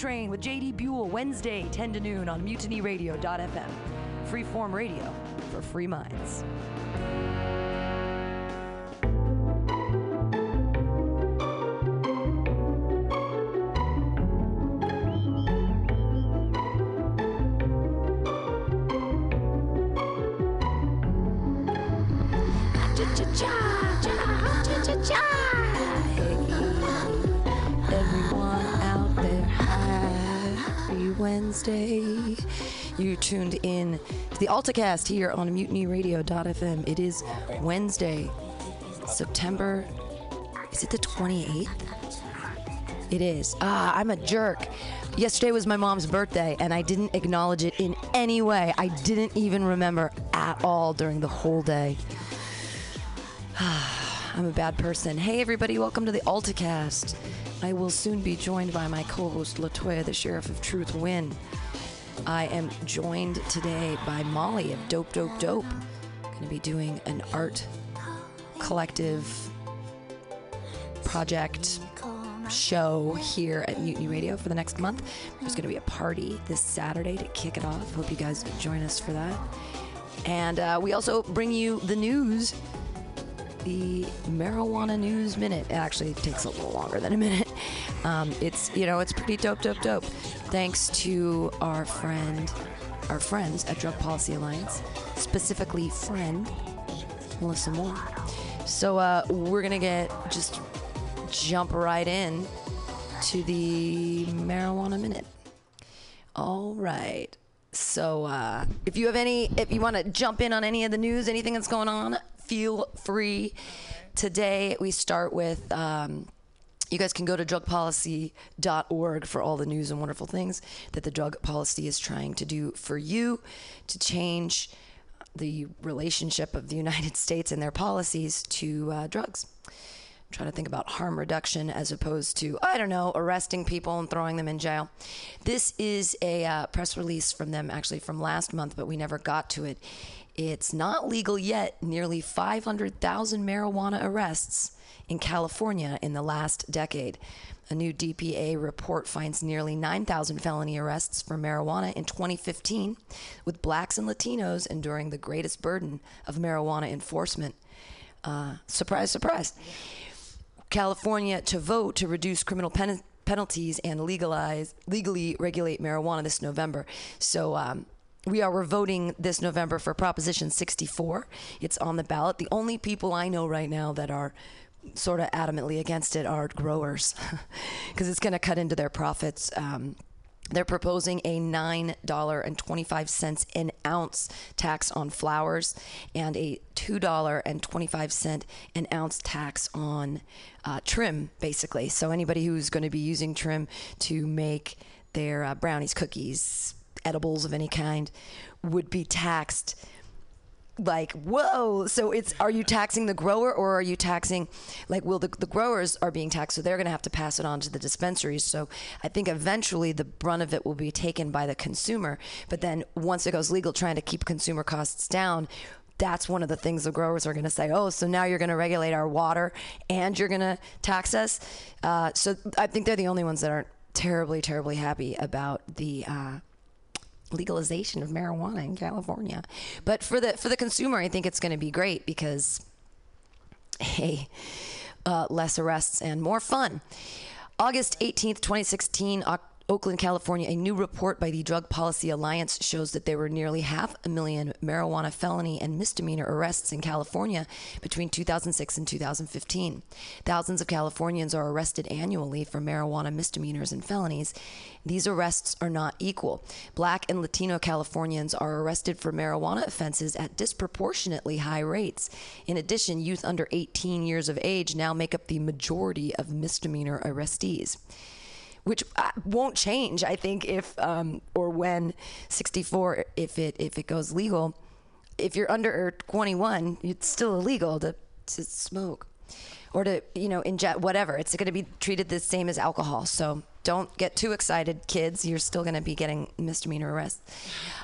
Train with JD Buell Wednesday, 10 to noon on mutinyradio.fm. Freeform radio for free minds. Wednesday. You tuned in to the AltaCast here on mutinyradio.fm. It is Wednesday, September. Is it the 28th? It is. Ah, I'm a jerk. Yesterday was my mom's birthday, and I didn't acknowledge it in any way. I didn't even remember at all during the whole day. I'm a bad person. Hey, everybody, welcome to the AltaCast. I will soon be joined by my co host, Latoya, the Sheriff of Truth Win. I am joined today by Molly of Dope Dope Dope. Going to be doing an art collective project show here at Mutiny Radio for the next month. There's going to be a party this Saturday to kick it off. Hope you guys join us for that. And uh, we also bring you the news the marijuana news minute. It actually takes a little longer than a minute. Um, it's you know it's pretty dope, dope, dope. Thanks to our friend, our friends at Drug Policy Alliance, specifically friend Melissa Moore. So uh, we're gonna get just jump right in to the marijuana minute. All right. So uh, if you have any, if you want to jump in on any of the news, anything that's going on, feel free. Today we start with. Um, you guys can go to drugpolicy.org for all the news and wonderful things that the drug policy is trying to do for you to change the relationship of the United States and their policies to uh, drugs. Trying to think about harm reduction as opposed to, I don't know, arresting people and throwing them in jail. This is a uh, press release from them actually from last month, but we never got to it. It's not legal yet. Nearly 500,000 marijuana arrests in California in the last decade. A new DPA report finds nearly 9,000 felony arrests for marijuana in 2015, with blacks and Latinos enduring the greatest burden of marijuana enforcement. Uh, surprise, surprise. California to vote to reduce criminal pen- penalties and legalize legally regulate marijuana this November. So um, we are voting this November for Proposition 64. It's on the ballot. The only people I know right now that are sort of adamantly against it are growers because it's going to cut into their profits. Um, they're proposing a $9.25 an ounce tax on flowers and a $2.25 an ounce tax on uh, trim, basically. So, anybody who's going to be using trim to make their uh, brownies, cookies, edibles of any kind would be taxed like whoa. So it's are you taxing the grower or are you taxing like well the, the growers are being taxed so they're going to have to pass it on to the dispensaries. So i think eventually the brunt of it will be taken by the consumer. But then once it goes legal trying to keep consumer costs down that's one of the things the growers are going to say oh so now you're going to regulate our water and you're going to tax us? Uh, so i think they're the only ones that aren't terribly terribly happy about the uh, legalization of marijuana in California. But for the for the consumer, I think it's going to be great because hey, uh, less arrests and more fun. August 18th, 2016, Oakland, California, a new report by the Drug Policy Alliance shows that there were nearly half a million marijuana felony and misdemeanor arrests in California between 2006 and 2015. Thousands of Californians are arrested annually for marijuana misdemeanors and felonies. These arrests are not equal. Black and Latino Californians are arrested for marijuana offenses at disproportionately high rates. In addition, youth under 18 years of age now make up the majority of misdemeanor arrestees which uh, won't change. I think if um, or when 64, if it if it goes legal, if you're under 21, it's still illegal to to smoke or to you know inject whatever. It's going to be treated the same as alcohol. So don't get too excited, kids. You're still going to be getting misdemeanor arrests.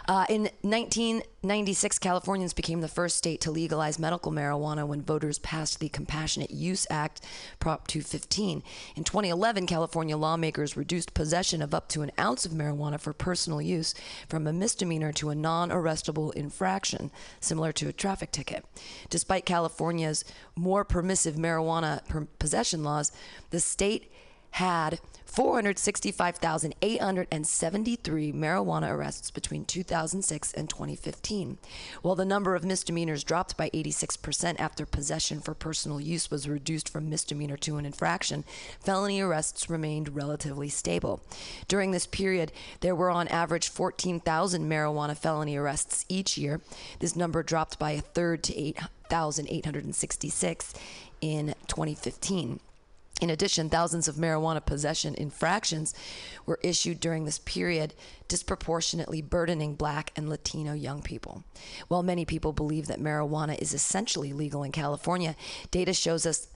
Uh, in 1996, Californians became the first state to legalize medical marijuana when voters passed the Compassionate Use Act, Prop 215. In 2011, California lawmakers reduced possession of up to an ounce of marijuana for personal use from a misdemeanor to a non arrestable infraction, similar to a traffic ticket. Despite California's more permissive marijuana per- possession laws, the state had 465,873 marijuana arrests between 2006 and 2015. While the number of misdemeanors dropped by 86% after possession for personal use was reduced from misdemeanor to an infraction, felony arrests remained relatively stable. During this period, there were on average 14,000 marijuana felony arrests each year. This number dropped by a third to 8,866 in 2015. In addition, thousands of marijuana possession infractions were issued during this period, disproportionately burdening black and Latino young people. While many people believe that marijuana is essentially legal in California, data shows us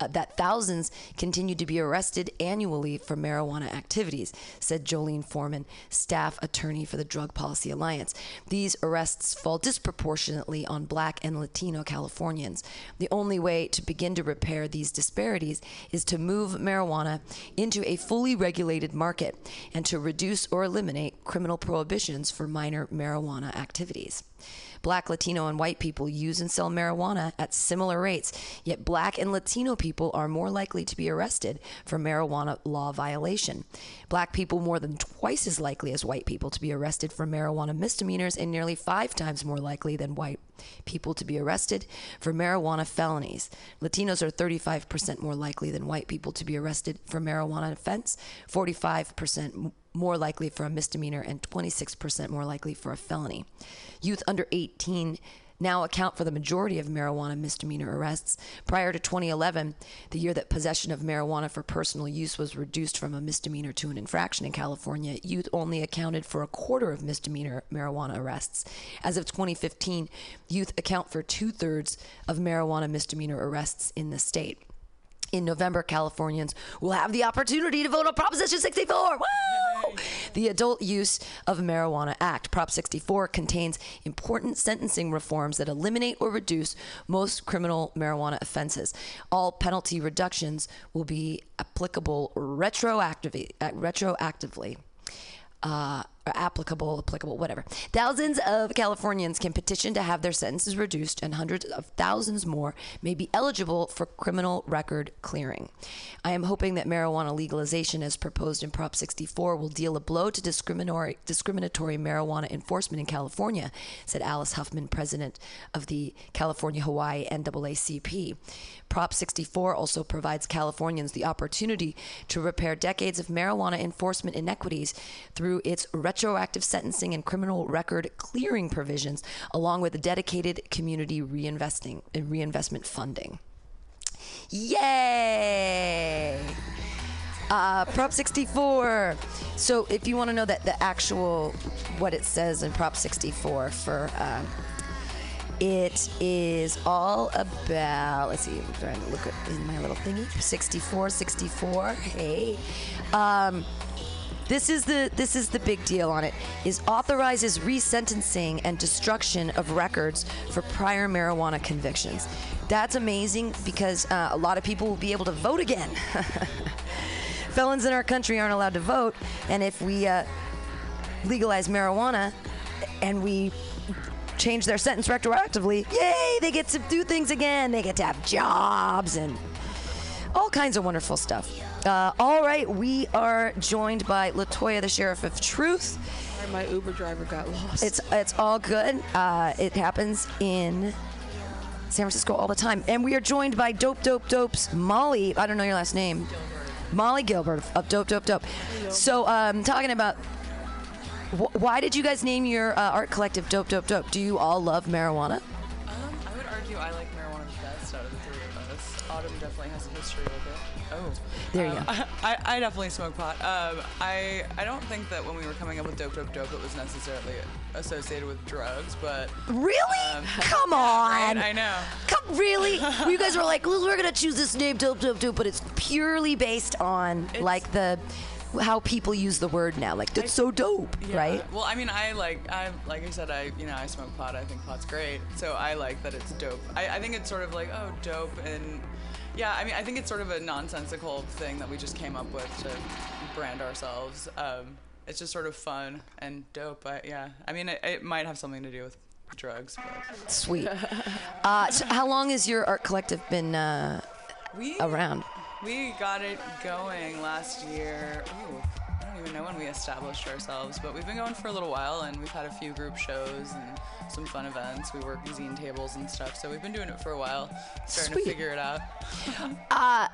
Uh, that thousands continue to be arrested annually for marijuana activities, said Jolene Forman, staff attorney for the Drug Policy Alliance. These arrests fall disproportionately on black and Latino Californians. The only way to begin to repair these disparities is to move marijuana into a fully regulated market and to reduce or eliminate criminal prohibitions for minor marijuana activities. Black, Latino, and white people use and sell marijuana at similar rates, yet black and Latino people are more likely to be arrested for marijuana law violation. Black people more than twice as likely as white people to be arrested for marijuana misdemeanors and nearly five times more likely than white people to be arrested for marijuana felonies. Latinos are 35% more likely than white people to be arrested for marijuana offense, 45% more likely for a misdemeanor, and 26% more likely for a felony. Youth under 18 now account for the majority of marijuana misdemeanor arrests. Prior to 2011, the year that possession of marijuana for personal use was reduced from a misdemeanor to an infraction in California, youth only accounted for a quarter of misdemeanor marijuana arrests. As of 2015, youth account for two thirds of marijuana misdemeanor arrests in the state in November, Californians will have the opportunity to vote on Proposition 64. Woo! The Adult Use of Marijuana Act, Prop 64, contains important sentencing reforms that eliminate or reduce most criminal marijuana offenses. All penalty reductions will be applicable retroactively. Uh, retroactively. Uh, applicable, applicable, whatever. Thousands of Californians can petition to have their sentences reduced, and hundreds of thousands more may be eligible for criminal record clearing. I am hoping that marijuana legalization, as proposed in Prop 64, will deal a blow to discriminatory, discriminatory marijuana enforcement in California, said Alice Huffman, president of the California Hawaii NAACP. Prop 64 also provides Californians the opportunity to repair decades of marijuana enforcement inequities through its retroactive sentencing and criminal record clearing provisions, along with dedicated community reinvesting reinvestment funding. Yay! Uh, Prop 64. So, if you want to know that the actual what it says in Prop 64 for. Uh, it is all about, let's see, I'm trying to look in my little thingy. 64, 64. Hey. Um, this is the this is the big deal on it is authorizes resentencing and destruction of records for prior marijuana convictions. That's amazing because uh, a lot of people will be able to vote again. Felons in our country aren't allowed to vote, and if we uh, legalize marijuana and we change their sentence retroactively, yay, they get to do things again. They get to have jobs and all kinds of wonderful stuff. Uh, all right, we are joined by Latoya, the sheriff of Truth. My Uber driver got lost. It's it's all good. Uh, it happens in San Francisco all the time, and we are joined by Dope Dope Dope's Molly. I don't know your last name. Gilbert. Molly Gilbert of Dope Dope Dope. So, um, talking about wh- why did you guys name your uh, art collective Dope Dope Dope? Do you all love marijuana? Um, I would argue I like Oh. There you Um, go. I, I definitely smoke pot. Um, I I don't think that when we were coming up with dope dope dope, it was necessarily associated with drugs, but Really? Um, Come on. right, I know. Come really? you guys were like, well, we're gonna choose this name, dope, dope, dope, but it's purely based on It's- like the how people use the word now. Like that's so dope, Yeah. right? Well, I mean, I like, I like I said, I you know, I smoke pot. I think pot's great, so I like that it's dope. I, I think it's sort of like, oh, dope, and yeah, I mean, I think it's sort of a nonsensical thing that we just came up with to brand ourselves. Um, it's just sort of fun and dope. But yeah, I mean, it, it might have something to do with drugs, but Sweet. Uh, so how long has your art collective been uh, we around? We got it going last year. Ooh, don't even know when we established ourselves, but we've been going for a little while, and we've had a few group shows and some fun events. We work zine tables and stuff, so we've been doing it for a while, starting Sweet. to figure it out. Uh,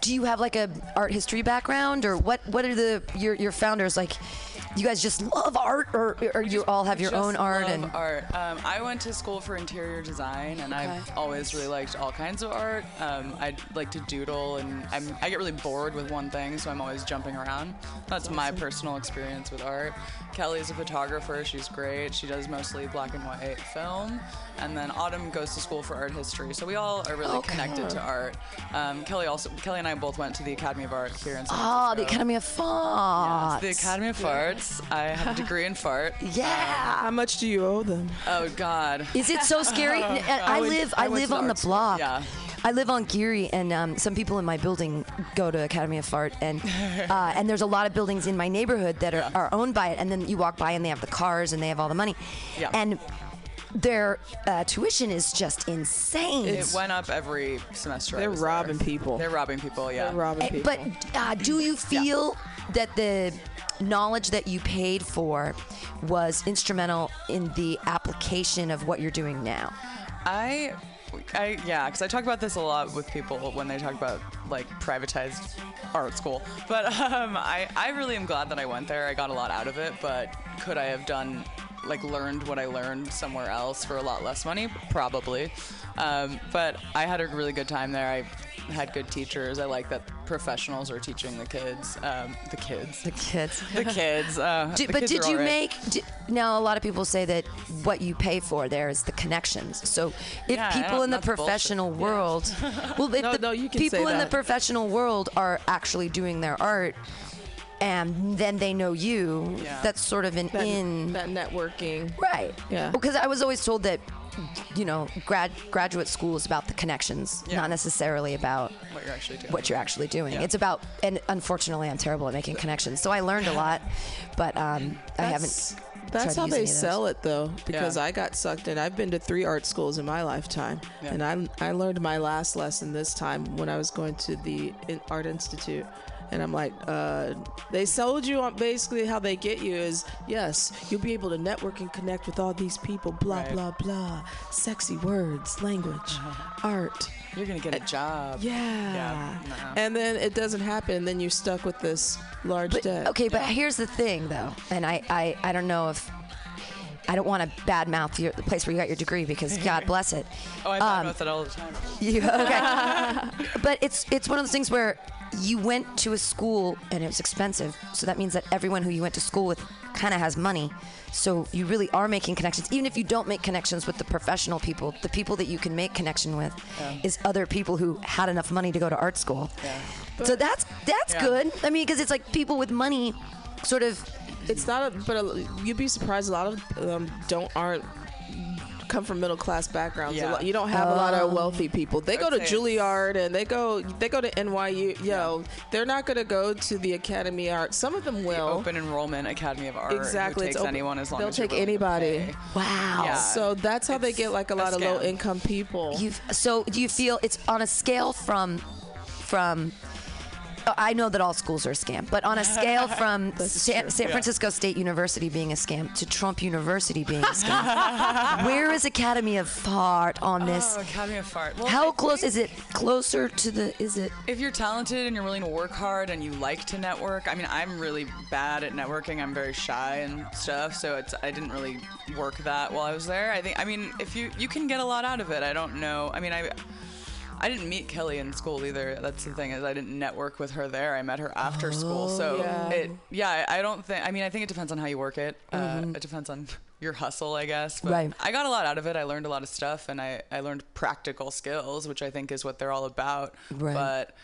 do you have like a art history background, or what? What are the your your founders like? You guys just love art, or or you all have your own art love and art. Um, I went to school for interior design, and I've always really liked all kinds of art. Um, I like to doodle, and I'm, I get really bored with one thing, so I'm always jumping around. That's my personal experience with art. Kelly is a photographer. She's great. She does mostly black and white film, and then Autumn goes to school for art history. So we all are really Okay. connected to art. Um, Kelly also Kelly and I both went to the Academy of Art here in San Francisco. oh, the Academy of Farts. Yes, the Academy of Farts. I have a degree in fart. Yeah. How much do you owe them? Oh God. Is it so scary? N- I, went- live. I I, live to the on the block. Yeah. I live on Geary, and um, some people in my building go to Academy of Fart, and uh, and there's a lot of buildings in my neighborhood that are, Yeah. are owned by it. And then you walk by, and they have the cars, and they have all the money, Yeah. and their uh, tuition is just insane. It went up every semester. They're was there. robbing people. They're robbing people. Yeah. They're robbing people. But uh, do you feel that the knowledge that you paid for was instrumental in the application of what you're doing now? I, I yeah, because I talk about this a lot with people when they talk about like privatized art school. But um, I, I really am glad that I went there. I got a lot out of it. But could I have done like learned what I learned somewhere else for a lot less money? Probably. Um, but I had a really good time there. I had good teachers. I like that professionals are teaching the kids. Um, the kids. The kids. The kids. Uh, Did, the but kids did you right. make? Di, now a lot of people say that what you pay for there is the connections. So if Yeah, people in the that's bullshit. professional Yeah. world, well, if No, the no, people in the professional world are actually doing their art, and then they know you, Yeah. that's sort of an that, in. that networking. Right. Yeah. Because I was always told that, you know, grad graduate school is about the connections, Yeah. not necessarily about what you're actually doing. what you're actually doing. Yeah. It's about, and unfortunately, I'm terrible at making connections. So I learned a lot, but um, I haven't. That's, tried that's to how they sell it, though, because Yeah. I got sucked in. I've been to three art schools in my lifetime, Yeah. and I I learned my last lesson this time when I was going to the art institute. And I'm like, uh, they sold you on basically how they get you is yes, you'll be able to network and connect with all these people, blah Right. blah blah, sexy words, language, art. You're gonna get a job. Yeah. Yeah, no. And then it doesn't happen, and then you're stuck with this large But, debt. okay, but here's the thing, though, and I, I, I don't know if. I don't want to badmouth your, the place where you got your degree because God bless it. Oh, I Um, thought about that all the time. You, okay. but it's it's one of those things where you went to a school and it was expensive. So that means that everyone who you went to school with kind of has money. So you really are making connections. Even if you don't make connections with the professional people, the people that you can make connection with is other people who had enough money to go to art school. So that's that's Yeah. good. I mean, because it's like people with money sort of it's not a, but a, you'd be surprised a lot of them don't aren't come from middle class backgrounds Yeah. you don't have a lot of um, wealthy people they go to Juilliard and they go they go to NYU yo they're not going to go to the Academy of Art some of them will Open enrollment Academy of Art. exactly Who it's takes open- anyone as long they'll as take anybody wow. Yeah. so that's how they get like a a lot of low income people You've, so do you feel it's on a scale from from Oh, I know that all schools are a scam, but on a scale from San, San Yeah. Francisco State University being a scam to Trump University being a scam, where is Academy of Fart on this? Oh, Academy of Fart. Well, How I close is it? Closer to the? Is it? If you're talented and you're willing to work hard and you like to network, I mean, I'm really bad at networking. I'm very shy and stuff, so it's I didn't really work that while I was there. I think I mean, if you you can get a lot out of it. I don't know. I mean, I I didn't meet Kelly in school either. That's the thing is I didn't network with her there. I met her after school. So yeah. it yeah, I don't think I mean, I think it depends on how you work it. Uh, it depends on your hustle, I guess. But Right. I got a lot out of it. I learned a lot of stuff and I I learned practical skills, which I think is what they're all about. Right. But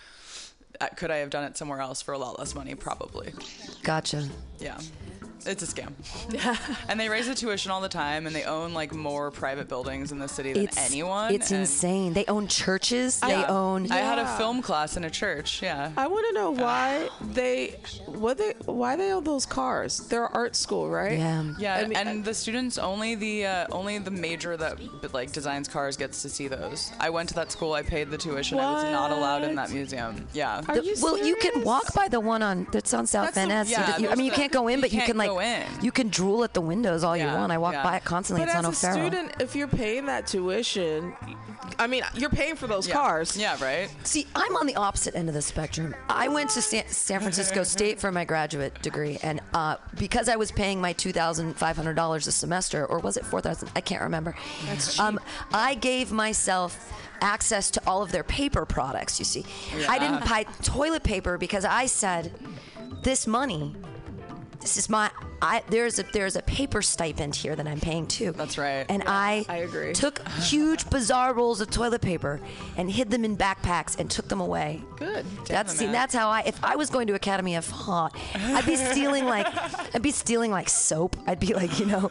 uh, could I have done it somewhere else for a lot less money? Probably. Gotcha. Yeah. It's a scam. and they raise the tuition all the time, and they own like more private buildings in the city than It's anyone. It's and- insane. They own churches. They Yeah. own. I had a film class in a church. Yeah. I want to know why they what they why they own those cars. They're art school, right? Yeah. Yeah, I mean, and the students only the uh, only the major that like designs cars gets to see those. I went to that school. I paid the tuition. I was not allowed in that museum. Yeah. Are you well, you can walk by the one on that's on South That's the- Van You yeah, you- I there's mean, you the- can't go in, you but you can't can like go in. you can drool at the windows all you want. I walk yeah. by it constantly. But it's on as a O'Farrell. student, if you're paying that tuition, I mean, you're paying for those yeah. cars. Yeah, right. See, I'm on the opposite end of the spectrum. I went to San, San Francisco State for my graduate degree, and uh, because I was paying my two thousand five hundred dollars a semester, or was it four thousand? I can't remember. That's Um, I gave myself access to all of their paper products. You see, I didn't buy toilet paper because I said, "This money." This is my. I there's a there's a paper stipend here that I'm paying too. That's right. And I, I agree. took huge bizarre rolls of toilet paper and hid them in backpacks and took them away. Good. That's see, that's how I. If I was going to Academy of Hot, I'd be stealing like, I'd be stealing like soap. I'd be like, you know,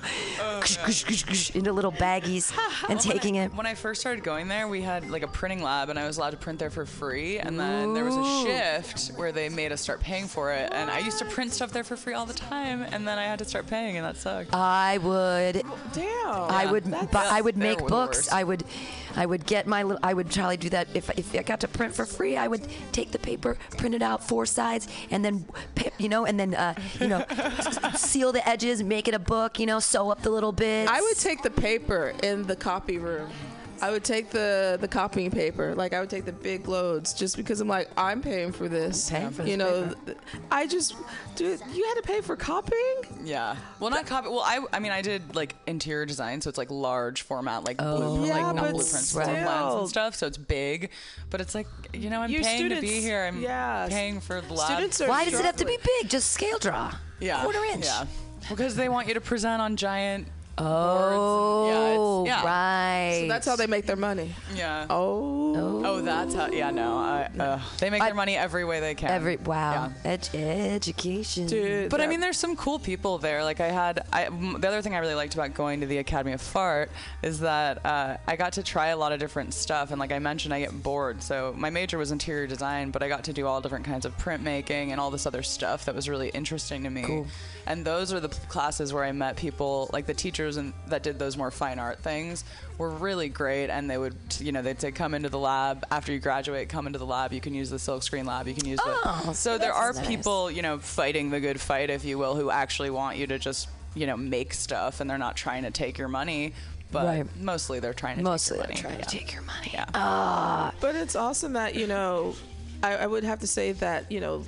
kush, kush, kush, kush, into little baggies and taking when I, it. When I first started going there, we had like a printing lab, and I was allowed to print there for free. And then there was a shift where they made us start paying for it. And I used to print stuff there for free all the time, and then I had to start paying, and that sucked. I would, Damn. I would, That's- bu- I would make books. I would, I would get my. little I would probably do that if if I got to print for free. I would take the paper, print it out four sides, and then, you know, and then uh, you know, seal the edges, make it a book. You know, sew up the little bits. I would take the paper in the copy room. I would take the the copying paper, like I would take the big loads, just because I'm like I'm paying for this. paying for you this know, th- I just, dude, you had to pay for copying. Yeah. Well, not copy. Well, I, I mean, I did like interior design, so it's like large format, like oh. blue, Yeah, like not blueprints, still. but plans and stuff. So it's big, but it's like you know, I'm Your paying to be here. I'm yeah, paying for the lab. Students are Why does it have to be big? Just scale draw. yeah, Quarter inch. Yeah. Because they want you to present on giant. Oh. Yeah, yeah. right. So that's how they make their money. Yeah. Oh, Oh, that's how. Yeah, no. I, uh, they make I- their money every way they can. Every wow, Yeah. Ed- education. dude. But I mean, there's some cool people there. Like I had, I, m- the other thing I really liked about going to the Academy of Fart is that uh, I got to try a lot of different stuff. And like I mentioned, I get bored. So my major was interior design, but I got to do all different kinds of printmaking and all this other stuff that was really interesting to me. Cool. And those are the p- classes where I met people, like the teachers and that did those more fine art things were really great. And they would, you know, they'd say, come into the lab after you graduate. Come into the lab. You can use the silkscreen lab. You can use Oh, the. So there are nice. people, you know, fighting the good fight, if you will, who actually want you to just, you know, make stuff, and they're not trying to take your money. But Right. mostly they're trying to Mostly take they're your money. trying yeah. to take your money. Yeah. Ah. But it's awesome that you know, I, I would have to say that you know,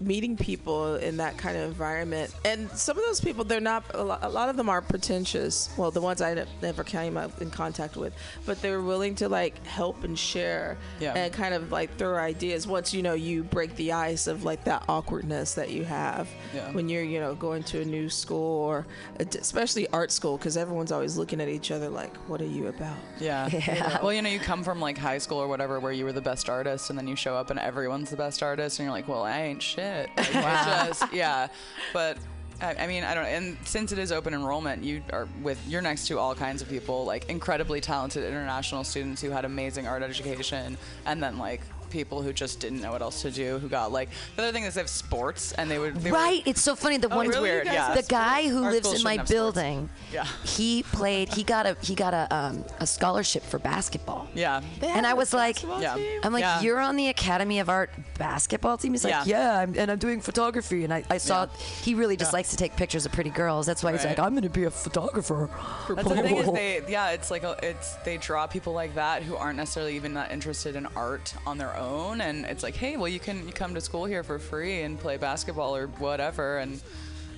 meeting people in that kind of environment, and some of those people, they're not. A lot, of them are pretentious. Well, the ones I never came up in contact with, but they were willing to like help and share, Yeah. and kind of like throw ideas. Once you know you break the ice of like that awkwardness that you have Yeah. when you're you know going to a new school or especially art school because everyone's always looking at each other like, what are you about? Yeah. Yeah. Well, you know, you come from like high school or whatever where you were the best artist, and then you show up and everyone's the best artist, and you're like, well, I ain't shit. Like, it's just, yeah. But I, I mean, I don't. And since it is open enrollment, you are with you're next to all kinds of people, like incredibly talented international students who had amazing art education, and then like people who just didn't know what else to do, who got like the other thing is they have sports, and they would they were- Right. It's so funny. The one it's weird, yeah. the guy who Our lives in my shouldn't have sports. building. Yeah. He played. He got a he got a um, a scholarship for basketball. yeah. And I was like, Yeah. I'm like, Yeah. you're on the Academy of Art basketball team. He's like, Yeah. yeah, I'm, and I'm doing photography. And I, I saw Yeah. he really just Yeah. likes to take pictures of pretty girls. That's why he's like, I'm going to be a photographer. That's the thing is they yeah it's like a, it's they draw people like that who aren't necessarily even that interested in art on their own and it's like hey well you can you come to school here for free and play basketball or whatever and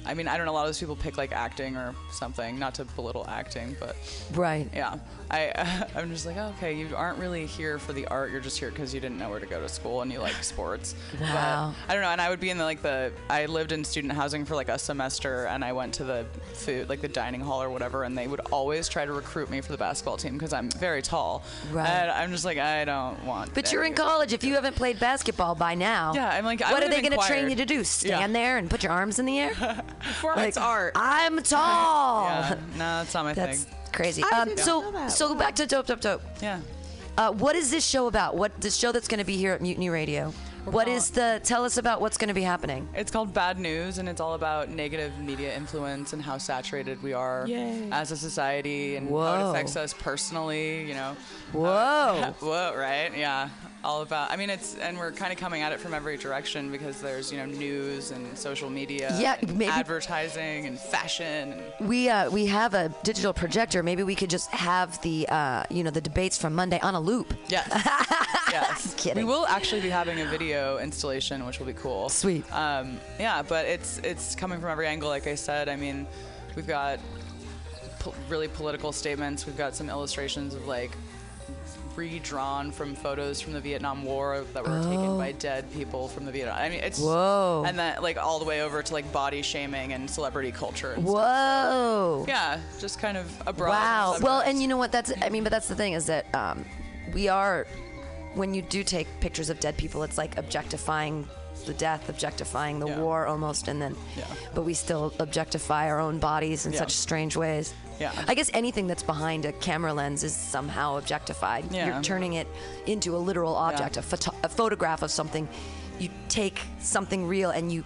I mean, I don't know. A lot of those people pick like acting or something. Not to belittle acting, but Right. yeah, I I'm just like, oh, okay, you aren't really here for the art. You're just here because you didn't know where to go to school and you like sports. Wow. But I don't know. And I would be in the like the I lived in student housing for like a semester, and I went to the food like the dining hall or whatever, and they would always try to recruit me for the basketball team because I'm very tall. Right. And I'm just like, I don't want. But you're in college. If you haven't played basketball by now, Yeah, I'm like, I what are they going to train you to do? Stand there and put your arms in the air? Performance art. I'm tall. Yeah, no, that's not my That's thing. Crazy. I Um, did not so, know that. so back to dope, dope, dope. Yeah. Uh, what is this show about? What the show that's going to be here at Mutiny Radio? What is the? Tell us about what's going to be happening. It's called Bad News, and it's all about negative media influence and how saturated we are Yay. as a society and how Whoa. it affects us personally. You know. Whoa. Whoa, right? Yeah. All about. I mean, it's and we're kind of coming at it from every direction because there's you know news and social media, Yeah, and maybe- advertising and fashion. And, We uh, we have a digital projector. Maybe we could just have the uh, you know the debates from Monday on a loop. yes. yes. Kidding. We will actually be having a video installation, which will be cool. Sweet. Um, yeah, but it's it's coming from every angle. Like I said, I mean, we've got really political statements. We've got some illustrations of like redrawn from photos from the Vietnam War that were taken by dead people from the Vietnam. I mean, it's Oh. Whoa. and that like all the way over to like body shaming and celebrity culture. And stuff. Whoa. Yeah, just kind of a broad. Wow. Well, and you know what? That's I mean, but that's the thing is that um, we are when you do take pictures of dead people, it's like objectifying the death, objectifying the Yeah. war almost, and then Yeah. but we still objectify our own bodies in Yeah. such strange ways. Yeah. I guess anything that's behind a camera lens is somehow objectified. Yeah. You're turning it into a literal object, Yeah. a, photo- a photograph of something. You take something real and you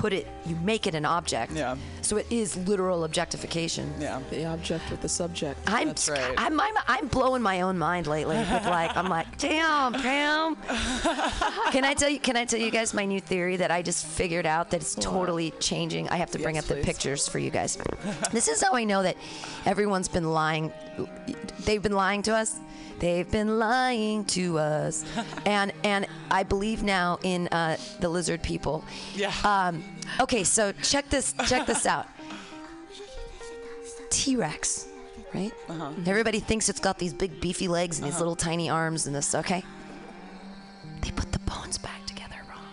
put it, you make it an object. Yeah. So it is literal objectification. yeah. The object with the subject. I'm, That's right. I'm, I'm, I'm blowing my own mind lately. With like, I'm like, damn, Pam. Can I tell you? Can I tell you guys my new theory that I just figured out that it's totally changing? I have to bring Yes, up the please. pictures for you guys. this is how I know that everyone's been lying. They've been lying to us. They've been lying to us, and and I believe now in uh, the lizard people. Yeah. Um, okay, so check this. Check this out. T-Rex, right? Uh-huh. Everybody thinks it's got these big beefy legs and these little tiny arms and this. Okay. They put the bones back together wrong.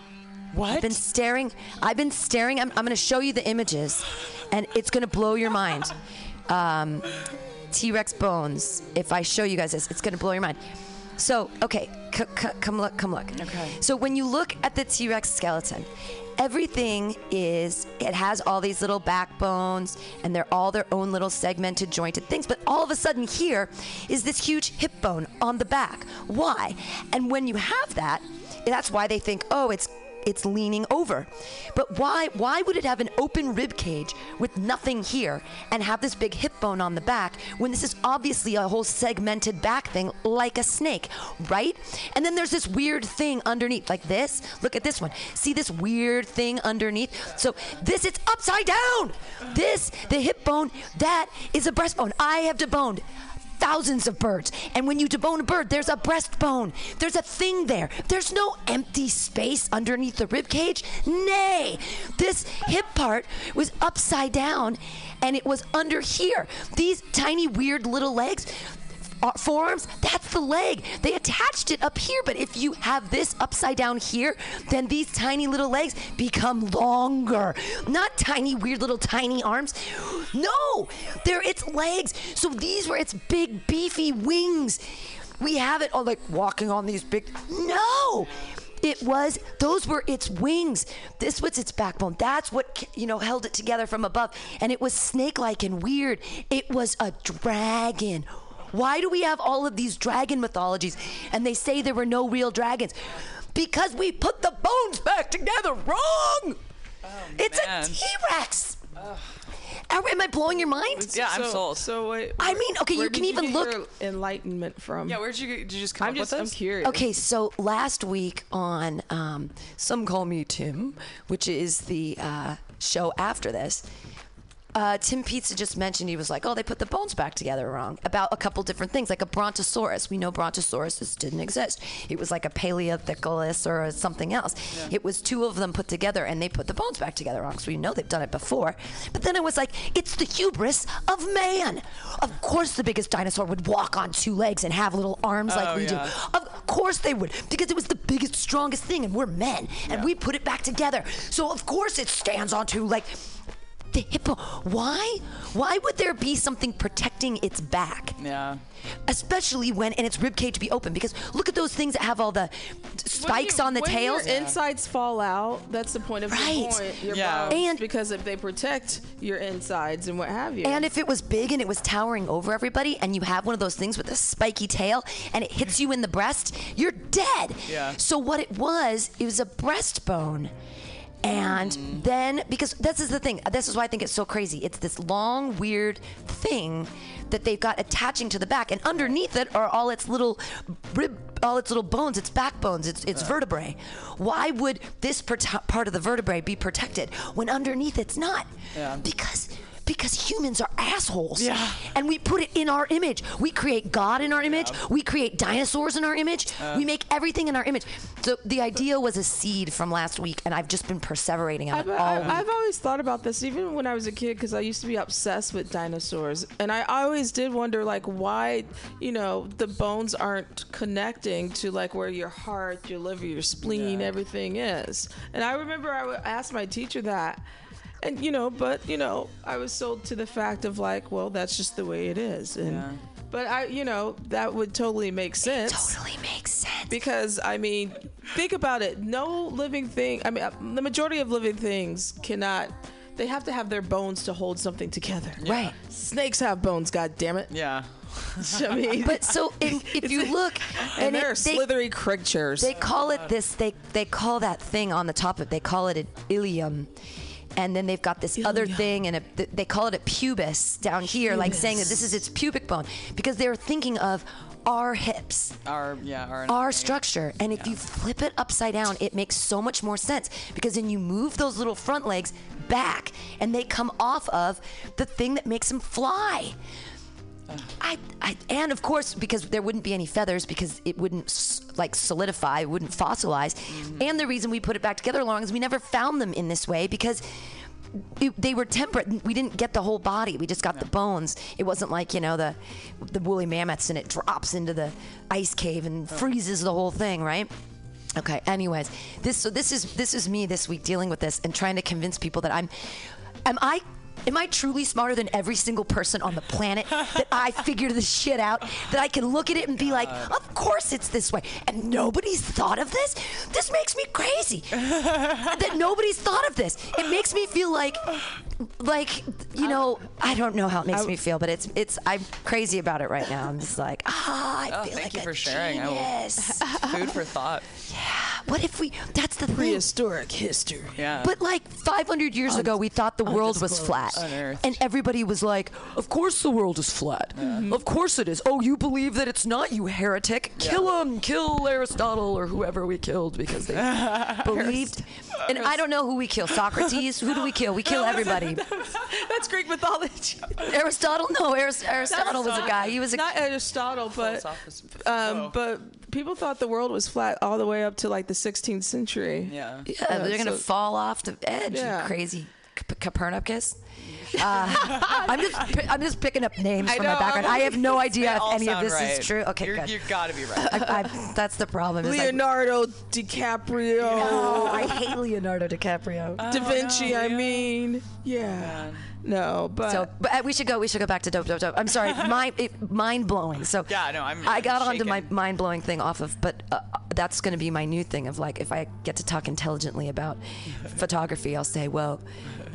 What? I've been staring. I've been staring. I'm, I'm going to show you the images, and it's going to blow your mind. Um, T-Rex bones. If I show you guys this, it's going to blow your mind. So, okay, c- c- come look, come look. Okay. So when you look at the T-Rex skeleton, everything is it has all these little backbones and they're all their own little segmented jointed things but all of a sudden here is this huge hip bone on the back why and when you have that that's why they think oh it's it's leaning over. But why why would it have an open rib cage with nothing here and have this big hip bone on the back when this is obviously a whole segmented back thing like a snake right? And then there's this weird thing underneath like this. Look at this one. See this weird thing underneath? So this it's upside down. This the hip bone that is a breastbone i have deboned thousands of birds. And when you debone a bird, there's a breastbone. There's a thing there. There's no empty space underneath the rib cage. Nay, this hip part was upside down and it was under here. These tiny, weird little legs. Uh, Forearms, that's the leg. They attached it up here, but if you have this upside down here, then these tiny little legs become longer. Not tiny, weird little tiny arms. No, they're its legs. So these were its big, beefy wings. We have it all like walking on these big. No! It was those were its wings. This was its backbone. That's what you know held it together from above. And it was snake-like and weird. It was a dragon. Why do we have all of these dragon mythologies and they say there were no real dragons? Because we put the bones back together wrong. it's man. a T-Rex. Am am I blowing your mind? Yeah, I'm so, sold. So wait. I mean, okay, you can did even get look- your enlightenment from. yeah, where'd you get- did you just come I'm up just. with I'm curious. Okay, so last week on um, Some Call Me Tim, which is the uh, show after this, uh, Tim Pizza just mentioned he was like, oh, they put the bones back together wrong about a couple different things, like a Brontosaurus. We know Brontosauruses didn't exist. It was like a Paleothecus or something else. It was two of them put together, and they put the bones back together wrong. So we know they've done it before. But then it was like, it's the hubris of man. Of course, the biggest dinosaur would walk on two legs and have little arms like Oh, we yeah. do. Of course they would, because it was the biggest, strongest thing, and we're men, and Yeah. we put it back together. So of course it stands on two like the hippo. Why? Why would there be something protecting its back? Yeah. Especially when and its rib cage to be open because look at those things that have all the spikes on the when tails. Your insides fall out. That's the point of Right. your point. Your Yeah. And- because if they protect your insides and what have you. And if it was big and it was towering over everybody, and you have one of those things with a spiky tail and it hits you in the breast, you're dead. Yeah. So what it was, it was a breastbone. And then, because this is the thing, this is why I think it's so crazy. It's this long, weird thing that they've got attaching to the back, and underneath it are all its little rib, all its little bones, its backbones, its, its vertebrae. Why would this prote- part of the vertebrae be protected when underneath it's not? Yeah. Because because humans are assholes. Yeah. And we put it in our image. We create God in our image. We create dinosaurs in our image. we make everything in our image. So the idea was a seed from last week, and I've just been perseverating on I've, it all I, week. I've always thought about this, even when I was a kid, because I used to be obsessed with dinosaurs, and I always did wonder, like, why, you know, the bones aren't connecting to like where your heart, your liver, your spleen, Yeah. everything is. And I remember I would ask my teacher that, and you know, but you know, I was sold to the fact of like, well, that's just the way it is, and. Yeah. But I, you know, that would totally make sense totally makes sense. because I mean, think about it. No living thing. I mean, uh, the majority of living things cannot. They have to have their bones to hold something together. Right. Snakes have bones. God damn it. Yeah. I mean, But so in, if you look, and, and they're they- slithery creatures. They call it this. They they call that thing on the top of. They call it an ilium, and then they've got this other thing, and a, they call it a pubis down here, like saying that this is its pubic bone, because they're thinking of our hips, Our yeah. Our, our structure. And if you flip it upside down, it makes so much more sense because then you move those little front legs back, and they come off of the thing that makes them fly. I, I, and of course, because there wouldn't be any feathers, because it wouldn't like solidify, it wouldn't fossilize. Mm-hmm. And the reason we put it back together long is we never found them in this way because it, they were temperate. We didn't get the whole body. We just got the bones. It wasn't like you know the the woolly mammoths and it drops into the ice cave and freezes the whole thing, right? Okay. Anyways, this so this is this is me this week dealing with this and trying to convince people that I'm am I am I truly smarter than every single person on the planet that I figured this shit out that I can look at it and be like, of course it's this way and nobody's thought of this? This makes me crazy. that nobody's thought of this. It makes me feel like like you know, I don't know how it makes me feel, but it's it's I'm crazy about it right now. I'm just like, ah, I Oh, feel thank like you a for sharing. I will- genius. Food for thought. Yeah. What if we? That's the thing. prehistoric history. Yeah. But like 500 years ago, we thought the world was flat, Unearthed. and everybody was like, "Of course the world is flat. Of course it is. Oh, you believe that it's not, you heretic? Kill him! Kill Aristotle or whoever we killed because they believed." And I don't know who we kill. Socrates. Who do we kill? We kill everybody. That's Greek mythology. Aristotle? No, Aris- Aristotle was a guy. He was a Not Aristotle, but um, oh. but people thought the world was flat all the way up to like the 16th century. yeah. Yeah, they're gonna so- fall off the edge. you Yeah. crazy C- Copernicus. Uh, I'm just I'm just picking up names from know, my background. I'm have no idea if any of this right. is true. Okay, You're, good. You gotta be right. I, I, that's the problem. Is I, Leonardo DiCaprio, oh, I hate Leonardo DiCaprio. Da Vinci. no, I mean, yeah, Man. no, but so, but uh, we should go. We should go back to dope, dope, dope. I'm sorry, mind it, mind blowing. So Yeah, no, I'm- I got I'm onto my mind blowing thing off of, but uh, that's going to be my new thing of like if I get to talk intelligently about photography, I'll say, well,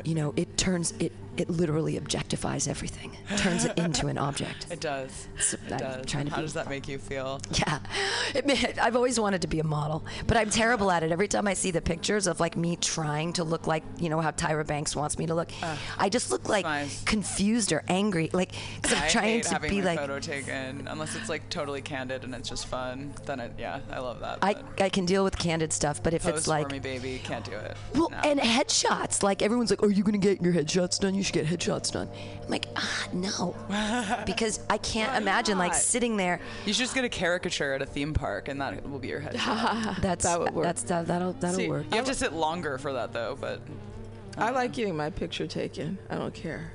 you know, it turns it it literally objectifies everything, turns it into an object. It does. So It I'm does. trying to How be- does that make you feel? Yeah, it, I've always wanted to be a model, but I'm terrible at it. Every time I see the pictures of like me trying to look like you know how Tyra Banks wants me to look, I just look like nice. confused or angry, like because I'm trying to be like. photo taken unless it's like totally candid and it's just fun. Then it, yeah, I love that. I, I can deal with candid stuff, but if post it's like for me, baby, can't do it. well, No. and headshots, like everyone's like, "Are you gonna get your headshots done?" You should get headshots done. I'm like, ah, no, because I can't imagine like sitting there. You should just get a caricature at a theme park, and that will be your head. That's That would work. That's that, that'll that'll See, work. You have to sit longer for that though, but I like getting my picture taken. I don't care.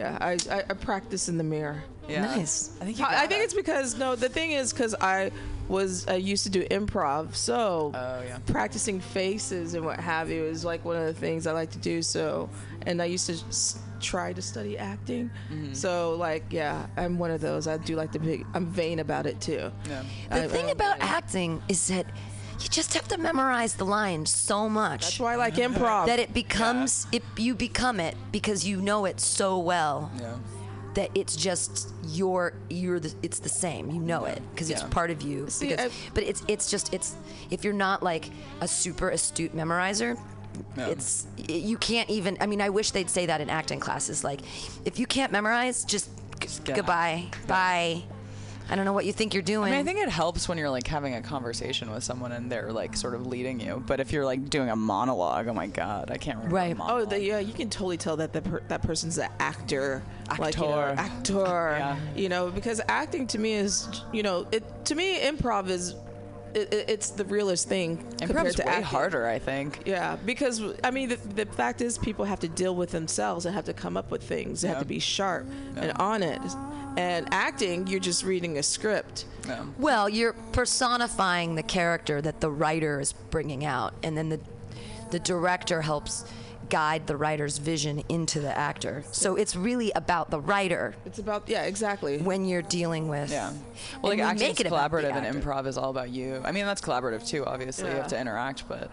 Yeah, I, I, I practice in the mirror. Yeah. Nice. I think you I, I think it's because no. The thing is, because I was I used to do improv, so Oh, yeah. practicing faces and what have you is like one of the things I like to do. So, and I used to s- try to study acting. Mm-hmm. So, like, yeah, I'm one of those. I do like to be. I'm vain about it too. Yeah. The I- thing I- about acting is that you just have to memorize the lines so much That's why I like improv. that it becomes it you become it because you know it so well Yeah. That it's just your you're the it's the same. You know it because it's part of you. See, because, I- but it's it's just it's if you're not like a super astute memorizer Yeah. it's you can't even i mean i wish they'd say that in acting classes. Like if you can't memorize just, g- get goodbye bye i don't know what you think you're doing I mean, I think it helps when you're like having a conversation with someone and they're like sort of leading you. But if you're like doing a monologue, oh my god, I can't remember. Right. a Oh, monologue. the, yeah, you can totally tell that the per, that person's an actor, like you know, Actor. actor. Yeah. You know, because acting to me is, you know, it to me improv is, it, it- it's the realest thing compared Improv's to way acting. harder, I think. Yeah, because I mean, the, the fact is, people have to deal with themselves and have to come up with things. They have to be sharp and on it. And acting, you're just reading a script. No. Well, you're personifying the character that the writer is bringing out, and then the the director helps guide the writer's vision into the actor. So it's really about the writer It's about yeah, exactly. when you're dealing with. Yeah. Well, and like you acting make is it about the collaborative and improv is all about you. I mean, that's collaborative too. Obviously, you have to interact, but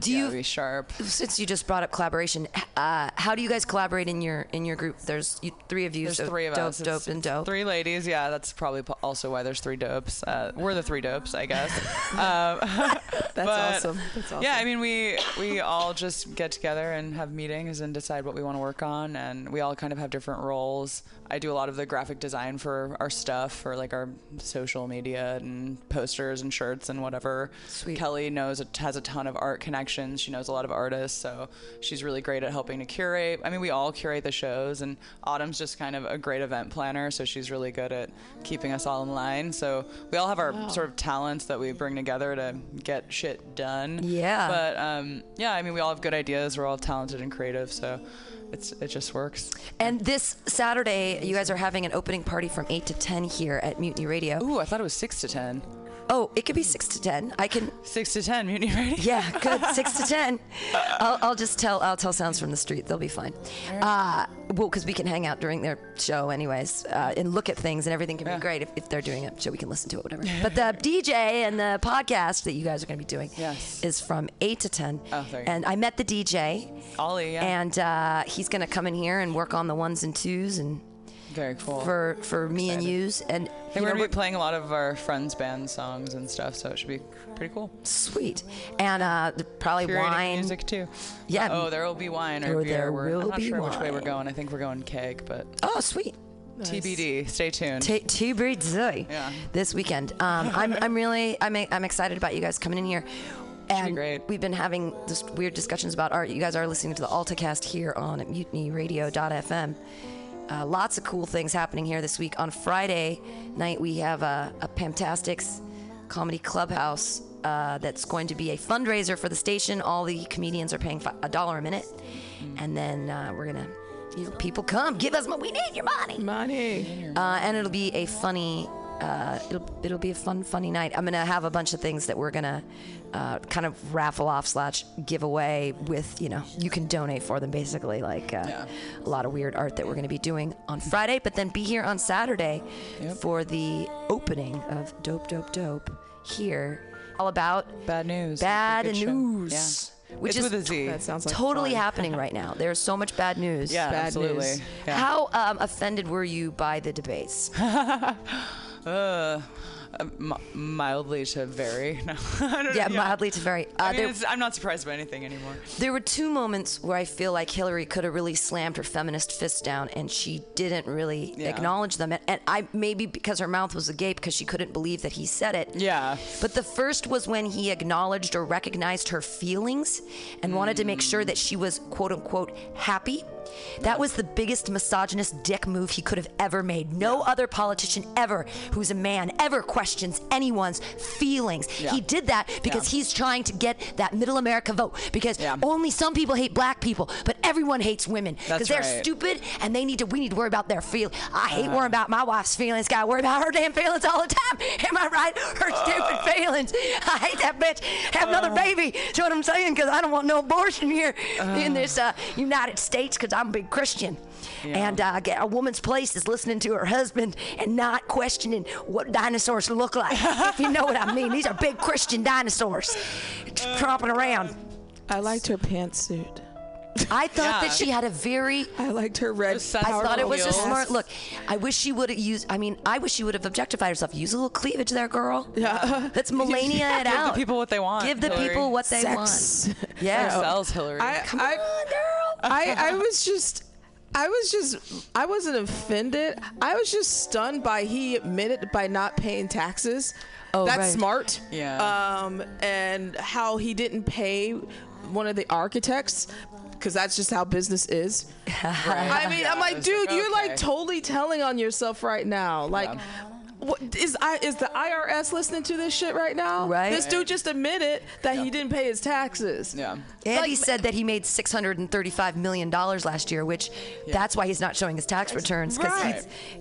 Do yeah, you? be sharp. Since you just brought up collaboration, uh, how do you guys collaborate in your in your group? There's you, three of you. There's so three of dope, us. Dope, It's and dope. Three ladies. Yeah, that's probably also why there's three dopes. Uh, we're the three dopes, I guess. um, That's awesome. That's awesome. Yeah, I mean, we we all just get together and have meetings and decide what we want to work on, and we all kind of have different roles. I do a lot of the graphic design for our stuff, for like our social media and posters and shirts and whatever. Sweet. Kelly knows it has a ton of art connections. She knows a lot of artists, so she's really great at helping to curate. I mean, we all curate the shows, and Autumn's just kind of a great event planner, so she's really good at keeping us all in line. So we all have our sort of talents that we bring together to get shit done. Yeah. But um, yeah, I mean, we all have good ideas. We're all talented and creative, so it's it just works. And this Saturday, you guys are having an opening party from eight to ten here at Mutiny Radio. Ooh, I thought it was six to ten. Oh, it could be six to ten. I can. Six to ten, Mutiny Radio. Yeah, good. Six to ten. I'll, I'll just tell. I'll tell sounds from the street. They'll be fine. Uh, well, because we can hang out during their show, anyways, uh, and look at things, and everything can Yeah. be great if, if they're doing a show. We can listen to it, whatever. but the DJ and the podcast that you guys are going to be doing Yes. is from eight to ten. Oh, there and I met the DJ, Ollie, yeah. and uh, he's going to come in here and work on the ones and twos, and Very cool. for for me and yous, and you we're know, gonna be playing a lot of our friends' band songs and stuff, so it should be pretty cool. sweet, and uh, probably Curating wine. music too. Yeah. Oh, there will be wine or, Or beer. there We're, will I'm not be sure which way we're going. I think we're going keg, but Oh, sweet. TBD. Stay tuned. T- TBD Yeah. this weekend. Um, I'm, I'm really I'm, I'm excited about you guys coming in here. And great. we've been having this weird discussions about art. You guys are listening to the AltaCast here on MutinyRadio.fm. Uh, lots of cool things happening here this week. On Friday night, we have a, a Pamtastics Comedy Clubhouse uh, that's going to be a fundraiser for the station. All the comedians are paying a dollar a minute, and then uh, we're gonna, you know, people come, give us, mo- we need your money Money. uh, and it'll be a funny uh, it'll, it'll be a fun funny night i'm gonna have a bunch of things that we're gonna uh, kind of raffle off slash give away with you know you can donate for them basically like uh, Yeah. a lot of weird art that we're gonna be doing on friday but then be here on saturday for the opening of dope dope dope here all about Bad news. bad news Yeah. which it's is with a Z. That sounds like totally fun. happening right now there's so much bad news yeah, bad absolutely. news. Yeah. how um, offended were you by the debates Uh, uh, mildly to very. No. I don't yeah, mildly to very. Uh, I mean, there, I'm not surprised by anything anymore. there were two moments where I feel like Hillary could have really slammed her feminist fist down, and she didn't really Yeah. acknowledge them. And, and I maybe because her mouth was agape because she couldn't believe that he said it. Yeah. But the first was when he acknowledged or recognized her feelings and wanted to make sure that she was quote unquote happy. That was the biggest misogynist dick move he could have ever made. No other politician ever who's a man ever questions anyone's feelings. Yeah. He did that because Yeah. he's trying to get that middle America vote because Yeah. only some people hate black people, but everyone hates women because they're right. stupid and they need to we need to worry about their feel. I hate uh-huh. worrying about my wife's feelings. Got to worry about her damn feelings all the time. Am I right? Her uh. stupid feelings. I hate that bitch. Have another uh. baby. See what I'm saying? Because I don't want no abortion here uh. in this uh, United States because I'm a big Christian. And uh, a woman's place is listening to her husband and not questioning what dinosaurs look like. if you know what I mean, these are big Christian dinosaurs tromping around. I liked her pantsuit. I thought Yeah. that she had a very I liked her red. I thought it was a smart look. I wish she would have used. I mean, I wish she would have objectified herself. Use a little cleavage there, girl. Yeah. Let's Melania it out. Give the people what they want, Give the Hillary. people what they Sex. want. Yeah. Sells Hillary. I, Come I, on, girl. I, I was just I was just I wasn't offended. I was just stunned by he admitted by not paying taxes. Oh, That's right. smart. Yeah. Um and how he didn't pay one of the architects because that's just how business is. I mean, I'm like, dude, like, you're like totally telling on yourself right now. Like, Yeah. What is I is the IRS listening to this shit right now? Right. This dude just admitted that he didn't pay his taxes. yeah. Andy Like- said that he made six hundred and thirty-five million dollars last year, which that's why he's not showing his tax returns because Right.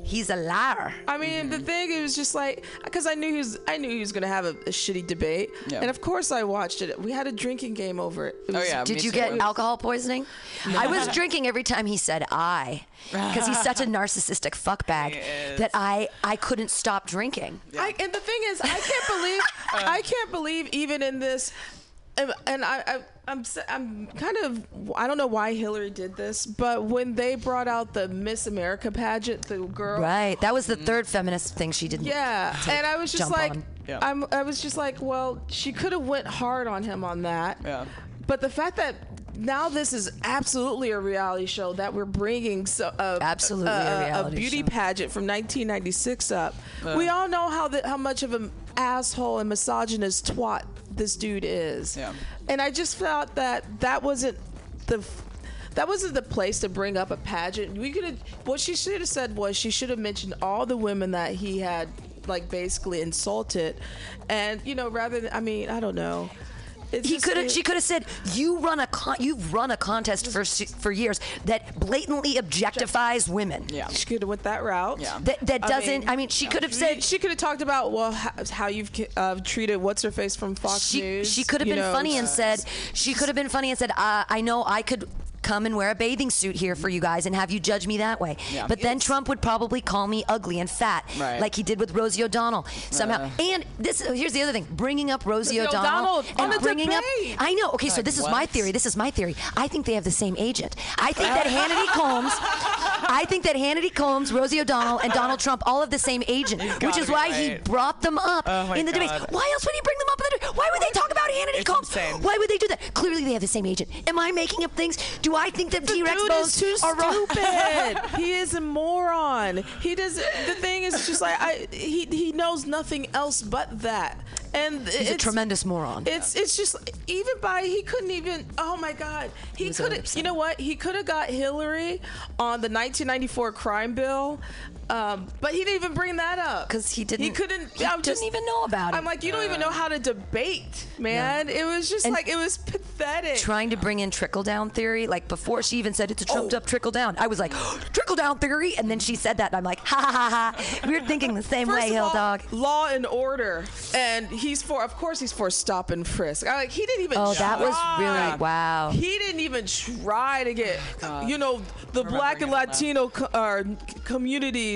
he's he's a liar. I mean, the thing it was just like because I knew he was I knew he was gonna have a, a shitty debate, Yeah. and of course I watched it. We had a drinking game over it. It Oh yeah. Did you too. get alcohol poisoning? I was drinking every time he said I, because he's such a narcissistic fuckbag that I I couldn't stop drinking. I, and the thing is, I can't believe uh. I can't believe even in this, and, and I, I I'm s- I'm kind of I don't know why Hillary did this, but when they brought out the Miss America pageant, the girl, Right. That was the mm-hmm. third feminist thing she didn't. Yeah, and I was just Jump like, on. Yeah. I'm, I was just like, well, she could have went hard on him on that. Yeah. But the fact that now this is absolutely a reality show that we're bringing so uh, uh Absolutely uh, a reality beauty show. pageant from 1996 up. Uh. we all know how the, how much of an asshole and misogynist twat this dude is. Yeah. And I just felt that that wasn't the that wasn't the place to bring up a pageant. We could have what she should have said was she should have mentioned all the women that he had like basically insulted, and you know rather than I mean I don't know. It's He could have. She could have said, "You run a con- you've run a contest for for years that blatantly objectifies women. Yeah. She could have went that route. Yeah. That that doesn't. I mean, she could have said she could have talked about well how, how you've uh, treated what's her face from Fox she News. she could have been know. funny and said she could have been funny and said, uh, "I know I could." Come and wear a bathing suit here for you guys and have you judge me that way. Yeah. But then Trump would probably call me ugly and fat, Right. like he did with Rosie O'Donnell somehow. Uh. and this here's the other thing: bringing up Rosie Rosie O'Donnell, O'Donnell on and the bringing up. I know. Okay, so this is my theory. This is my theory. I think they have the same agent. I think that Hannity Combs, I think that Hannity Combs, Rosie O'Donnell, and Donald Trump all have the same agent, which is be why he brought them up Oh in the debates. God. Why else would he bring them up in the debate? Why would they talk about Hannity It's Combs? insane. Why would they do that? Clearly, they have the same agent. Am I making up things? Do I think that T-Rex bones is too are stupid. he is a moron. He does. The thing is just like I. He he knows nothing else but that. And He's a tremendous moron. It's it's just even by he couldn't even. Oh my God. He could really have. upset. You know what? He could have got Hillary on the 1994 crime bill. Um, but he didn't even bring that up 'Cause he didn't- He couldn't. he I'm didn't even know about it. I'm like, you don't even know how to debate, man. It was just And- like it was pathetic. trying to bring in trickle down theory. Like before she even said it's a trumped Oh. up trickle down, I was like, trickle down theory. And then she said that, and I'm like, ha ha ha ha. We're thinking the same First way, of Hill all, Dog. Law and order, and he's for. Of course, he's for stop and frisk. I like he didn't even. Oh, that was really wow. He didn't even try to get, God. you know, the black and Remembering all that. Latino co- uh,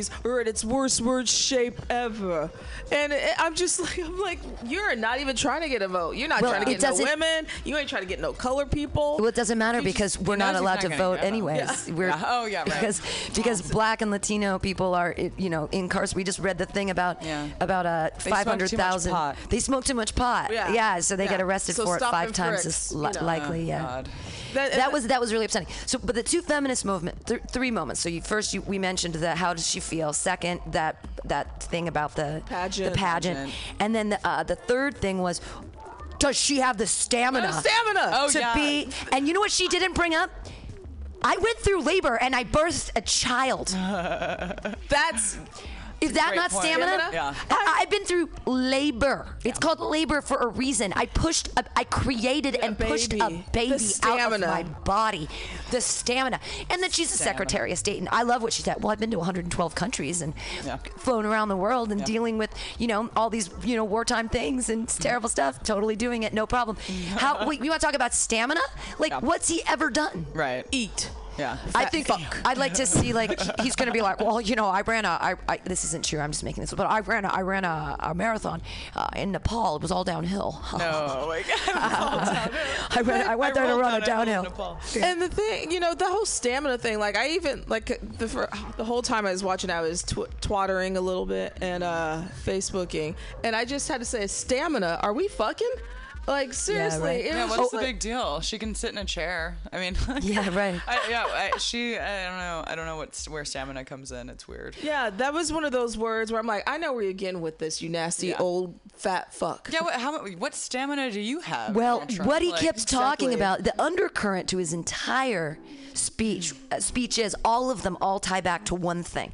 communities are at its worst word shape ever. And it- I'm just like, I'm like, you're not even trying to get a vote. You're not Well, trying to get no women. You ain't trying to get no color people. Well, it doesn't matter You because just- we're not allowed not to vote anyways. Yeah. We're, Yeah. Oh, yeah, right. Because because black and Latino people are, you know, incarcerated. We just read the thing about Yeah. about uh, too much 500,000. They smoke too much pot. Yeah. so they Yeah. get arrested So for it five times as li- you know. likely. Oh, yeah. God. That- that was that was really upsetting. So, but the two feminist movement, th- three moments. So, you first you, we mentioned that how does she feel? Second, that that thing about the Pageant. the pageant, Pageant. and then the, uh, the third thing was, does she have the stamina? Uh, stamina. Oh, to yeah. be. And you know what she didn't bring up? I went through labor and I birthed a child. That's Is that Great not point. stamina? Stamina? Yeah. I, I've been through labor. It's called labor for a reason. I pushed, a, I created and pushed a baby. The out of stamina. my body. The stamina. And then she's the Stamina. Secretary of State. And I love what she said. Well, I've been to 112 countries and Yeah. flown around the world and dealing with, you know, all these, you know, wartime things and it's mm. terrible stuff. Totally doing it. No problem. How, wait, you want to talk about stamina? Like, Yeah. what's he ever done? Right. eat. Yeah. I think fuck. I'd like to see like he's going to be like, well, you know, I ran a. I, I, this isn't true. I'm just making this, but I ran a. I ran a, a marathon uh, in Nepal. It was all downhill. Oh my god. I went. I went there to run a down a hill downhill. And the thing, you know, the whole stamina thing. Like I even like the fir- the whole time I was watching, I was tw- twattering a little bit and uh Facebooking, and I just had to say, stamina. Are we fucking? Like seriously, right. it Yeah, what's just the like- big deal? She can sit in a chair. I mean, Yeah, right. I, yeah, I, she. I don't know. I don't know what where stamina comes in. It's weird. Yeah, that was one of those words where I'm like, I know where you're getting with this, you nasty Yeah. old fat fuck. Yeah. What? How? What stamina do you have? Well, what he Like, kept talking exactly. about, the undercurrent to his entire speech, uh, speeches, all of them all tie back to one thing: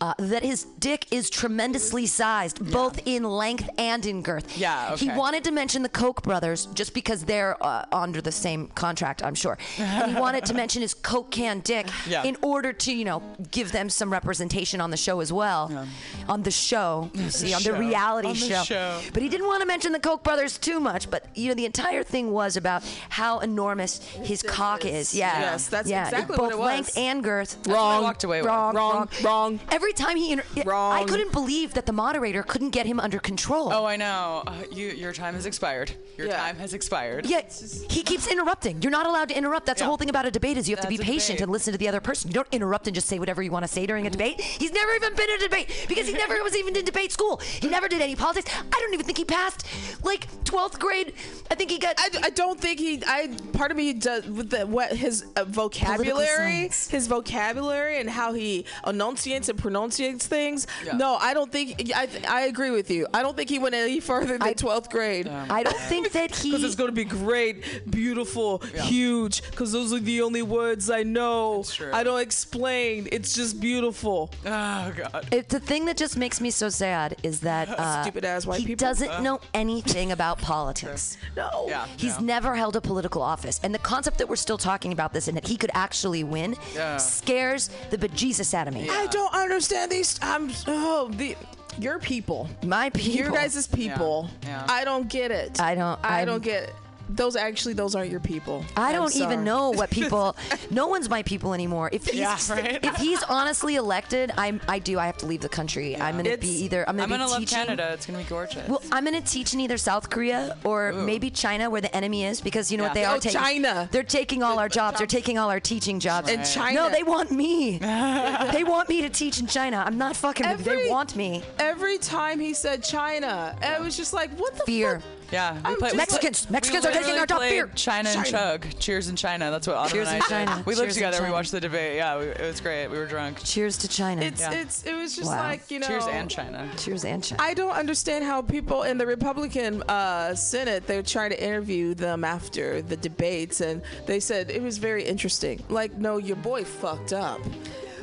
uh, that his dick is tremendously sized, both in length and in girth. Yeah, He wanted to mention the Koch brothers just because they're uh, under the same contract, I'm sure, and he wanted to mention his Coke can dick Yeah. in order to, you know, give them some representation on the show as well. On the show, you see, on the reality On the show. show. But he didn't want to mention the Koch brothers too much. But you know, the entire thing was about how enormous his cock is. Yeah, Yes, that's yeah. Exactly both what it was. length and girth. what I walked away with. Wrong, Wrong, wrong. Every time he, inter- I couldn't believe that the moderator couldn't get him under control. Oh, I know. Uh, you, your time has expired. Your Yeah. time has expired. Yeah, he keeps interrupting. You're not allowed to interrupt. That's the whole thing about a debate is you have to be patient and listen to the other person. You don't interrupt and just say whatever you want to say during a debate. He's never even been in a debate because he never was even in debate school. He never did any politics. I don't even think he passed like 12th grade. I think he got. I, I don't think he. I part of me does with the what his uh, vocabulary, science. his vocabulary, and how he enunciates and pronunciates things. Yeah. No, I don't think. I I agree with you. I don't think he went any further than twelfth grade. I don't think that he. Because it's going to be great, beautiful, huge. Because those are the only words I know. It's true. I don't explain. It's just beautiful. Oh God. It, the thing that just makes me so sad is that uh, Stupid-ass white he people. doesn't know anything about politics. No. Yeah. He's yeah. never held a political office. And the concept that we're still talking about this and that he could actually win Yeah. scares the bejesus out of me. I don't understand these. I'm. Oh, the. Your people. My people. Your guys' people. Yeah. I don't get it. I don't- I I'm- don't get it. Those actually, those aren't your people. I I'm don't sorry. even know what people. no one's my people anymore. If he's Yeah, right? if he's honestly elected, I'm I do. I have to leave the country. I'm gonna It's- be either. I'm gonna I'm be gonna love teaching. Canada. It's gonna be gorgeous. Well, I'm gonna teach in either South Korea or maybe China, where the enemy is, because you know what Yeah. they are Oh, taking. China. They're taking all our jobs. They're taking all our teaching jobs. And China. No, they want me. they want me to teach in China. I'm not fucking. with. Every- they want me. Every time he said China, I was just like, what the Fear. fuck? Yeah, we I'm played- Mexicans. we Mexicans are taking our top beer. China and Chug. Cheers in China. That's what Autumn Cheers and in I China. did. We lived Cheers in together. We watched the debate. Yeah, we, it was great. We were drunk. Cheers to China. It's Yeah. it's it was just Wow. like you know. Cheers and China. Cheers and China. I don't understand how people in the Republican uh, Senate they're trying to interview them after the debates, and they said it was very interesting. Like, no, your boy fucked up.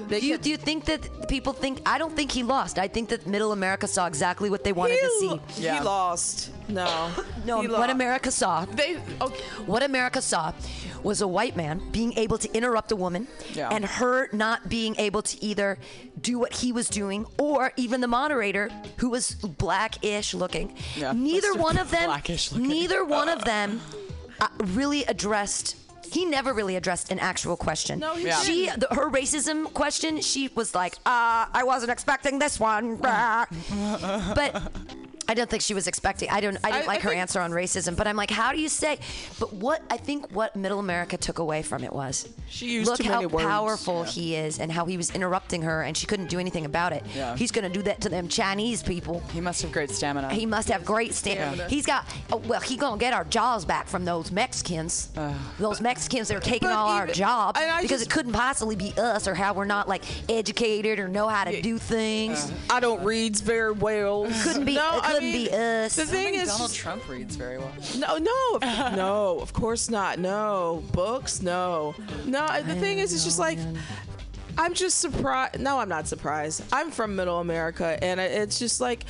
They Do you, do you think that people think? I don't think he lost. I think that Middle America saw exactly what they wanted to see. Yeah. he lost. No, No, he what lost. America saw, They okay. what America saw, was a white man being able to interrupt a woman, Yeah. and her not being able to either do what he was doing, or even the moderator who was blackish looking. Yeah. Neither Mr. one of them. Blackish looking. Neither one of them uh, really addressed. He never really addressed an actual question. No, he Yeah. She, the, her racism question, she was like, uh, I wasn't expecting this one. But I don't think she was expecting. I don't. I didn't I- like I her think- answer on racism. But I'm like, how do you say? But what I think what Middle America took away from it was She used look too how many words. powerful he is and how he was interrupting her and she couldn't do anything about it. Yeah. He's gonna do that to them Chinese people. He must have great stamina. He must have great stamina. Stamina. He's got. Oh, well, he gonna get our jobs back from those Mexicans. those Mexicans that are taking But all our jobs because just- it couldn't possibly be us or how we're not like educated or know how to do things. I don't read very well. couldn't be. No, it I couldn't wouldn't be us. The thing is, Donald just- Trump reads very well. no, no, of- no, of course not. No books, no, no. The thing is, it's just like. I'm just surprised. No, I'm not surprised. I'm from Middle America, and it's just like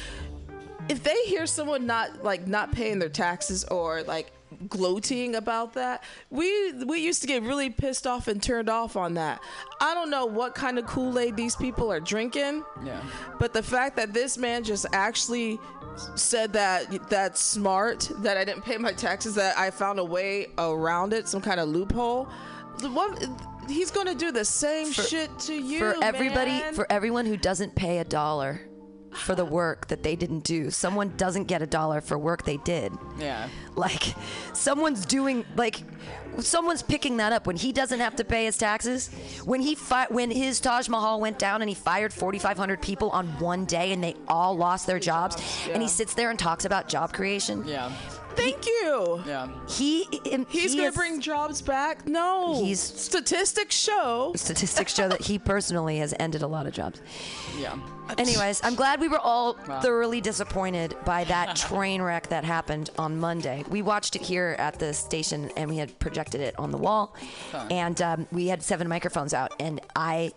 if they hear someone not like not paying their taxes or like gloating about that, we we used to get really pissed off and turned off on that. I don't know what kind of Kool Aid these people are drinking. Yeah. But the fact that this man just actually said that that's smart, that I didn't pay my taxes, that I found a way around it, some kind of loophole. The one, he's going to do the same shit to you. for everybody man. for everyone who doesn't pay a dollar for the work that they didn't do someone doesn't get a dollar for work they did Yeah. like someone's doing like someone's picking that up. When he doesn't have to pay his taxes when he fi- when his Taj Mahal went down and he fired 4500 people on one day and they all lost their jobs and he sits there and talks about job creation. Yeah. Thank you. Yeah. he him- He's he going to bring jobs back? No. He's- statistics show. statistics show that he personally has ended a lot of jobs Yeah. Anyways, I'm glad we were all Wow. thoroughly disappointed by that train wreck that happened on Monday. We watched it here at the station and we had projected it on the wall, and um, we had seven microphones out, and I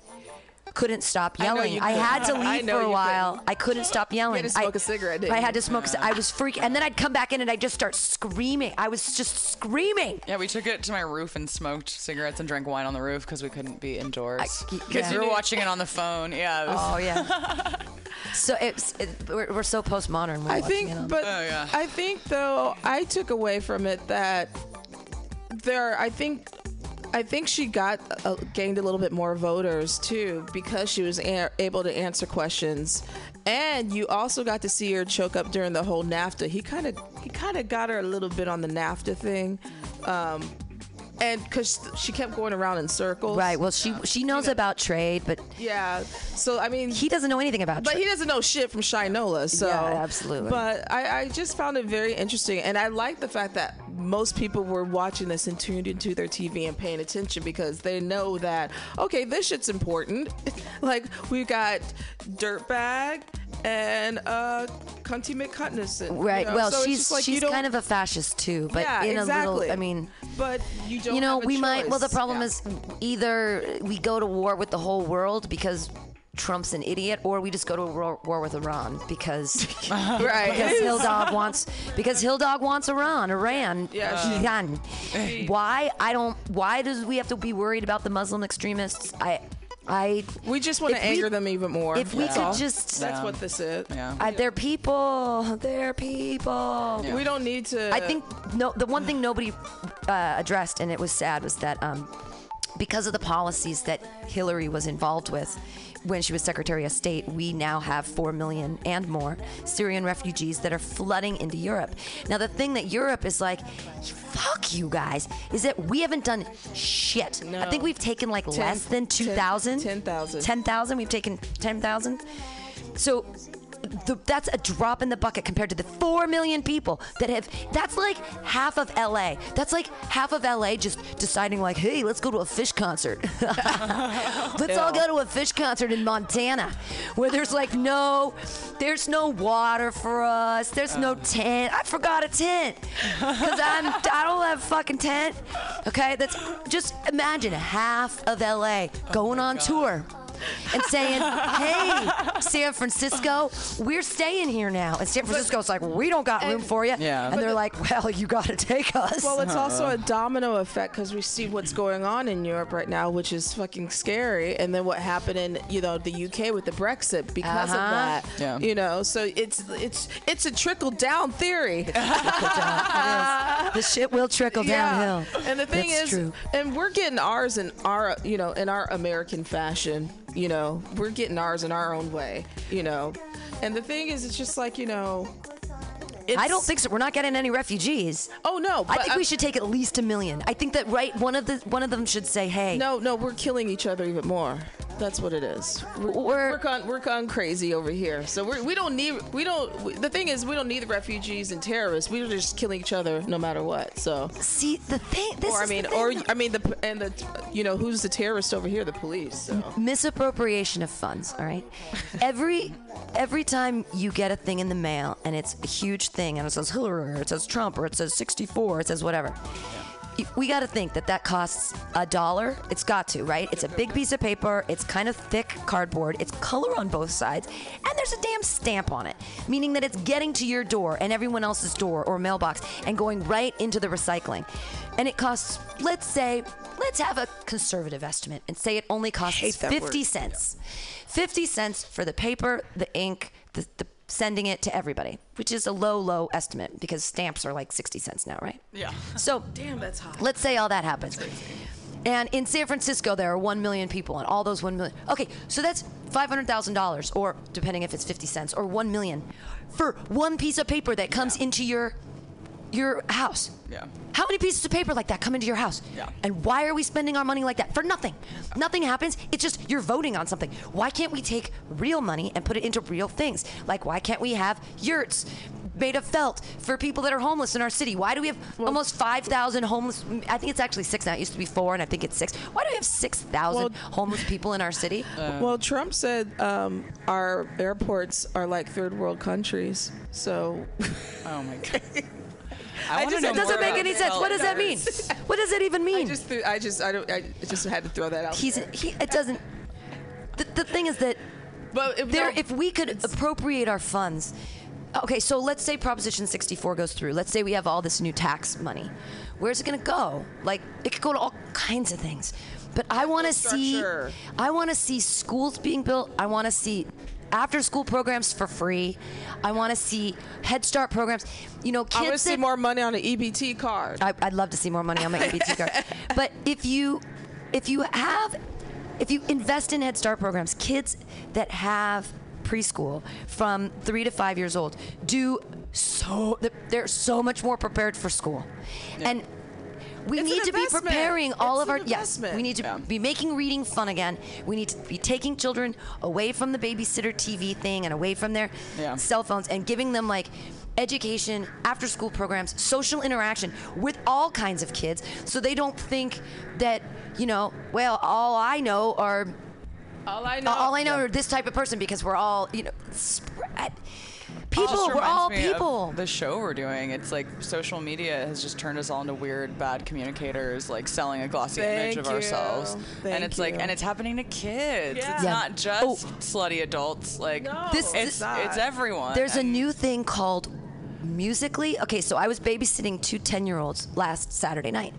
couldn't stop yelling. you I, had to leave for a while. couldn't. I couldn't stop yelling. to smoke I, a cigarette, didn't I had to smoke. a c- I was freaking, and then I'd come back in and I'd just start screaming. I was just screaming. Yeah, we took it to my roof and smoked cigarettes and drank wine on the roof because we couldn't be indoors. Because yeah. we were watching it on the phone. Yeah. it was- Oh yeah. so it's it, we're, we're so postmodern. We're I think, it on- but Oh, yeah. I think though I took away from it that there. I think, I think she got uh, gained a little bit more voters too because she was a- able to answer questions, and you also got to see her choke up during the whole NAFTA. He kind of, he kind of got her a little bit on the NAFTA thing. Um, and because she kept going around in circles, Right. Well, she she knows about trade, but Yeah. So I mean, he doesn't know anything about but trade. he doesn't know shit from Shinola, so Yeah, absolutely. But I, I just found it very interesting, and I like the fact that most people were watching this and tuned into their TV and paying attention because they know that okay, this shit's important. like we've got Dirtbag and uh, Cunty McCutnison. you Right. know? well, So she's like she's kind of a fascist too, but yeah, in exactly. a little. I mean, but you don't. you know, we might. Well, the problem Yeah. is either we go to war with the whole world because Trump's an idiot, or we just go to a war, war with Iran because right. because Hill Dog wants because Hill Dog wants Iran, Iran, Yeah. Iran. Why? I don't. Why does we have to be worried about the Muslim extremists? I, I. we just want to if we- anger them even more. if we could all. just- That's Yeah. what this is. Yeah. I they're people. They're people. We don't need to. I think no. The one thing nobody uh, addressed, and it was sad, was that um, because of the policies that Hillary was involved with when she was Secretary of State, we now have four million and more Syrian refugees that are flooding into Europe. Now, the thing that Europe is like, fuck you guys, is that we haven't done shit. I think we've taken like Ten- less than ten- 2,000. 10,000. 10,000. We've taken 10,000. So the, that's a drop in the bucket compared to the 4 million people that have that's like half of LA. That's like half of LA just deciding like, "Hey, let's go to a Phish concert." let's all go to a Phish concert in Montana where there's like no there's no water for us. There's no uh. tent. I forgot a tent cuz I'm I don't have a fucking tent. Okay? That's just imagine half of LA oh going on tour and saying, "Hey, San Francisco, we're staying here now." And San Francisco's like, "We don't got room for you." Yeah. And they're like, "Well, you got to take us." Well, it's also a domino effect because we see what's going on in Europe right now, which is fucking scary. And then what happened in you know the UK with the Brexit because Uh-huh. of that. Yeah. You know, so it's it's it's a trickle down theory. It is. the shit will trickle downhill. And the thing That's is, true. and we're getting ours in our you know in our American fashion. You know, we're getting ours in our own way. You know, and the thing is, it's just like you know. It's, I don't think so. We're not getting any refugees. Oh no! I think we should take at least a million. I think that right one of the one of them should say, "Hey, No, no, we're killing each other even more. That's what it is. We're We're- we're gone, we're gone crazy over here. So we're, we don't need we don't. We, the thing is, we don't need the refugees and terrorists. We're just killing each other no matter what. So, See, the thing. This or I mean, or. I mean the and the you know who's the terrorist over here? The police. So. misappropriation of funds all right every every time you get a thing in the mail and it's a huge thing and it says hillary or it says trump or it says 64 it says whatever y- we got to think that that costs a dollar. It's got to right? It's a big piece of paper. It's kind of thick cardboard. It's color on both sides and there's a damn stamp on it meaning that it's getting to your door and everyone else's door or mailbox and going right into the recycling. And it costs let's say let's have a conservative estimate and say it only costs 50 word. cents. 50 cents for the paper the ink the, the sending it to everybody which is a low low estimate because stamps are like 60 cents now right Yeah. so Damn, that's hot. let's say all that happens and in San Francisco, there are 1 million people, and all those 1 million. Okay, so that's $500,000, or depending if it's 50 cents, or 1 million for one piece of paper that comes into your your house. Yeah. How many pieces of paper like that come into your house? Yeah. And why are we spending our money like that? For nothing. Nothing happens. It's just you're voting on something. Why can't we take real money and put it into real things? Like why can't we have yurts made of felt for people that are homeless in our city? Why do we have almost 5,000 homeless I think it's actually 6 now. It used to be 4 and I think it's 6. Why do we have 6,000 Well- homeless people in our city? well, Trump said um, our airports are like third world countries. So Oh my god. I, wanna just- know That doesn't make any sense. What does that mean? What does that even mean? I just, I just, I don't, I just had to throw that out. He's there. he it doesn't the, the thing is that but if, there no, if we could appropriate our funds okay so let's say proposition 64 goes through let's say we have all this new tax money where's it going to go like it could go to all kinds of things but i want to see i want to see schools being built i want to see after school programs for free i want to see head start programs you know I want to see more money on an EBT card. I, I'd love to see more money on my EBT card. But if you if you have if you invest in Head Start programs, kids that have preschool from three to five years old do so they're so much more prepared for school, and. We It's need to be preparing all It's of our an yes. We need to Yeah. be making reading fun again. We need to be taking children away from the babysitter TV thing and away from their Yeah. cell phones and giving them like education, after school programs, social interaction with all kinds of kids so they don't think that, you know, well, all I know are all I know, all I know are this type of person because we're all, you know, spread. People, we're all people. The show we're doing, it's like social media has just turned us all into weird, bad communicators, like selling a glossy image of you. ourselves. Thank and it's like, and it's happening to kids. Yeah. It's Yeah. not just Oh. slutty adults. Like No, This- it's it's it's everyone. There's a new thing called Musically. Okay, so I was babysitting two 10 year olds last Saturday night,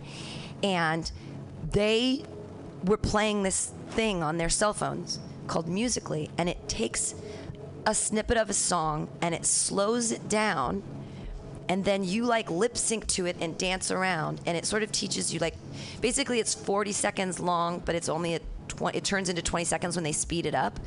and they were playing this thing on their cell phones called Musically, and it takes a snippet of a song and it slows it down and then you like lip sync to it and dance around and it sort of teaches you like basically it's 40 seconds long but it's only a 20 it turns into 20 seconds when they speed it up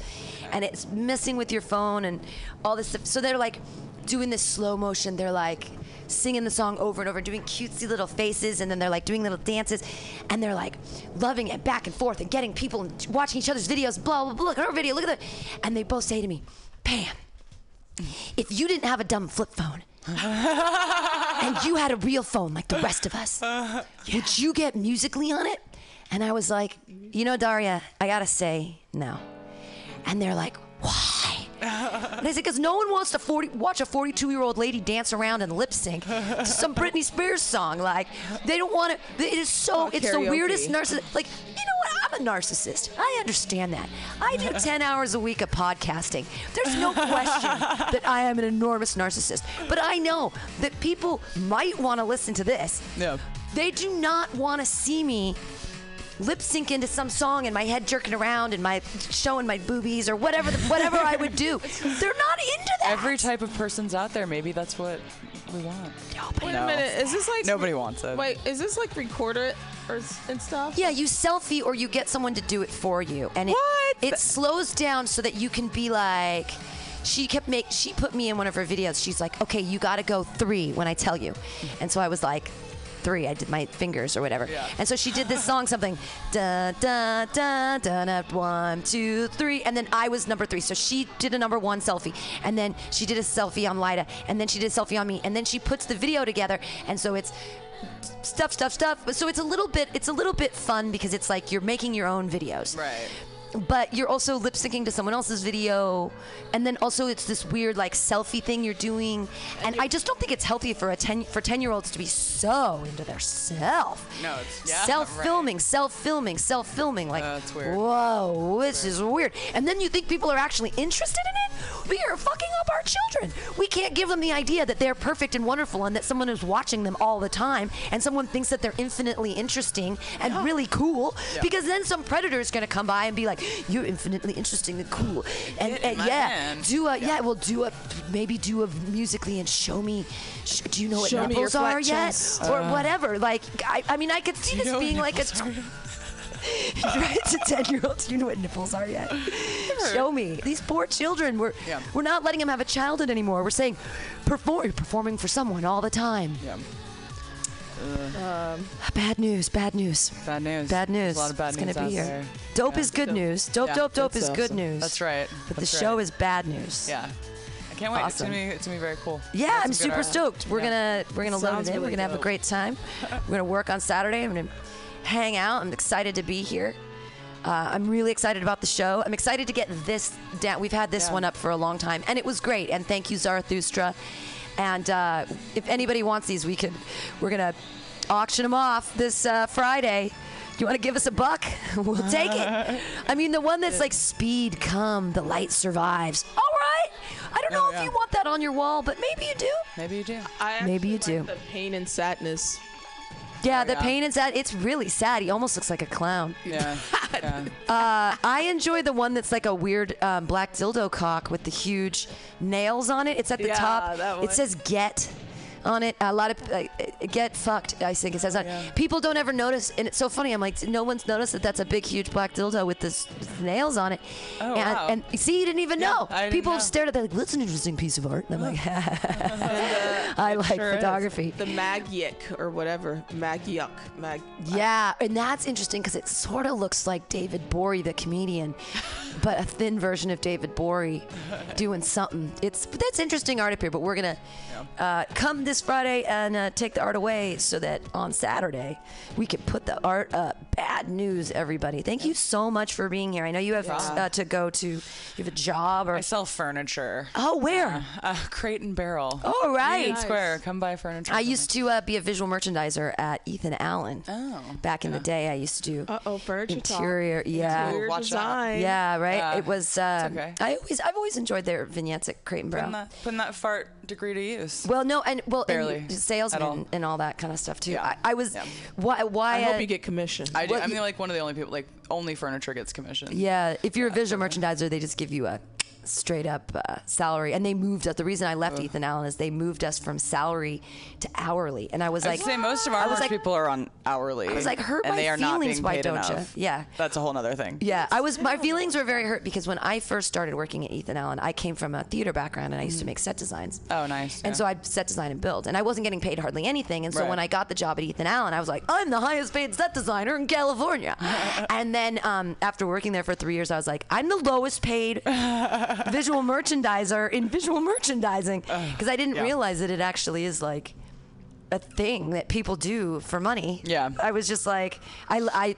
and it's messing with your phone and all this stuff. So they're like doing this slow motion. They're like singing the song over and over doing cutesy little faces and then they're like doing little dances and they're like loving it back and forth and getting people and watching each other's videos blah blah blah look at our video look at that and they both say to me pam if you didn't have a dumb flip phone and you had a real phone like the rest of us, would you get musically on it? And I was like, you know, Daria, I gotta say no. And they're like, why? And I said, because no one wants to 40, watch a 42 year old lady dance around and lip sync to some Britney Spears song. Like, they don't want to. It is so. Oh, it's the weirdest narcissist. Like, you know what? I'm a narcissist. I understand that. I do 10 hours a week of podcasting. There's no question that I am an enormous narcissist. But I know that people might want to listen to this. Yeah. They do not want to see me lip sync into some song and my head jerking around and my showing my boobies or whatever the, whatever I would do. They're not into that. Every type of person's out there. Maybe that's what we want. Nobody. Wait a minute, is this like Nobody wants it. Wait, is this like recorded or and stuff? Yeah, you selfie or you get someone to do it for you, and it What? it slows down so that you can be like. She kept make she put me in one of her videos. She's like, "Okay, you got to go three when I tell you," and so I was like, three. I did my fingers or whatever. Yeah. And so she did this song, something da da da da da one two three, and then I was number three. So she did a number one selfie, and then she did a selfie on Lida, and then she did a selfie on me, and then she puts the video together, and so it's stuff, stuff, stuff. So it's a little bit, it's a little bit fun because it's like you're making your own videos Right. But you're also lip syncing to someone else's video and then also it's this weird like selfie thing you're doing and i just don't think it's healthy for a 10 for 10 year olds to be so into their self No, it's- yeah, self filming right. self filming self filming like Uh, weird. whoa this is weird and then you think people are actually interested in it we are fucking up our children we can't give them the idea that they're perfect and wonderful and that someone is watching them all the time and someone thinks that they're infinitely interesting and really cool because then some predator is going to come by and be like you're infinitely interesting and cool and, Get and yeah hand. do a yeah. well do a maybe do a musically and show me sh- do you know what Show nipples are yet chest. or whatever like I, I mean i could see Uh. this being like a nipples right to 10 year olds you know what nipples are yet show me these poor children we're Yeah. we're not letting them have a childhood anymore we're saying perform you're performing for someone all the time Yeah. Uh, um, bad news bad news Bad news. bad news There's a lot of bad it's news gonna be here there. dope Yeah. is good Dope. news dope Yeah. dope dope is good news That's right. but That's the show right. is bad news Yeah. I can't wait. It's Awesome. gonna be it's gonna be very cool. Yeah, I'm super stoked. We're Yeah. gonna we're gonna load it in. We're gonna have a great time. We're gonna work on Saturday. I'm gonna hang out. I'm excited to be here. Uh, I'm really excited about the show. I'm excited to get this down. We've had this Yeah. one up for a long time, and it was great. And thank you, Zarathustra. And uh, if anybody wants these, we could. We're gonna auction them off this uh, Friday. Do you want to give us a buck? we'll take it. I mean, the one that's like speed, come, the light survives. All right. I don't know Oh, if yeah. you want that on your wall, but maybe you do. Maybe you do. I Maybe you actually do. The pain and sadness. Yeah, the pain is that it's really sad. He almost looks like a clown. Yeah. yeah. Uh, I enjoy the one that's like a weird um, black dildo cock with the huge nails on it. It's at the Yeah, top. It says "get" on it. A lot of uh, "get fucked." I think it says on. Oh, yeah. People don't ever notice, and it's so funny. I'm like, no one's noticed that that's a big, huge black dildo with this with nails on it. Oh, and, wow. and see, you didn't even Yeah, know. I didn't People know. stared at that like, "That's an interesting piece of art." And I'm like, I like sure is. photography. The Magyik or whatever. Magyuk. Mag. Yeah, and that's interesting because it sort of looks like David Bory, the comedian, but a thin version of David Bory doing something. It's that's interesting art up here. But we're gonna uh, come this Friday and uh, take the art away so that on Saturday we can put the art up. Bad news, everybody. Thank you so much for being here. I know you have uh, to go to. You have a job or I sell furniture. oh where? Uh, crate and barrel. All right. Union Square. Come buy furniture. I from me. used to uh, be a visual merchandiser at Ethan Allen. Oh, Back in the day, I used to do Uh-oh, furniture talk. interior. Yeah, Interior Watch out. design. Yeah, right. Yeah, it was. Uh, it's okay. I always, I've always enjoyed their vignettes at Crate and Barrel. Putting that, putting that fart degree to use. Well, no, and well, Barely and at salesmen all. and all that kind of stuff too. Yeah. I, I was. Yeah. Why? Why? I hope uh, you get commission. I do. Well, I'm you- like one of the only people. Like only furniture gets commission. Yeah, if you're a visual merchandiser, they just give you a straight up uh, salary, and they moved us. The reason I left Ethan Allen is they moved us from salary to hourly, and I was I like, would say most of our I like- people are on hourly. I was like, hurt and my they are not feelings, being why don't enough. Yeah. that's a whole other thing. Yeah, I was. My feelings were very hurt because when I first started working at Ethan Allen, I came from a theater background and I used to make set designs. Oh, nice. And yeah. so I set design and build, and I wasn't getting paid hardly anything. And so Right. when I got the job at Ethan Allen, I was like, I'm the highest paid set designer in California. and then um, after working there for three years, I was like, I'm the lowest paid visual merchandiser in visual merchandising because I didn't yeah. realize that it actually is like a thing that people do for money. Yeah. I was just like, I, I,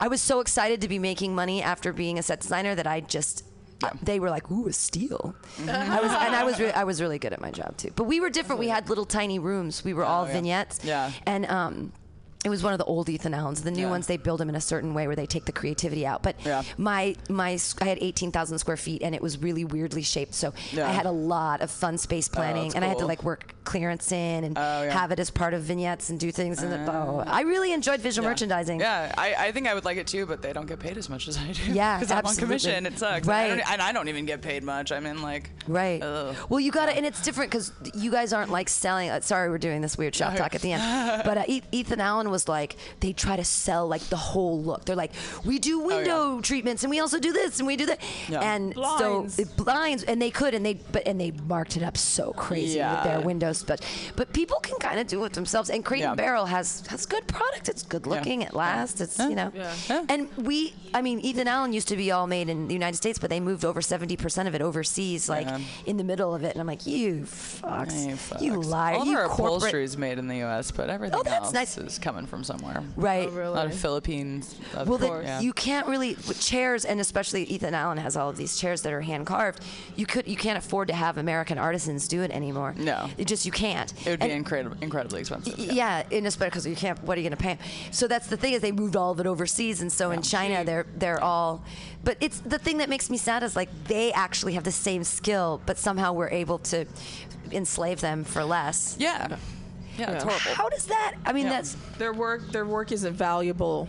I was so excited to be making money after being a set designer that I just. They were like, "Ooh, a steal." I was, and I was, re- I was really good at my job too. But we were different. We had little tiny rooms. We were all Oh, yeah. vignettes. Yeah. And um, it was one of the old Ethan Allens. The new Yeah. ones they build them in a certain way where they take the creativity out. But Yeah. my my I had eighteen thousand square feet and it was really weirdly shaped. So Yeah. I had a lot of fun space planning, that's and I had to like work clearance in and Oh, have it as part of vignettes and do things. And oh, I really enjoyed visual merchandising. Yeah, I, I think I would like it too, but they don't get paid as much as I do. Yeah, because I'm on commission. It sucks. Right. I don't, and I don't even get paid much. I mean, like, Right. Ugh. Well, you got to, and it's different because you guys aren't like selling. Uh, sorry, we're doing this weird shop talk at the end. But uh, Ethan Allen was like they try to sell like the whole look. They're like, we do oh, window treatments and we also do this and we do that. Yeah. And Blinds. so it blinds and they could and they but and they marked it up so crazy with their windows. But but people can kind of do it themselves. And Crate and Barrel has has good product. It's good looking. It lasts. It's you know. Yeah. Yeah. And we, I mean, Ethan Allen used to be all made in the United States, but they moved over 70% of it overseas, like Yeah. in the middle of it. And I'm like, you fucks. Hey, You fucks. liar. All you our corporate. upholstery is made in the U.S., but everything Oh, that's else nice. is coming from somewhere. Right. Oh, really? A lot of Philippines. Of Well, course. the, yeah. you can't really with chairs, and especially Ethan Allen has all of these chairs that are hand carved. You could, you can't afford to have American artisans do it anymore. No. it just you can't. it would be And- incredible, incredibly expensive. Yeah, in especially because you can't. What are you going to pay 'em? So that's the thing is they moved all of it overseas, and so in China they're they're all. But it's the thing that makes me sad is like they actually have the same skill, but somehow we're able to enslave them for less. Yeah. Yeah, it's horrible. How does that? I mean, Yeah. that's their work their work isn't valuable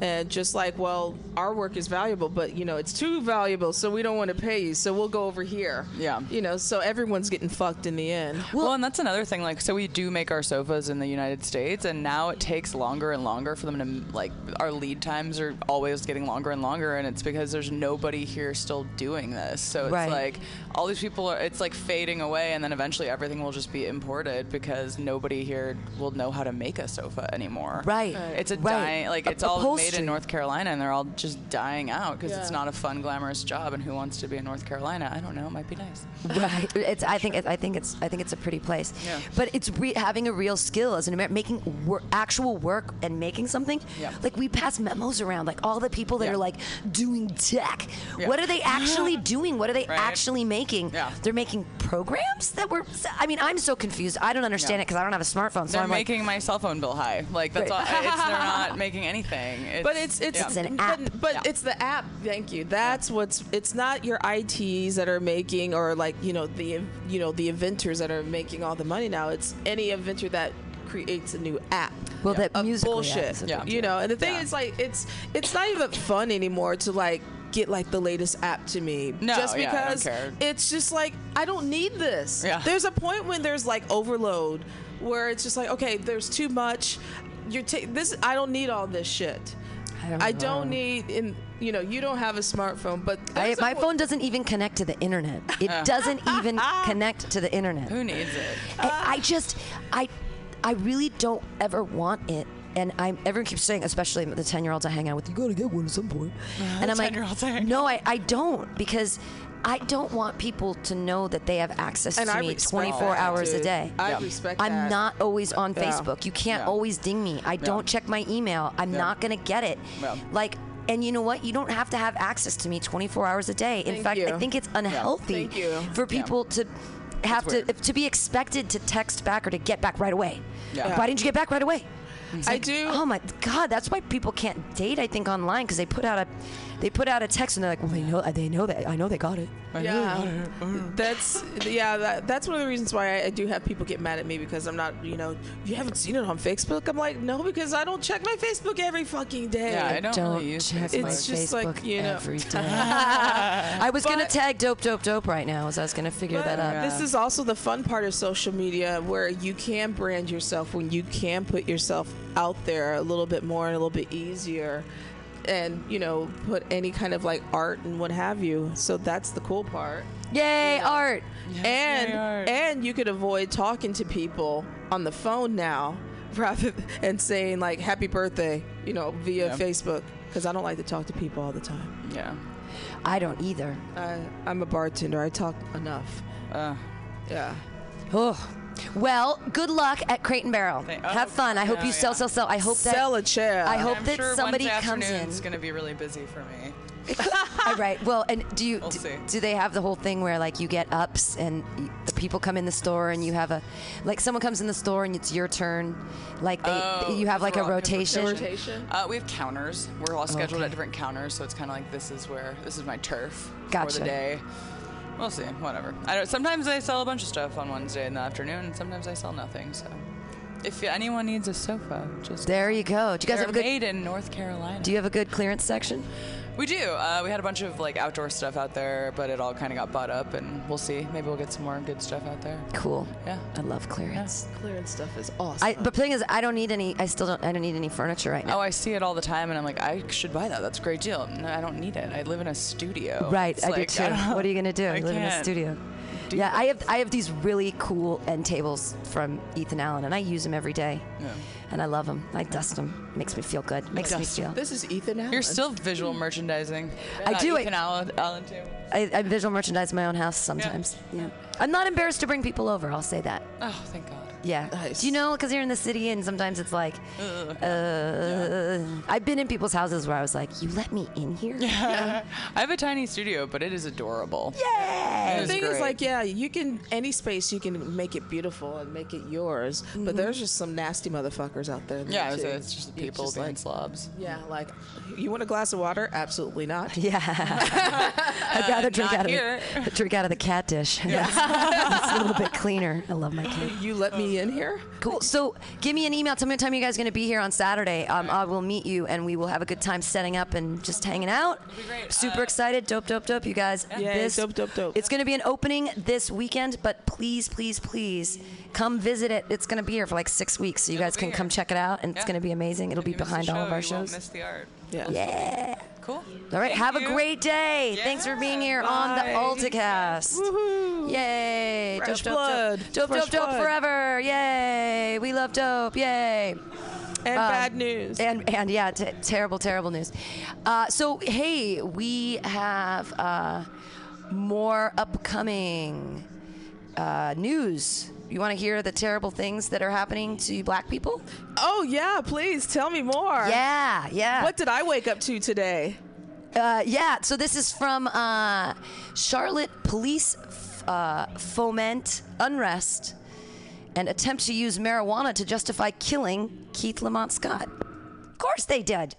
and just like well our work is valuable but you know it's too valuable so we don't want to pay you so we'll go over here Yeah. you know so everyone's getting fucked in the end Well, and that's another thing. Like, so we do make our sofas in the United States, and now it takes longer and longer for them to like. Our lead times are always getting longer and longer, and it's because there's nobody here still doing this. So it's Right. like all these people are. It's like fading away, and then eventually everything will just be imported because nobody here will know how to make a sofa anymore. Right. It's a Right. dying. Like it's all made in North Carolina, and they're all just dying out because it's not a fun, glamorous job. And who wants to be in North Carolina? I don't know. It might be nice. right. It's. I think. It, I think it's. I think it's a pretty place. Yeah. But it's re- having a real skill as an American, making wor- actual work and making something. Yeah. Like we pass memos around, like all the people that Yeah. are like doing tech. Yeah. What are they actually doing? What are they Right. actually making? Yeah. They're making programs that were. I mean, I'm so confused. I don't understand Yeah. it because I don't have a smartphone. So They're I'm like, making my cell phone bill high. Like that's Right. all. It's, they're not making anything. It's, but it's it's, yeah. It's an but, app. but Yeah. it's the app thank you that's what's it's not your its that are making or like you know the you know the inventors that are making all the money now it's any inventor that creates a new app well, that of musical bullshit. Yeah. You know, and the thing Yeah. is like it's it's not even fun anymore to like get like the latest app to me No, just yeah, I don't because care. it's just like I don't need this. Yeah. There's a point when there's like overload where it's just like okay, there's too much. You're ta- this I don't need all this shit. I don't I don't need in you know, you don't have a smartphone, but I, there's a my phone doesn't even connect to the internet. It uh. doesn't even connect to the internet. Who needs it? I, I just, I, I really don't ever want it. And I'm everyone keeps saying, especially the ten year olds I hang out with, you gotta get one at some point. Uh-huh, and I'm like, 10-year-olds I hang no, I, I don't because I don't want people to know that they have access and to I me 24 that, hours a day. I Yeah. respect I'm that. not always on Yeah. Facebook. You can't Yeah. always ding me. I don't check my email. I'm not gonna get it. Like. And you know what? You don't have to have access to me 24 hours a day. In Thank fact, I think it's unhealthy you. for people to have to to be expected to text back or to get back right away. Why didn't you get back right away? I do Oh my God, that's why people can't date. I think online because they put out a they put out a text and they're like, well, they know they know that I know they got it. Yeah, that's yeah. That, that's one of the reasons why I, I do have people get mad at me because I'm not, you know, you haven't seen it on Facebook. I'm like, no, because I don't check my Facebook every fucking day. Yeah, I don't, Don't really use check Facebook. my It's just like, Facebook you know- every day. I was gonna tag dope, dope, dope right now. As I was gonna figure that out. Yeah. This is also the fun part of social media where you can brand yourself when you can put yourself out there a little bit more and a little bit easier and you know put any kind of like art and what have you so that's the cool part Yay, art! and yay, art. and you could avoid talking to people on the phone now rather th- and saying like happy birthday you know via Yeah. facebook because i don't like to talk to people all the time Yeah. I don't either. I, i'm a bartender i talk enough Uh, yeah Oh. Well, good luck at Crate and Barrel. Thank- oh, Have fun. I hope you sell, yeah. sell, sell. I hope that. sell a chair I hope I'm that sure somebody comes in. It's gonna be really busy for me. All right. Well, and do you We'll do, do they have the whole thing where like you get ups and y- the people come in the store and you have a like someone comes in the store and it's your turn, like they Oh, you have like a rotation. rotation Uh, we have counters. We're all scheduled Okay. at different counters, so it's kind of like this is where this is my turf for the day. We'll see. Whatever. I don't. Sometimes I sell a bunch of stuff on Wednesday in the afternoon, and sometimes I sell nothing. So, if anyone needs a sofa, just There you go. Do you guys have a good? made in North Carolina. Do you have a good clearance section? We do. Uh, we had a bunch of like outdoor stuff out there, but it all kind of got bought up, and we'll see. Maybe we'll get some more good stuff out there. Cool. Yeah. I love clearance. Clearance stuff is awesome. I, but the thing is, I don't need any. I still don't. I don't need any furniture right now. Oh, I see it all the time, and I'm like, I should buy that. That's a great deal. No, I don't need it. I live in a studio. Right, It's I like, do too. don't- What are you gonna do? I live in a studio. Do Yeah, I have I have these really cool end tables from Ethan Allen, and I use them every day. Yeah. And I love them. I dust them. Makes me feel good. Makes me dust 'em. feel. this is Ethan Allen. You're still visual merchandising. I Uh, do it- Ethan Allen, Allen too. I, I visual merchandise my own house sometimes. Yeah. I'm not embarrassed to bring people over. I'll say that. Oh, thank God. Yeah. Nice. Do you know? Because you're in the city, and sometimes it's like, uh, uh, I've been in people's houses where I was like, "You let me in here?" Yeah. I have a tiny studio, but it is adorable. Yeah. The is thing is, like, yeah, you can any space you can make it beautiful and make it yours, but mm-hmm. there's just some nasty motherfuckers out there. Yeah, it's, it's just You people just being like, slobs. yeah, like, you want a glass of water? Absolutely not. Yeah. I'd rather uh, drink not out of here. the, drink out of the cat dish. That's, that's a little bit cleaner. I love my cat. You let me in here? Cool. So give me an email. Tell me what time you guys are going to be here on Saturday. Um, I will meet you and we will have a good time setting up and just hanging out. great. Super Uh, excited. Dope, dope, dope. You guys. Yay, dope, dope, dope. It's going to be an opening this weekend, but please, please, please come visit it. It's going to be here for like six weeks, so you It'll guys can here. come check it out, and it's going to be amazing. It'll If be you miss behind all of our you won't shows. miss the art. Yeah. Yeah. Cool. All right. Thank have you. a great day. Thanks for being here on the Bye. AltaCast. Woohoo. Yay! Fresh dope, blood. dope, dope, Fresh dope, dope blood. forever! Yay! We love dope! Yay! And bad news. And and yeah, t- terrible, terrible news. Uh, so hey, we have uh, more upcoming uh, news. You want to hear the terrible things that are happening to black people? oh, yeah, please tell me more. Yeah, yeah. What did I wake up to today? Uh, yeah, so this is from uh, Charlotte police f- uh, foment unrest and attempt to use marijuana to justify killing Keith Lamont Scott. Of course they did.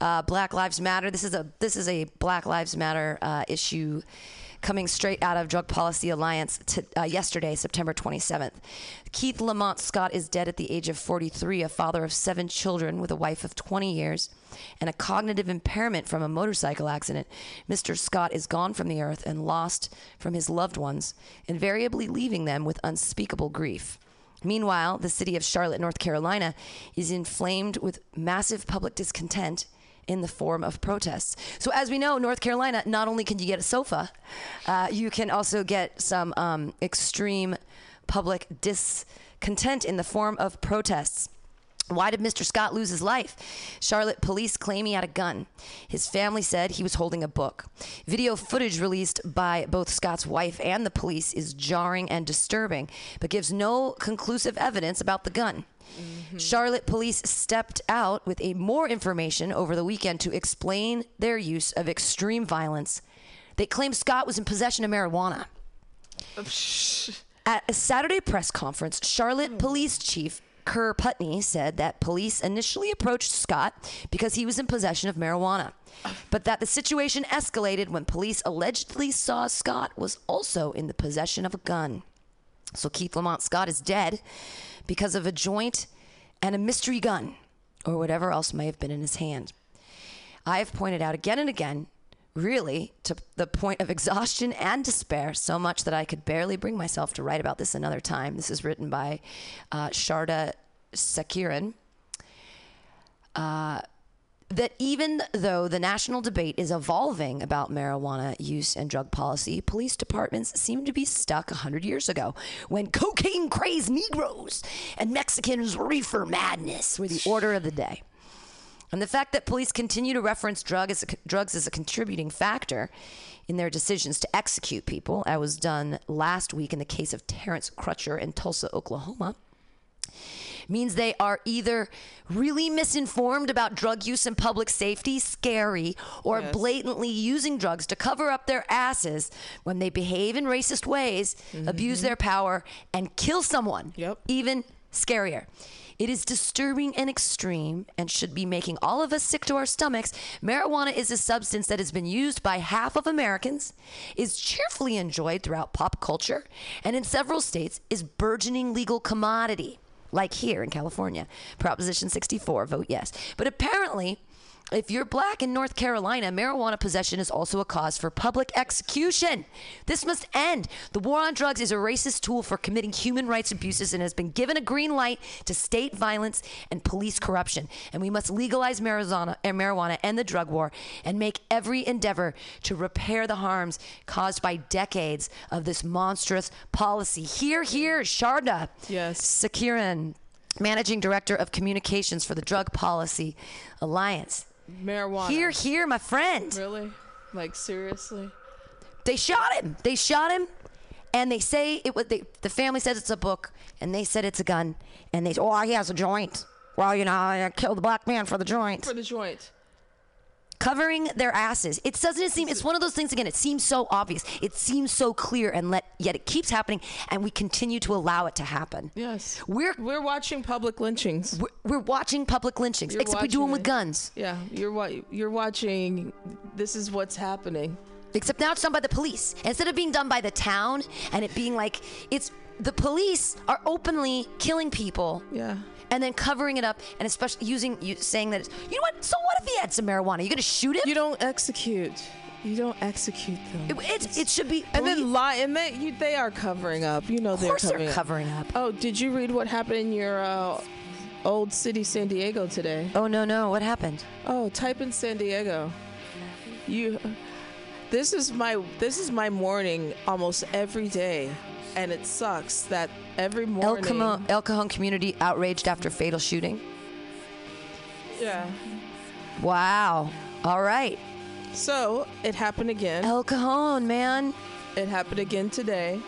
Uh, Black Lives Matter. This is a this is a Black Lives Matter uh, issue coming straight out of Drug Policy Alliance uh, yesterday, September 27th. Keith Lamont Scott is dead at the age of 43, a father of seven children with a wife of 20 years and a cognitive impairment from a motorcycle accident. Mr. Scott is gone from the earth and lost from his loved ones, invariably leaving them with unspeakable grief. Meanwhile, the city of Charlotte, North Carolina, is inflamed with massive public discontent in the form of protests. So, as we know, North Carolina, not only can you get a sofa, uh, you can also get some um, extreme public discontent in the form of protests. Why did Mr. Scott lose his life? Charlotte police claim he had a gun. His family said he was holding a book. Video footage released by both Scott's wife and the police is jarring and disturbing, but gives no conclusive evidence about the gun. Mm-hmm. Charlotte police stepped out with a more information over the weekend to explain their use of extreme violence. They claim Scott was in possession of marijuana. Oh, At a Saturday press conference, Charlotte hmm. Police Chief Kerr Putney said that police initially approached Scott because he was in possession of marijuana, but that the situation escalated when police allegedly saw Scott was also in the possession of a gun. So Keith Lamont Scott is dead because of a joint and a mystery gun, or whatever else may have been in his hand. I have pointed out again and again, really to the point of exhaustion and despair, so much that I could barely bring myself to write about this another time. This is written by uh, Sharda Sekaran. Uh, that even though the national debate is evolving about marijuana use and drug policy, police departments seem to be stuck 100 years ago when cocaine crazed Negroes and Mexicans reefer madness were the order of the day. And the fact that police continue to reference drug as a, drugs as a contributing factor in their decisions to execute people, as was done last week in the case of Terrence Crutcher in Tulsa, Oklahoma, means they are either really misinformed about drug use and public safety, scary, or Yes. blatantly using drugs to cover up their asses when they behave in racist ways, mm-hmm. abuse their power, and kill someone. Yep. Even scarier. It is disturbing and extreme and should be making all of us sick to our stomachs. Marijuana is a substance that has been used by half of Americans, is cheerfully enjoyed throughout pop culture, and in several states is burgeoning legal commodity, like here in California. Proposition 64, vote yes. But apparently, if you're black in North Carolina, marijuana possession is also a cause for public execution. This must end. The war on drugs is a racist tool for committing human rights abuses and has been given a green light to state violence and police corruption. And we must legalize marijuana, eh, marijuana and the drug war and make every endeavor to repair the harms caused by decades of this monstrous policy. Here, here, Sharda. Yes. Sekaran, Managing Director of Communications for the Drug Policy Alliance. Marijuana. Here, here, my friend. Really? Like seriously? They shot him. They shot him, and they say it was. They, the family says it's a book, and they said it's a gun, and they. Oh, he has a joint. Well, you know, I killed the black man for the joint. For the joint. Covering their asses. It doesn't seem. It's one of those things again. It seems so obvious. It seems so clear, and let yet it keeps happening, and we continue to allow it to happen. Yes. We're We're watching public lynchings. we're, we're watching public lynchings, You're except we do them watching with guns. Yeah, you're wa- you're watching. This is what's happening. Except now it's done by the police. Instead of being done by the town and it being like it's the police are openly killing people. Yeah. And then covering it up and especially using you saying that it's, you know what? So what if he had some marijuana? You gonna shoot him? You don't execute. You don't execute them. it, it's, it should be. and then lie, and they you, they are covering up. You know they're covering they're up. covering up. Oh, did you read what happened in your uh, old city, San Diego today? Oh no no! What happened? Oh, type in San Diego. You. This is my this is my morning almost every day, and it sucks that every El morning. El Cajon community outraged after fatal shooting. Yeah. Wow. All right. So it happened again. El Cajon, man. It happened again today.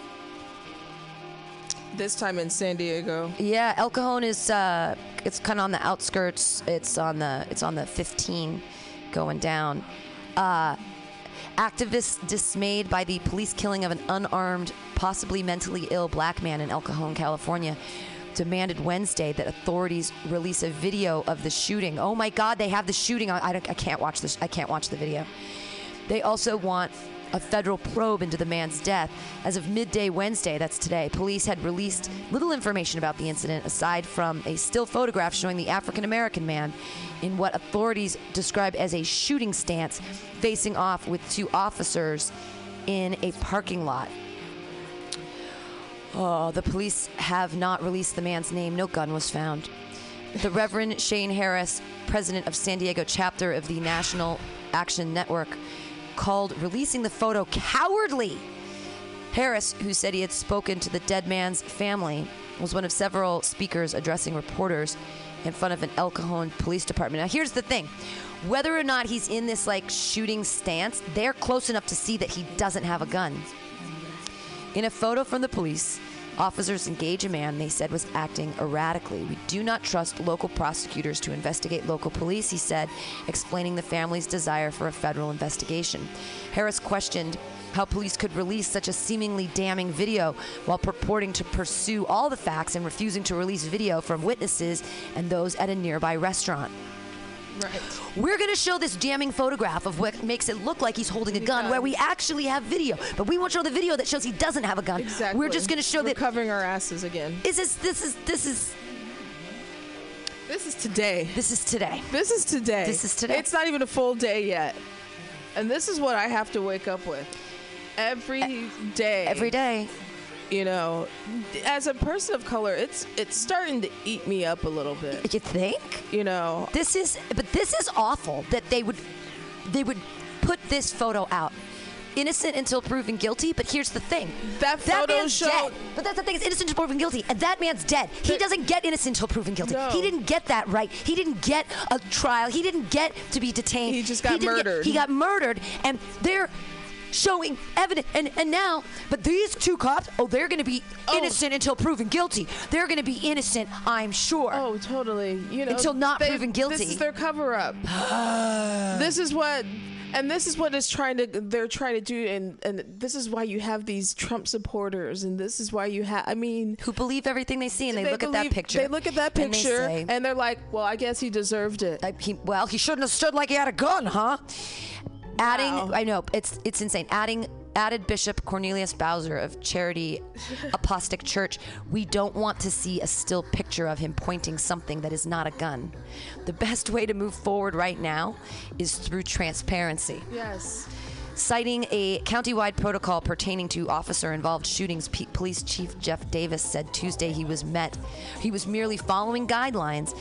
This time in San Diego. Yeah, El Cajon is uh, it's kind of on the outskirts. It's on the it's on the 15 going down. Uh, activists dismayed by the police killing of an unarmed, possibly mentally ill black man in El Cajon, California. Demanded Wednesday that authorities release a video of the shooting. Oh my God, they have the shooting. I, I, I can't watch this. I can't watch the video. They also want a federal probe into the man's death. As of midday Wednesday, that's today, police had released little information about the incident aside from a still photograph showing the African American man in what authorities describe as a shooting stance, facing off with two officers in a parking lot. Oh, the police have not released the man's name. No gun was found. The Reverend Shane Harris, president of San Diego chapter of the National Action Network, called releasing the photo cowardly. Harris, who said he had spoken to the dead man's family, was one of several speakers addressing reporters in front of an El Cajon police department. Now, here's the thing whether or not he's in this like shooting stance, they're close enough to see that he doesn't have a gun. In a photo from the police, officers engage a man they said was acting erratically. We do not trust local prosecutors to investigate local police, he said, explaining the family's desire for a federal investigation. Harris questioned how police could release such a seemingly damning video while purporting to pursue all the facts and refusing to release video from witnesses and those at a nearby restaurant. Right. We're going to show this damning photograph of what makes it look like he's holding a gun, where we actually have video, but we won't show the video that shows he doesn't have a gun. Exactly. We're just going to show We're that. covering our asses again. Is this this is this is This is today. this is today? This is today. This is today. It's not even a full day yet. And this is what I have to wake up with every day. Every day. You know, as a person of color, it's it's starting to eat me up a little bit. You think? You know, This is but this is awful that they would they would put this photo out. Innocent until proven guilty, but here's the thing. That photo man's showed- dead. But that's the thing, it's innocent until proven guilty, and that man's dead. He doesn't get innocent until proven guilty. No. He didn't get that right. He didn't get a trial. He didn't get to be detained. He just got get- murdered. he got murdered, and they're showing evidence. And, and now, but these two cops, oh, they're going to be Oh. innocent until proven guilty. They're going to be innocent, I'm sure. oh, totally. You know, Until not they- proven guilty. This is their cover up. this is what and this is what is trying to they're trying to do and and this is why you have these Trump supporters and this is why you have I mean who believe everything they see and they, look at that picture. They look at that and they picture say, and, they're like, "Well, I guess he deserved it." I- he, well, he shouldn't have stood like he had a gun, huh? Adding, Wow. I know it's it's insane. Adding added Bishop Cornelius Bowser of Charity Apostolic Church, we don't want to see a still picture of him pointing something that is not a gun. The best way to move forward right now is through transparency. Yes. Citing a countywide protocol pertaining to officer involved shootings, P- Police Chief Jeff Davis said Tuesday he was met. He was merely following guidelines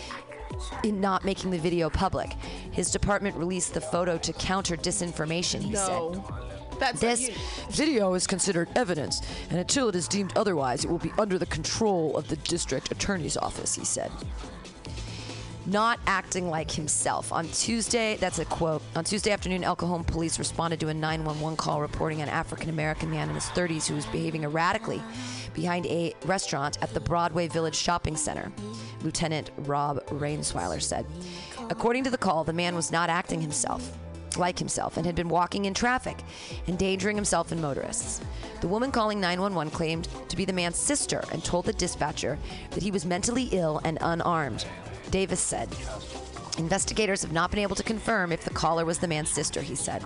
in not making the video public. His department released the photo to counter disinformation, he said. That's This video is considered evidence, and until it is deemed otherwise, it will be under the control of the district attorney's office, he said. Not acting like himself. On Tuesday, that's a quote. On Tuesday afternoon, El Cajon police responded to a 911 call reporting an African American man in his 30s who was behaving erratically behind a restaurant at the Broadway Village Shopping Center. Lieutenant Rob Ransweiler said. According to the call, the man was not acting himself like himself and had been walking in traffic, endangering himself and motorists. The woman calling 911 claimed to be the man's sister and told the dispatcher that he was mentally ill and unarmed. Davis said. Investigators have not been able to confirm if the caller was the man's sister, he said.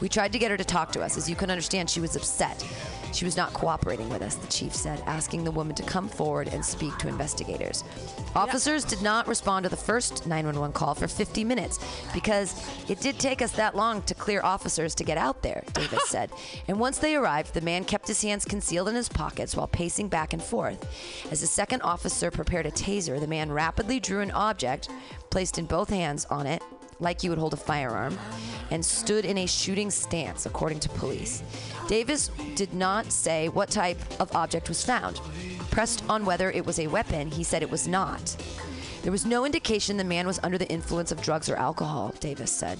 We tried to get her to talk to us. As you can understand, she was upset. She was not cooperating with us, the chief said, asking the woman to come forward and speak to investigators. Officers did not respond to the first 911 call for 50 minutes because it did take us that long to clear officers to get out there, Davis said. And once they arrived, the man kept his hands concealed in his pockets while pacing back and forth. As the second officer prepared a taser, the man rapidly drew an object, placed in both hands on it, like you would hold a firearm, and stood in a shooting stance, according to police. Davis did not say what type of object was found. Pressed on whether it was a weapon, he said it was not. There was no indication the man was under the influence of drugs or alcohol, Davis said.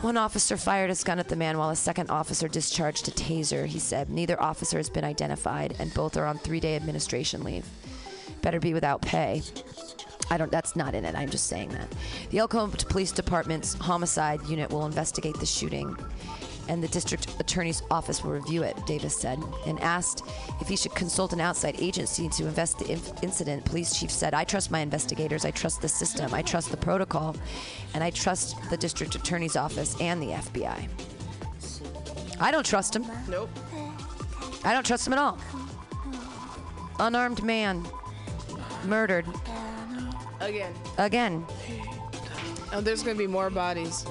One officer fired his gun at the man while a second officer discharged a taser, he said. Neither officer has been identified, and both are on three day administration leave. Better be without pay. I don't. That's not in it. I'm just saying that. The El Cajon Police Department's homicide unit will investigate the shooting, and the district attorney's office will review it. Davis said, and asked if he should consult an outside agency to invest the inf- incident. Police chief said, "I trust my investigators. I trust the system. I trust the protocol, and I trust the district attorney's office and the FBI. I don't trust him. Nope. I don't trust him at all. Unarmed man murdered Again. again." Oh, there's gonna be more bodies.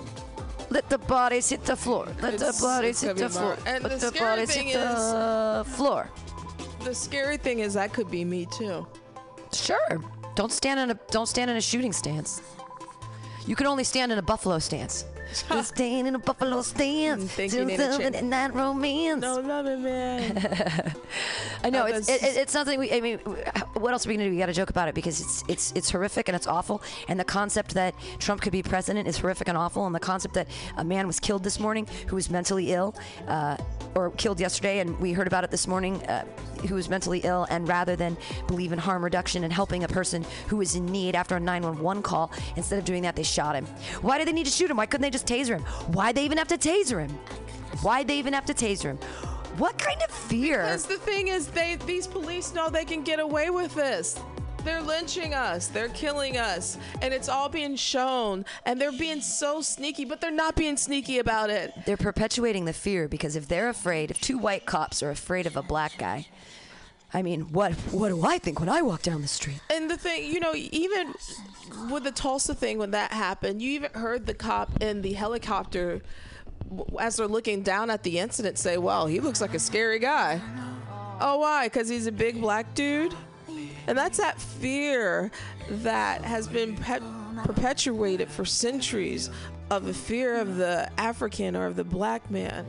Let the bodies hit the floor. Let It's- the bodies hit the floor. and Let the the scary bodies thing hit the floor. The scary thing is that could be me too. Sure. Don't stand in a don't stand in a shooting stance. You can only stand in a buffalo stance. Just stand in a buffalo stance. Till something in that romance. No love it, man. I know Oh, it's it, it- it's something. We, I mean, what else are we gonna do? We got to joke about it because it's it's it's horrific and it's awful. And the concept that Trump could be president is horrific and awful. And the concept that a man was killed this morning who was mentally ill, uh, or killed yesterday, and we heard about it this morning, uh, who was mentally ill, and rather than believe in harm reduction and helping a person who is in need after a 911 call, instead of doing that, they shot him. Why did they need to shoot him? Why couldn't they just taser him? Why'd they even have to taser him? Why'd they even have to taser him? What kind of fear? Because the thing is, they these police know they can get away with this. They're lynching us. They're killing us. And it's all being shown. And they're being so sneaky, but they're not being sneaky about it. they're perpetuating the fear because if they're afraid, if two white cops are afraid of a black guy, I mean, what what do I think when I walk down the street? And the thing, you know, even with the Tulsa thing, when that happened, you even heard the cop in the helicopter, as they're looking down at the incident, say, Well, he looks like a scary guy. Oh, why? Because he's a big black dude? And that's that fear that has been pe- perpetuated for centuries of the fear of the African or of the black man,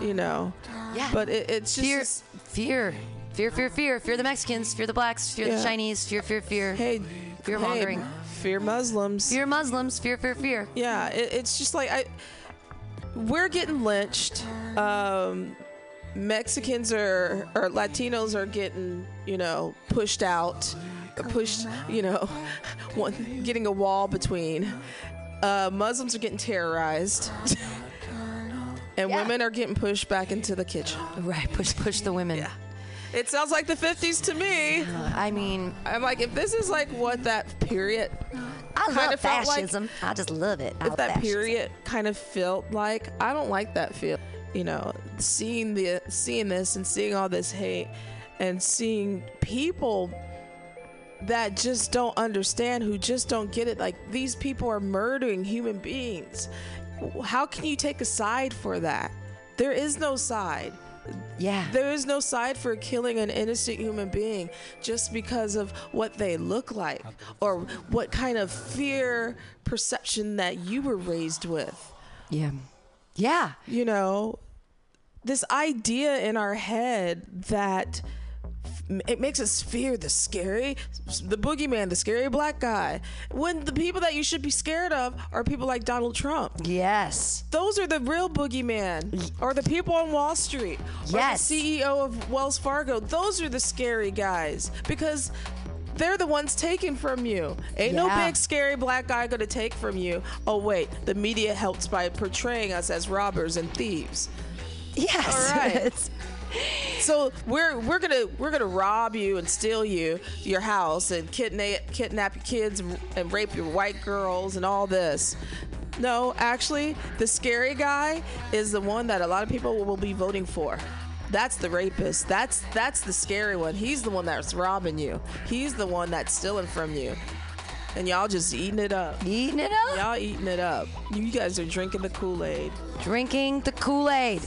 you know. Yeah. But it, it's just. Fear, this- fear, fear, fear, fear, fear the Mexicans, fear the blacks, fear the Chinese, fear, fear, fear, hey, fear hey, mongering, fear Muslims. fear Muslims, fear, fear, fear. Yeah, it, it's just like I. We're getting lynched. Um, Mexicans are or Latinos are getting you know pushed out, pushed you know, one, getting a wall between. Uh, Muslims are getting terrorized, and Yeah. women are getting pushed back into the kitchen. Right, push, push the women. Yeah. It sounds like the 50s to me. Uh, I mean, I'm like, if this is like what that period I Kinda love felt like- I just love it. If that fascism. period kind of felt like I don't like that feel. you know, seeing the seeing this and seeing all this hate and seeing people that just don't understand, who just don't get it. Like these people are murdering human beings. How can you take a side for that? There is no side. Yeah. There is no side for killing an innocent human being just because of what they look like or what kind of fear perception that you were raised with. Yeah. Yeah. You know, this idea in our head that it makes us fear the scary, the boogeyman, the scary black guy. When the people that you should be scared of are people like Donald Trump. Yes. Those are the real boogeyman, or the people on Wall Street, Yes. or the CEO of Wells Fargo. Those are the scary guys because they're the ones taking from you. Ain't no big scary black guy gonna take from you. Oh wait, the media helps by portraying us as robbers and thieves. Yes. All right. So we're we're gonna we're gonna rob you and steal you your house and kidnap kidnap your kids and, and rape your white girls and all this. No, actually, the scary guy is the one that a lot of people will be voting for. That's the rapist. That's that's the scary one. He's the one that's robbing you. He's the one that's stealing from you. And y'all just eating it up. Eating it up. Y'all eating it up. You guys are drinking the Kool-Aid. Drinking the Kool Aid.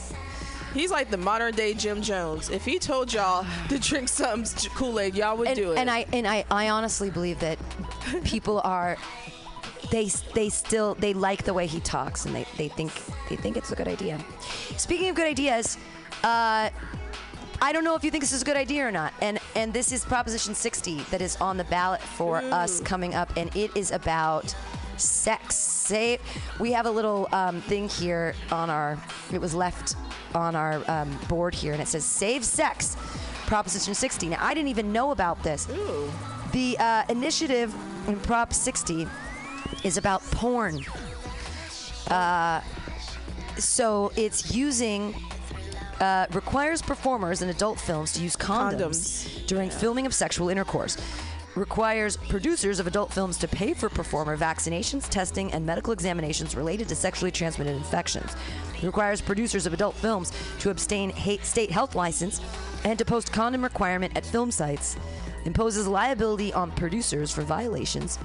He's like the modern day Jim Jones. If he told y'all to drink some Kool Aid, y'all would and, do it. and I and I, I honestly believe that people are they they still they like the way he talks and they, they think they think it's a good idea. Speaking of good ideas, uh, I don't know if you think this is a good idea or not. And and this is Proposition 60 that is on the ballot for us coming up, and it is about sex. Say we have a little um, thing here on our. It was left on our um, board here, and it says "Save Sex." Proposition 60. Now I didn't even know about this. The uh, initiative in Prop 60 is about porn. Uh, so it's using uh, requires performers in adult films to use condoms, Condoms. during filming of sexual intercourse. Requires producers of adult films to pay for performer vaccinations, testing, and medical examinations related to sexually transmitted infections. Requires producers of adult films to abstain hate state health license and to post condom requirement at film sites. Imposes liability on producers for violations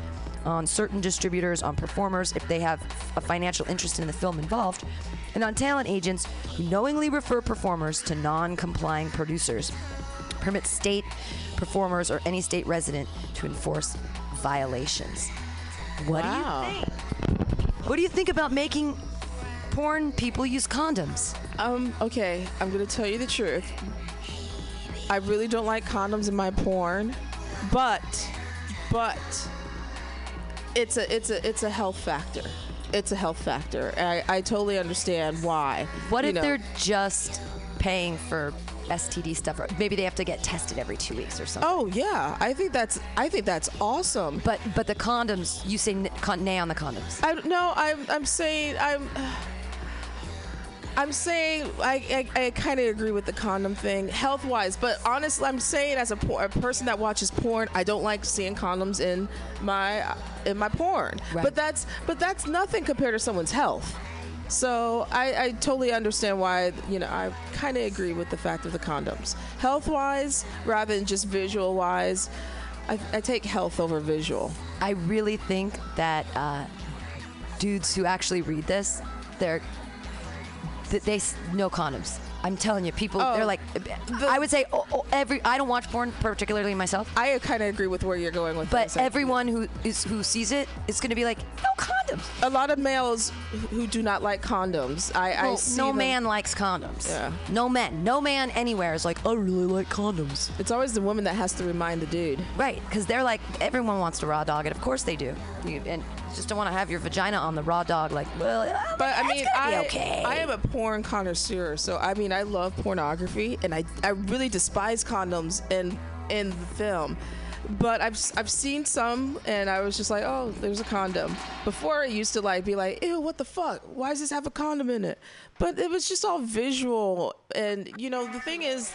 on certain distributors, on performers if they have a financial interest in the film involved, and on talent agents who knowingly refer performers to non complying producers. Permits state performers or any state resident to enforce violations. What wow. do you think? What do you think about making porn people use condoms? Um, okay, I'm gonna tell you the truth. I really don't like condoms in my porn, but but it's a it's a it's a health factor. It's a health factor. I, I totally understand why. What if know. they're just paying for STD stuff? Or maybe they have to get tested every two weeks or something. Oh yeah, I think that's I think that's awesome. But but the condoms, you say n- con- nay on the condoms. I no, I'm I'm saying I'm I'm saying I I, I kind of agree with the condom thing health wise, but honestly, I'm saying as a, por- a person that watches porn, I don't like seeing condoms in my in my porn. Right. But that's but that's nothing compared to someone's health. So I, I totally understand why you know I kind of agree with the fact of the condoms. Health wise, rather than just visual wise, I, I take health over visual. I really think that uh, dudes who actually read this, they're that they no condoms. I'm telling you, people Oh, they're like, I would say oh, oh, every. I don't watch porn particularly myself, I kind of agree with where you're going with but everyone who is who sees it is going to be like, no condoms. a lot of males who do not like condoms. I, I Well, see no them- man likes condoms. Yeah. No man, no man anywhere is like, I really like condoms. It's always the woman that has to remind the dude. Right, because they're like, everyone wants to raw dog it. Of course they do. You, and just don't want to have your vagina on the raw dog. Like, well, But I mean, I, okay. I am a porn connoisseur, so I mean, I love pornography, and I, I really despise condoms in in the film. But I've I've seen some, and I was just like, oh, there's a condom. Before I used to like be like, ew, what the fuck? Why does this have a condom in it? But it was just all visual, and you know, the thing is.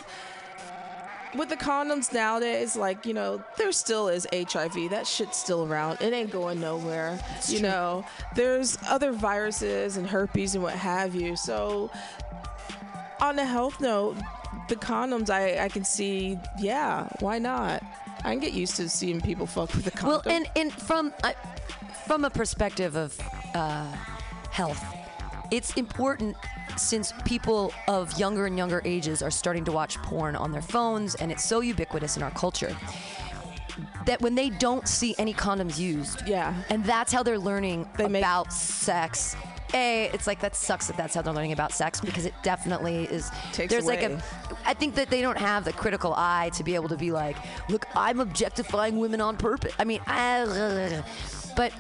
With the condoms nowadays, like you know, there still is HIV. That shit's still around. It ain't going nowhere. you know, there's other viruses and herpes and what have you. So on a health note, the condoms, I, I can see, yeah, why not? I can get used to seeing people fuck with the condom. Well, and and from uh, from a perspective of uh, health, it's important since people of younger and younger ages are starting to watch porn on their phones, and it's so ubiquitous in our culture that when they don't see any condoms used, Yeah. and that's how they're learning They make- about sex. A, it's like that sucks that that's how they're learning about sex because it definitely is. Takes there's like away. a, I think that they don't have the critical eye to be able to be like, look, I'm objectifying women on purpose. I mean, I, but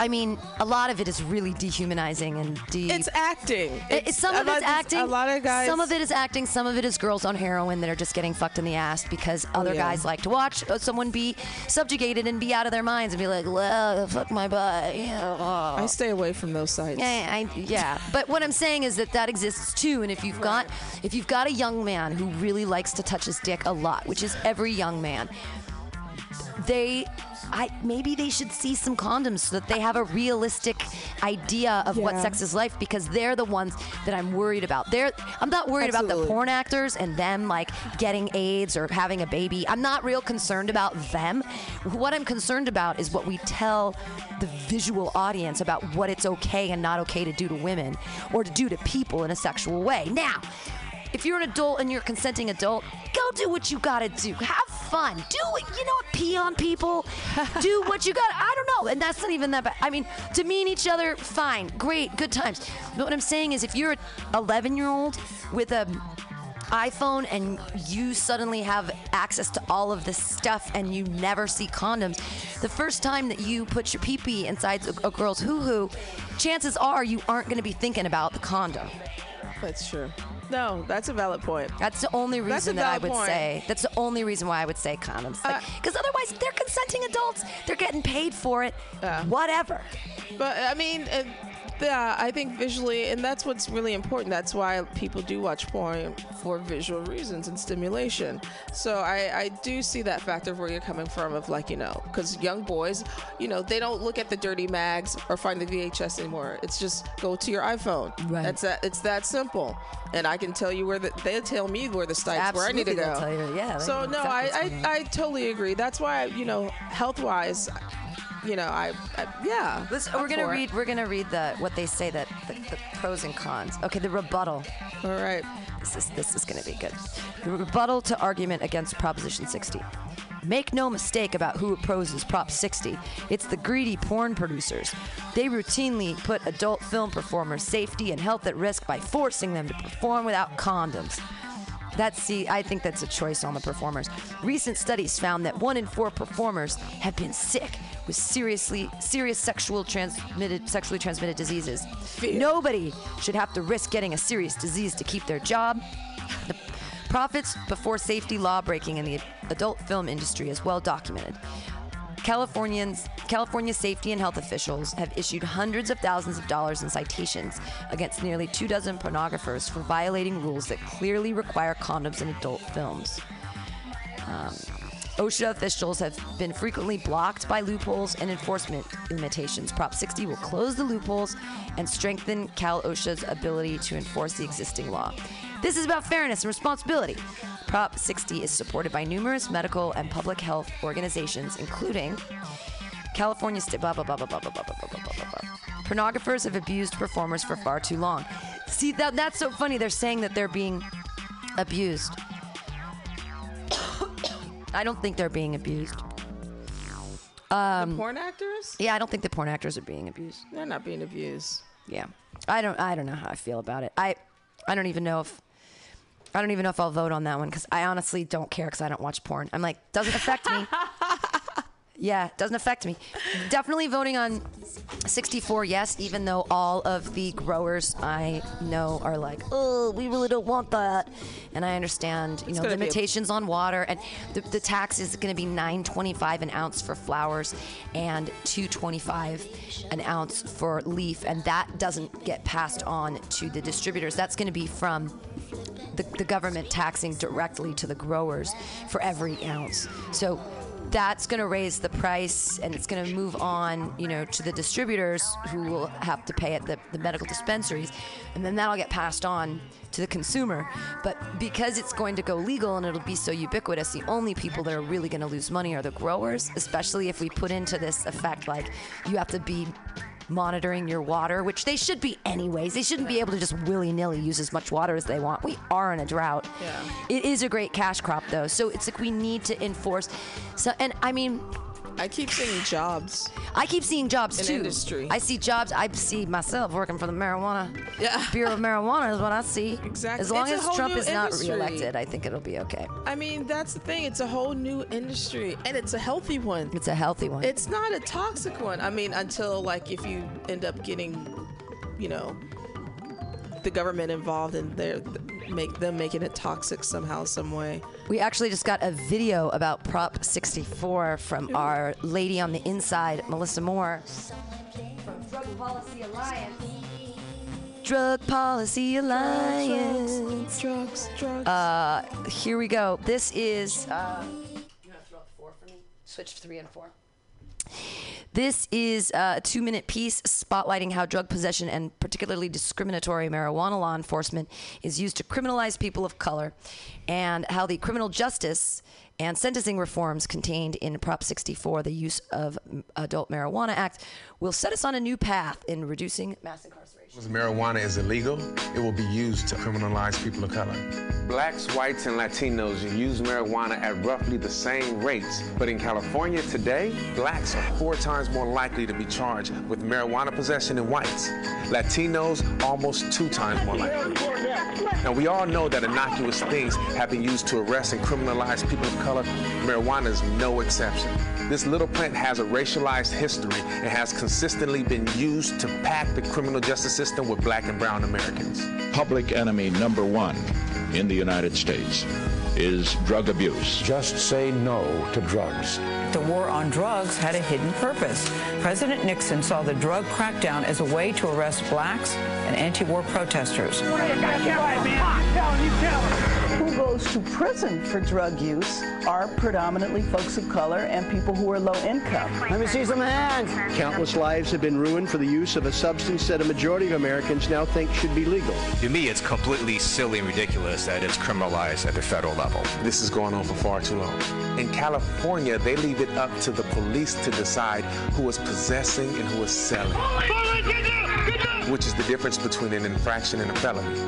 I mean, a lot of it is really dehumanizing and de. it's acting. It- it's some of it's acting. A lot of guys. Some of it is acting. Some of it is girls on heroin that are just getting fucked in the ass because other Oh, yeah. guys like to watch uh, someone be subjugated and be out of their minds and be like, "Well, fuck my butt." Yeah. I stay away from those sites. Yeah, I, yeah. But what I'm saying is that that exists too. And if you've got if you've got a young man who really likes to touch his dick a lot, which is every young man, they. I, maybe they should see some condoms so that they have a realistic idea of what sex is like because they're the ones that I'm worried about. They're I'm not worried about the porn actors and them like getting AIDS or having a baby. I'm not real concerned about them. What I'm concerned about is what we tell the visual audience about what it's okay and not okay to do to women or to do to people in a sexual way. Now, if you're an adult and you're a consenting adult, go do what you gotta do. Have fun. Do it. You know what? Pee on people. do what you got. I don't know. And that's not even that bad. I mean, demean each other, fine, great, good times. But what I'm saying is, if you're an 11 year old with a iPhone and you suddenly have access to all of this stuff and you never see condoms, the first time that you put your pee pee inside a, a girl's hoo hoo, chances are you aren't going to be thinking about the condom. That's true. No, that's a valid point. That's the only reason that I would point. say. That's the only reason why I would say condoms. Uh, Because otherwise, they're consenting adults. They're getting paid for it. Yeah. Whatever. But I mean, uh, yeah, I think visually, and that's what's really important. That's why people do watch porn for visual reasons and stimulation. So I, I do see that factor of where you're coming from, of like, you know, because young boys, you know, they don't look at the dirty mags or find the VHS anymore. It's just go to your iPhone. Right. That's that. It's that simple. And I can tell you where the, they tell me where the sites where I need to go. they'll you, yeah, So no, exactly I, what's going on. I, I totally agree. That's why, you know, health wise, you know, I, I yeah. Let's, we're gonna for it. read. We're gonna read the what they say that the, the pros and cons. Okay, the rebuttal. All right. This is this is gonna be good. The rebuttal to argument against Proposition 60. Make no mistake about who opposes Prop 60. It's the greedy porn producers. They routinely put adult film performers' safety and health at risk by forcing them to perform without condoms. That's see, I think that's a choice on the performers. Recent studies found that one in four performers have been sick with seriously serious sexual transmitted sexually transmitted diseases. Nobody should have to risk getting a serious disease to keep their job. The profits before safety law breaking in the adult film industry is well documented. Californians, California safety and health officials have issued hundreds of thousands of dollars in citations against nearly two dozen pornographers for violating rules that clearly require condoms in adult films. Um, OSHA officials have been frequently blocked by loopholes and enforcement limitations. Prop 60 will close the loopholes and strengthen Cal OSHA's ability to enforce the existing law. This is about fairness and responsibility. Prop 60 is supported by numerous medical and public health organizations, including California State. Blah blah blah blah blah blah blah blah blah blah blah. Pornographers have abused performers for far too long. See that that's so funny. They're saying that they're being abused. I don't think they're being abused. the porn actors? Yeah, I don't think the porn actors are being abused. They're not being abused. Yeah, I don't. I don't know how I feel about it. I, I don't even know if. I don't even know if I'll vote on that one because I honestly don't care because I don't watch porn. I'm like, doesn't affect me. yeah, doesn't affect me. Definitely voting on 64, yes, even though all of the growers I know are like, oh, we really don't want that. And I understand, you know, limitations on water and the, the tax is going to be 9.25 an ounce for flowers and 2.25 an ounce for leaf and that doesn't get passed on to the distributors. That's going to be from the, the government taxing directly to the growers for every ounce. So that's going to raise the price and it's going to move on, you know, to the distributors who will have to pay at the, the medical dispensaries. And then that'll get passed on to the consumer. But because it's going to go legal and it'll be so ubiquitous, the only people that are really going to lose money are the growers, especially if we put into this effect like you have to be monitoring your water, which they should be anyways. They shouldn't be able to just willy nilly use as much water as they want. We are in a drought. Yeah. It is a great cash crop though, so it's like we need to enforce. So, and I mean, I keep seeing jobs. I keep seeing jobs In too. industry. I see jobs. I see myself working for the marijuana Yeah. Bureau of Marijuana is what I see. Exactly. As long It's as Trump is not reelected, I think it'll be okay. I mean, that's the thing. It's a whole new industry, and it's a healthy one. It's a healthy one. It's not a toxic one. I mean, until like if you end up getting, you know, the government involved in they're make them making it toxic somehow, some way. We actually just got a video about Prop 64 from our lady on the inside, Melissa Moore. From Drug Policy Alliance. Drug Policy Alliance. Drugs, drugs. Uh, here we go. This is. Uh, you want to throw up four for me? Switch three and four. This is uh, a two minute piece spotlighting how drug possession and particularly discriminatory marijuana law enforcement is used to criminalize people of color and how the criminal justice and sentencing reforms contained in Prop 64, the Use of Adult Marijuana Act, will set us on a new path in reducing mass incarceration. Because marijuana is illegal, it will be used to criminalize people of color. Blacks, whites, and Latinos use marijuana at roughly the same rates. But in California today, blacks are four times more likely to be charged with marijuana possession than whites. Latinos, almost two times more likely. Now, we all know that innocuous things have been used to arrest and criminalize people of color. Marijuana is no exception. This little plant has a racialized history and has consistently been used to pack the criminal justice system with black and brown Americans. public enemy number one in the United States is drug abuse. Just say no to drugs. The war on drugs had a hidden purpose. President Nixon saw the drug crackdown as a way to arrest blacks and anti-war protesters. Who goes to prison for drug use are predominantly folks of color and people who are low income. Let me see some hands. Countless lives have been ruined for the use of a substance that a majority of Americans now think should be legal. To me, it's completely silly and ridiculous that it's criminalized at the federal level. This is going on for far too long. In California, they leave it up to the police to decide who is possessing and who is selling, which is the difference between an infraction and a felony.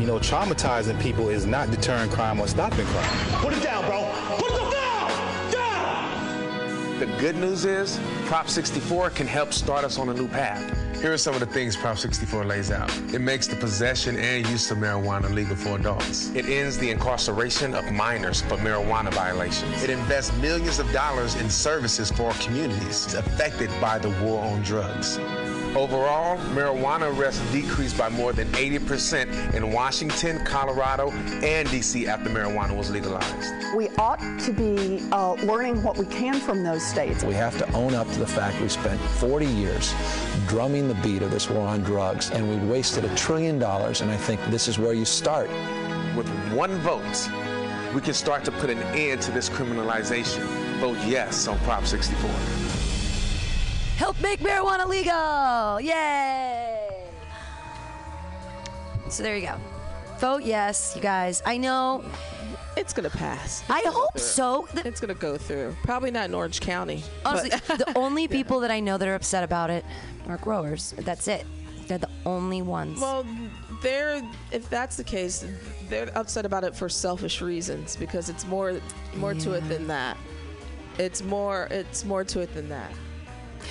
You know, traumatizing people is not deterring crime or stopping crime. Put it down, bro. Put it down! Down! The good news is, Prop 64 can help start us on a new path. Here are some of the things Prop 64 lays out. It makes the possession and use of marijuana legal for adults. It ends the incarceration of minors for marijuana violations. It invests millions of dollars in services for communities affected by the war on drugs. Overall, marijuana arrests decreased by more than 80% in Washington, Colorado, and D.C. after marijuana was legalized. We ought to be uh, learning what we can from those states. We have to own up to the fact we spent 40 years drumming the beat of this war on drugs, and we wasted a trillion dollars, and I think this is where you start. With one vote, we can start to put an end to this criminalization. Vote yes on Prop 64. Help make marijuana legal! Yay! So there you go. Vote yes, you guys. I know. It's gonna pass. I gonna hope so. The- It's gonna go through. Probably not in Orange County. Honestly, the only people that I know that are upset about it are growers. That's it. They're the only ones. Well, they're if that's the case, they're upset about it for selfish reasons because it's more more to it than that. It's more it's more to it than that.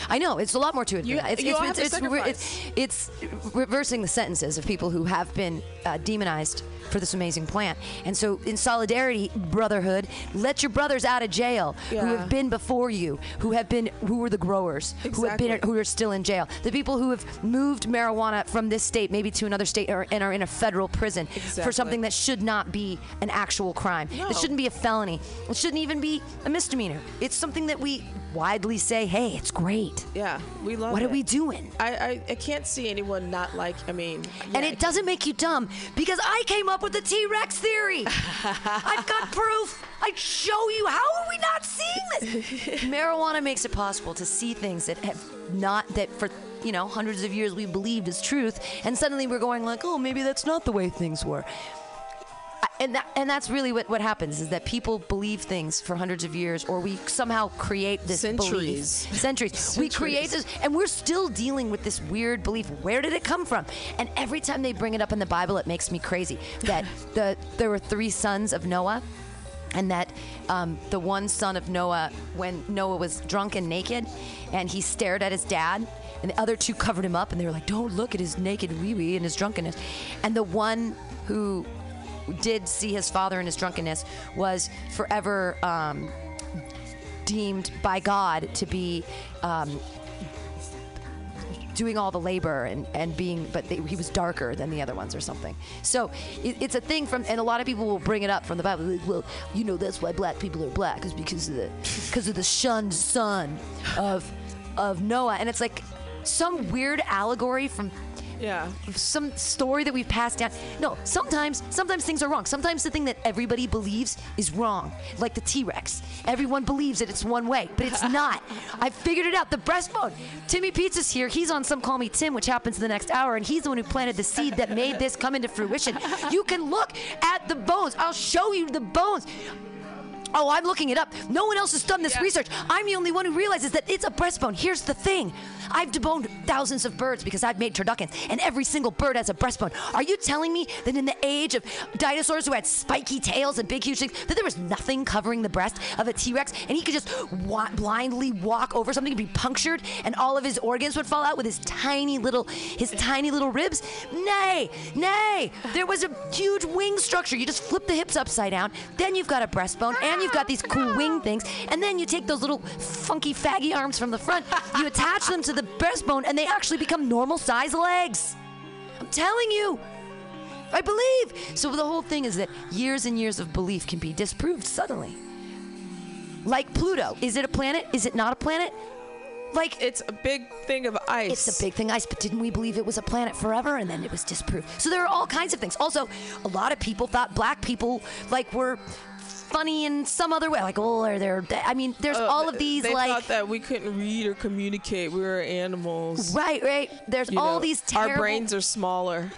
I know it's a lot more to it. You- It's, you it's, all have to it's, it's, it's reversing the sentences of people who have been uh, demonized for this amazing plant. And so, in solidarity, brotherhood, let your brothers out of jail who have been before you, who have been, who were the growers, who have been, who are still in jail, the people who have moved marijuana from this state maybe to another state or, and are in a federal prison for something that should not be an actual crime. No. It shouldn't be a felony. It shouldn't even be a misdemeanor. It's something that we widely say, "Hey, it's great." Yeah, we love What it. are we doing? I, I, I can't see anyone not like. I mean, And it doesn't make you dumb because I came up with the T Rex theory. I've got proof. I'd show you. How are we not seeing this? Marijuana makes it possible to see things that have not, that for, you know, hundreds of years we believed as truth. And suddenly we're going, like, oh, maybe that's not the way things were. And, that, and that's really what, what happens is that people believe things for hundreds of years, or we somehow create this belief. Centuries. Centuries. We create this, and we're still dealing with this weird belief. Where did it come from? And every time they bring it up in the Bible, it makes me crazy. That the there were three sons of Noah, and that um, the one son of Noah, when Noah was drunk and naked, and he stared at his dad, and the other two covered him up, and they were like, "Don't look at his naked wee wee and his drunkenness." And the one who did see his father in his drunkenness was forever um, deemed by God to be um, doing all the labor and, and being, but they, he was darker than the other ones or something. So it, it's a thing from, and a lot of people will bring it up from the Bible. Like, well, you know, that's why black people are black is because of the because of the shunned son of of Noah, and it's like some weird allegory from yeah. some story that we've passed down. No, sometimes sometimes things are wrong. Sometimes the thing that everybody believes is wrong. Like the T-Rex. Everyone believes that it's one way, but it's not. I figured it out. The breastbone. Timmy Pizza's here. He's on Some Call Me Tim, which happens in the next hour, and he's the one who planted the seed that made this come into fruition. You can look at the bones. I'll show you the bones. Oh, I'm looking it up. No one else has done this research. I'm the only one who realizes that it's a breastbone. Here's the thing I've deboned thousands of birds because I've made turduckens, and every single bird has a breastbone. Are you telling me that in the age of dinosaurs who had spiky tails and big, huge things, that there was nothing covering the breast of a T Rex, and he could just wa- blindly walk over something and be punctured, and all of his organs would fall out with his tiny little, his tiny little ribs? Nay, nay. There was a huge wing structure. You just flip the hips upside down, then you've got a breastbone, and you've got these cool wing things, and then you take those little funky faggy arms from the front, you attach them to the breastbone, and they actually become normal size legs. I'm telling you. I believe. So the whole thing is that years and years of belief can be disproved suddenly. Like Pluto. Is it a planet? Is it not a planet? Like it's a big thing of ice. It's a big thing ice, but didn't we believe it was a planet forever and then it was disproved? So there are all kinds of things. Also, a lot of people thought black people like were funny in some other way. Like, oh, are there? I mean, there's Uh, all of these they like thought that we couldn't read or communicate. We were animals. Right, right. There's You all know, these terrible. Our brains are smaller.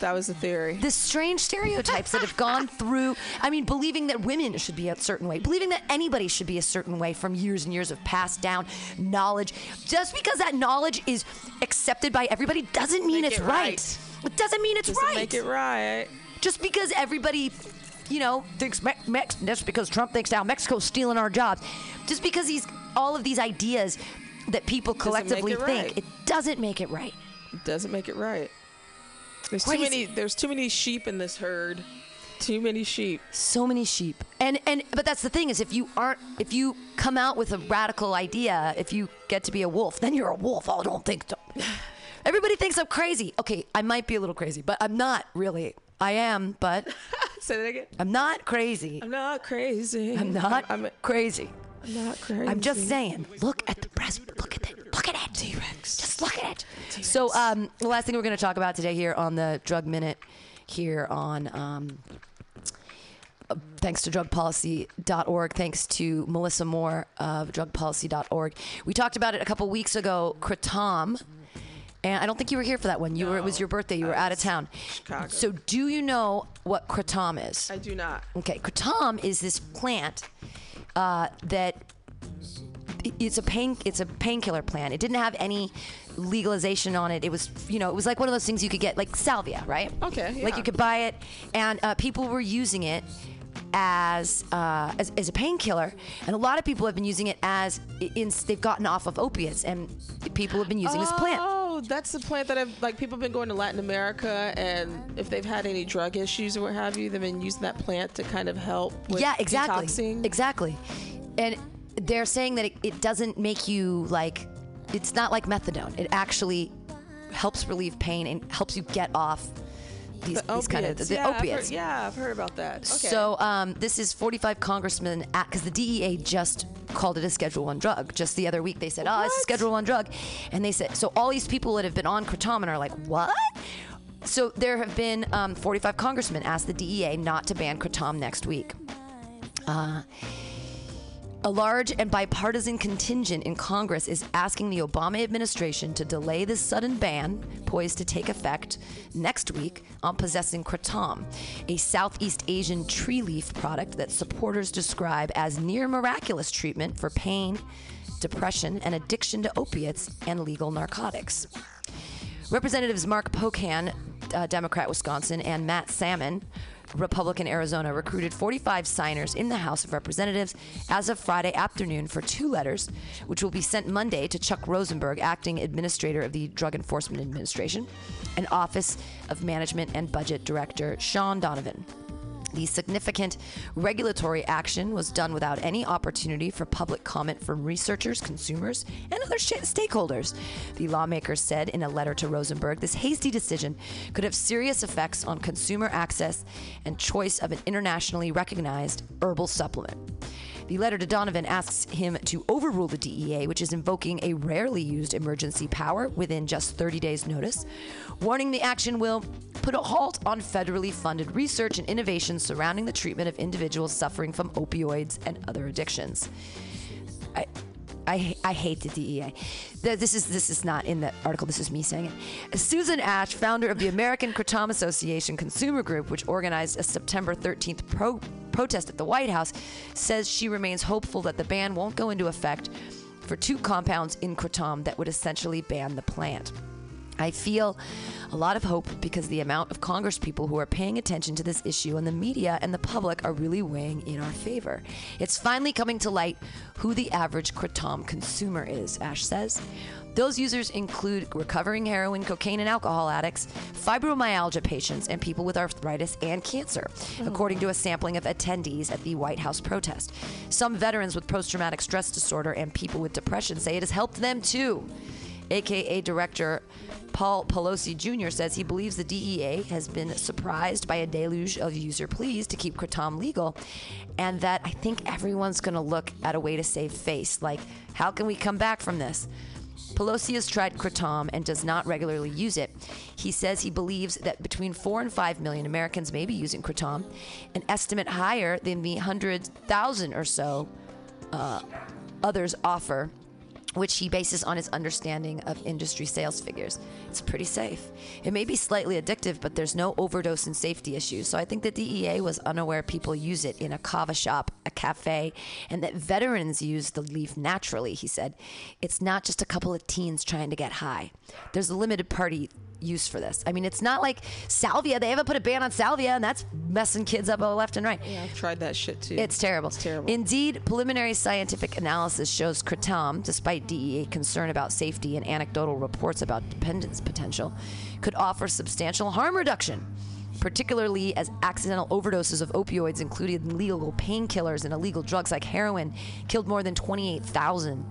That was the theory. the strange stereotypes that have gone through. I mean, believing that women should be a certain way, believing that anybody should be a certain way from years and years of passed down knowledge. Just because that knowledge is accepted by everybody doesn't mean Make it's it right. right. It doesn't mean it's Doesn't right. make it right. Just because everybody, you know, thinks Me- Mex- that's because Trump thinks now Mexico's stealing our jobs. Just because he's all of these ideas that people collectively it think, right. it doesn't make it right. It doesn't make it right. There's too many. There's too many sheep in this herd. Too many sheep. so many sheep and and but that's the thing is if you aren't if you come out with a radical idea if you get to be a wolf then you're a wolf oh don't think so everybody thinks i'm crazy okay i might be a little crazy but i'm not really i am but Say that again. i'm not crazy I'm not crazy. i'm not I'm, crazy I'm not crazy. i'm just saying look at the breast look at it look at it t-rex just look at it so um the last thing we're going to talk about today here on the drug minute here on um thanks to drugpolicy.org, thanks to Melissa Moore of drugpolicy.org. We talked about it a couple weeks ago, Kratom. And I don't think you were here for that one. You were it was your birthday. You were out of town. Chicago. So do you know what kratom is? I do not. Okay, kratom is this plant uh, that it's a pain it's a painkiller plant. It didn't have any legalization on it. It was you know it was like one of those things you could get like salvia, right? Okay, Like yeah. you could buy it, and uh, people were using it as, uh, as as a painkiller, and a lot of people have been using it as in they've gotten off of opiates, and people have been using this plant. Oh, that's the plant that I've like. People have been going to Latin America, and if they've had any drug issues or what have you, they've been using that plant to kind of help. With yeah, exactly. detoxing. Exactly. And they're saying that it, it doesn't make you like, it's not like methadone. It actually helps relieve pain and helps you get off these, The these kind of opiates. the yeah, I've opiates. heard, yeah, I've heard about that. Okay. So um, this is 45 congressmen at because the DEA just called it a Schedule One drug. Just the other week they said, "Oh, it's a Schedule One drug," and they said so. All these people that have been on Kratom are like, "What?" So there have been um, 45 congressmen asked the DEA not to ban Kratom next week. Uh, a large and bipartisan contingent in Congress is asking the Obama administration to delay this sudden ban, poised to take effect next week, on possessing kratom, a Southeast Asian tree leaf product that supporters describe as near miraculous treatment for pain, depression, and addiction to opiates and legal narcotics. Representatives Mark Pocan, uh, Democrat Wisconsin, and Matt Salmon, Republican Arizona, recruited 45 signers in the House of Representatives as of Friday afternoon for two letters, which will be sent Monday to Chuck Rosenberg, acting administrator of the Drug Enforcement Administration, and Office of Management and Budget Director Shaun Donovan. The significant regulatory action was done without any opportunity for public comment from researchers, consumers, and other sh- stakeholders. The lawmakers said in a letter to Rosenberg this hasty decision could have serious effects on consumer access and choice of an internationally recognized herbal supplement. The letter to Donovan asks him to overrule the DEA, which is invoking a rarely used emergency power within just 30 days' notice, warning the action will put a halt on federally funded research and innovation surrounding the treatment of individuals suffering from opioids and other addictions. I, I, I hate the DEA. This is this is not in the article. This is me saying it. Susan Ash, founder of the American Kratom Association Consumer Group, which organized a September 13th pro- protest at the White House, says she remains hopeful that the ban won't go into effect for two compounds in kratom that would essentially ban the plant. I feel a lot of hope because the amount of congresspeople who are paying attention to this issue and the media and the public are really weighing in our favor. It's finally coming to light who the average kratom consumer is, Ash says. Those users include recovering heroin, cocaine, and alcohol addicts, fibromyalgia patients, and people with arthritis and cancer, mm. according to a sampling of attendees at the White House protest. Some veterans with post traumatic stress disorder and people with depression say it has helped them too. AKA Director Paul Pelosi Jr. says he believes the DEA has been surprised by a deluge of user pleas to keep kratom legal, and that I think everyone's going to look at a way to save face. Like, how can we come back from this? Pelosi has tried kratom and does not regularly use it. He says he believes that between 4 and 5 million Americans may be using kratom, an estimate higher than the 100,000 or so uh, others offer which he bases on his understanding of industry sales figures. It's pretty safe. It may be slightly addictive, but there's no overdose and safety issues. So I think the DEA was unaware people use it in a kava shop, a cafe, and that veterans use the leaf naturally, he said. It's not just a couple of teens trying to get high. There's a limited party use for this. I mean, it's not like salvia. They haven't put a ban on salvia, and that's messing kids up left and right. yeah, I've tried that shit too. It's terrible. It's terrible. Indeed, preliminary scientific analysis shows kratom, despite DEA concern about safety and anecdotal reports about dependence potential, could offer substantial harm reduction. Particularly as accidental overdoses of opioids, including legal painkillers and illegal drugs like heroin, killed more than 28,000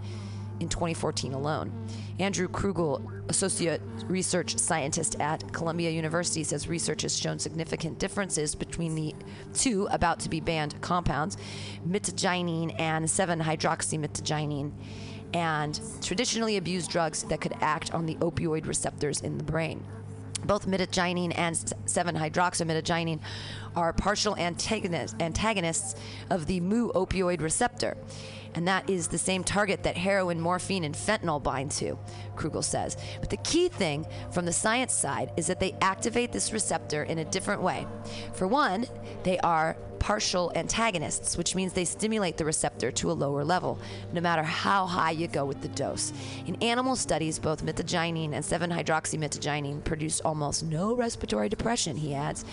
in 2014 alone. Andrew Kruegel, associate research scientist at Columbia University, says research has shown significant differences between the two about to be banned compounds, mitragynine and 7-hydroxymitragynine, and traditionally abused drugs that could act on the opioid receptors in the brain. Both mitragynine and 7-hydroxymitragynine are partial antagonists of the mu opioid receptor. And that is the same target that heroin, morphine, and fentanyl bind to, Kruegel says. But the key thing from the science side is that they activate this receptor in a different way. For one, they are partial antagonists, which means they stimulate the receptor to a lower level, no matter how high you go with the dose. In animal studies, both mitragynine and 7 hydroxymitragynine produce almost no respiratory depression, he adds.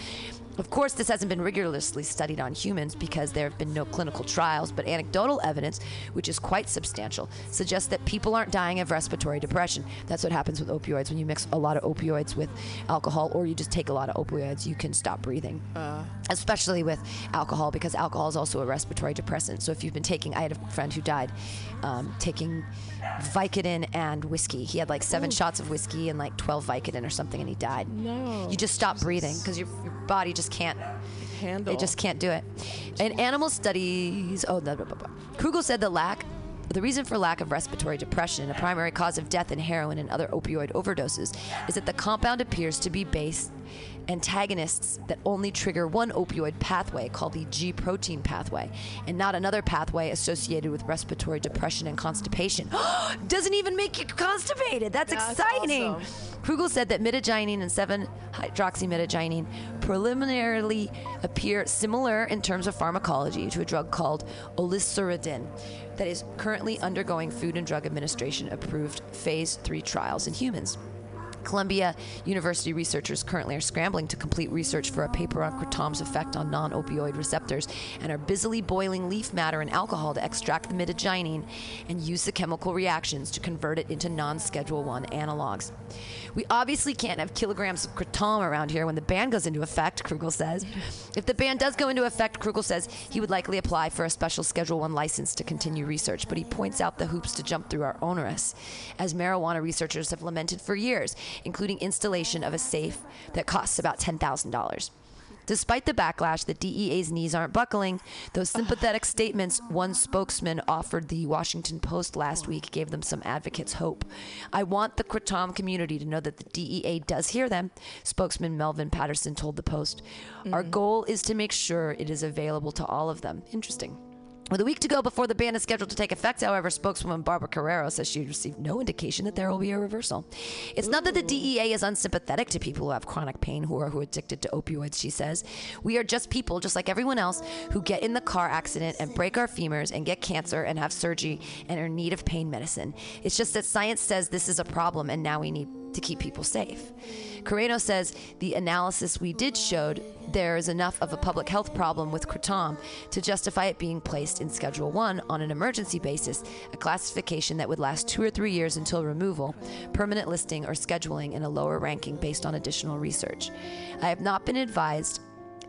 Of course, this hasn't been rigorously studied on humans because there have been no clinical trials, but anecdotal evidence, which is quite substantial, suggests that people aren't dying of respiratory depression. That's what happens with opioids. When you mix a lot of opioids with alcohol or you just take a lot of opioids, you can stop breathing. Especially with alcohol, because alcohol is also a respiratory depressant. So if you've been taking, I had a friend who died um, taking Vicodin and whiskey. He had like seven oh. shots of whiskey and like 12 Vicodin or something, and he died. No. You just stop breathing because your, your body just can't handle. They just can't do it. In animal studies, oh, blah, blah, blah, blah. Kruegel said the lack. The reason for lack of respiratory depression, a primary cause of death in heroin and other opioid overdoses, is that the compound appears to be based antagonists that only trigger one opioid pathway called the G protein pathway and not another pathway associated with respiratory depression and constipation. Doesn't even make you constipated. That's, That's exciting. awesome. Kruegel said that mitragynine and 7 hydroxymitragynine preliminarily appear similar in terms of pharmacology to a drug called oliceridine that is currently undergoing Food and Drug Administration approved phase 3 trials in humans. Columbia University researchers currently are scrambling to complete research for a paper on kratom's effect on non opioid receptors and are busily boiling leaf matter and alcohol to extract the mitragynine and use the chemical reactions to convert it into non Schedule 1 analogs. We obviously can't have kilograms of kratom around here when the ban goes into effect, Kruegel says. If the ban does go into effect, Kruegel says he would likely apply for a special Schedule 1 license to continue research, but he points out the hoops to jump through are onerous, as marijuana researchers have lamented for years, including installation of a safe that costs about $10,000. Despite the backlash, the DEA's knees aren't buckling. Those sympathetic statements one spokesman offered the Washington Post last week gave them some advocates hope. I want the Kratom community to know that the DEA does hear them, spokesman Melvin Patterson told the Post. Our mm. goal is to make sure it is available to all of them. Interesting. With a week to go before the ban is scheduled to take effect, however, spokeswoman Barbara Carreno says she received no indication that there will be a reversal. It's not that the DEA is unsympathetic to people who have chronic pain who are who are addicted to opioids, she says. We are just people, just like everyone else, who get in the car accident and break our femurs and get cancer and have surgery and are in need of pain medicine. It's just that science says this is a problem and now we need to keep people safe. Carreno says the analysis we did showed there is enough of a public health problem with kratom to justify it being placed in Schedule 1 on an emergency basis, a classification that would last two or three years until removal, permanent listing, or scheduling in a lower ranking based on additional research. I have not been advised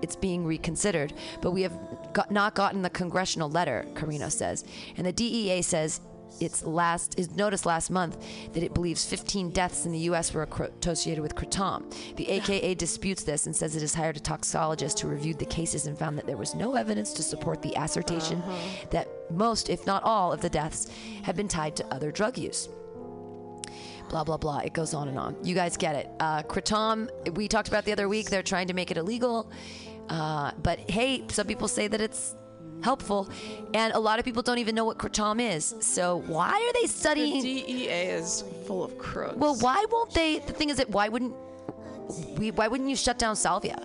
it's being reconsidered, but we have got, not gotten the congressional letter, Carreno says. And the DEA says its last is noticed last month that it believes 15 deaths in the U.S. were associated with kratom. The AKA disputes this and says it has hired a toxicologist who reviewed the cases and found that there was no evidence to support the assertion that most, if not all, of the deaths have been tied to other drug use. Blah blah blah. It goes on and on. You guys get it. Uh, kratom we talked about the other week they're trying to make it illegal. Uh, but hey some people say that it's helpful and a lot of people don't even know what kratom is so why are they The studying DEA is full of crooks. well why won't they the thing is that why wouldn't we why wouldn't you shut down salvia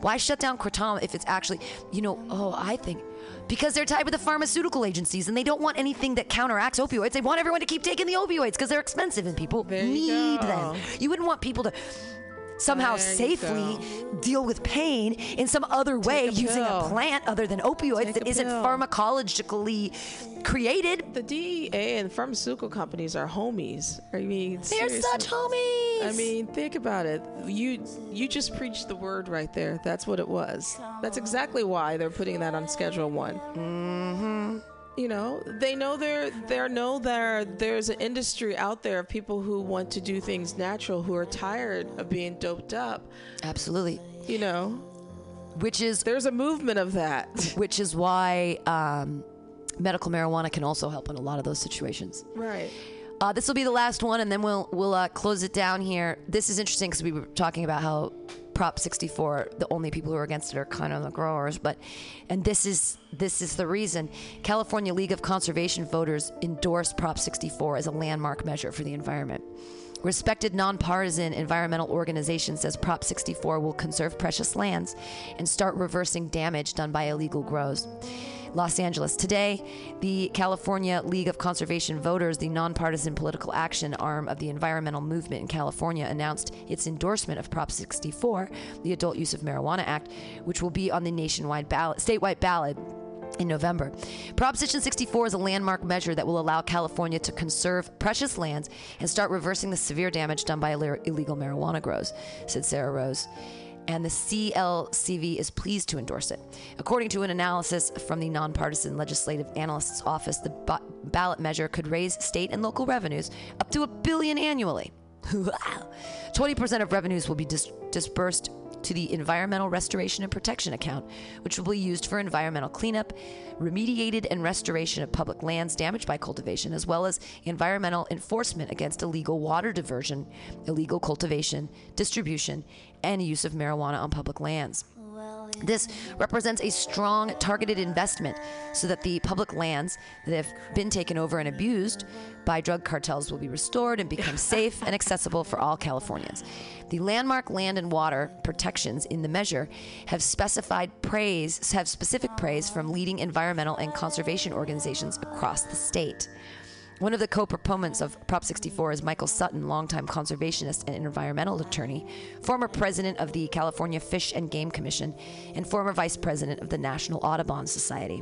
why shut down kratom if it's actually you know oh i think because they're tied with the pharmaceutical agencies and they don't want anything that counteracts opioids. They want everyone to keep taking the opioids because they're expensive and people need go. them. You wouldn't want people to somehow There safely deal with pain in some other way a using a plant other than opioids Take that isn't pill. pharmacologically created. The DEA and pharmaceutical companies are homies. I mean, They're seriously. such homies. I mean, think about it. You you just preached the word right there. That's what it was. That's exactly why they're putting that on Schedule One. Mm-hmm. You know, they know there there know there there's an industry out there of people who want to do things natural, who are tired of being doped up. Absolutely. You know, which is there's a movement of that. Which is why um, medical marijuana can also help in a lot of those situations. Right. Uh, this will be the last one, and then we'll we'll uh, close it down here. This is interesting because we were talking about how Prop 64, the only people who are against it are kind of the growers, but and this is this is the reason. California League of Conservation voters endorsed Prop 64 as a landmark measure for the environment. Respected nonpartisan environmental organization says Prop 64 will conserve precious lands and start reversing damage done by illegal grows. Los Angeles. Today, the California League of Conservation Voters, the nonpartisan political action arm of the environmental movement in California, announced its endorsement of Prop 64, the Adult Use of Marijuana Act, which will be on the nationwide ballot, statewide ballot in November. Proposition 64 is a landmark measure that will allow California to conserve precious lands and start reversing the severe damage done by ille- illegal marijuana grows, said Sarah Rose. And the CLCV is pleased to endorse it. According to an analysis from the nonpartisan legislative analyst's office, the ba- ballot measure could raise state and local revenues up to a billion annually. 20% of revenues will be dis- dispersed to the Environmental Restoration and Protection Account, which will be used for environmental cleanup, remediated and restoration of public lands damaged by cultivation, as well as environmental enforcement against illegal water diversion, illegal cultivation, distribution, and use of marijuana on public lands. This represents a strong targeted investment so that the public lands that have been taken over and abused by drug cartels will be restored and become safe and accessible for all Californians. The landmark land and water protections in the measure have specified praise have specific praise from leading environmental and conservation organizations across the state. One of the co proponents of Prop 64 is Michael Sutton, longtime conservationist and environmental attorney, former president of the California Fish and Game Commission, and former vice president of the National Audubon Society.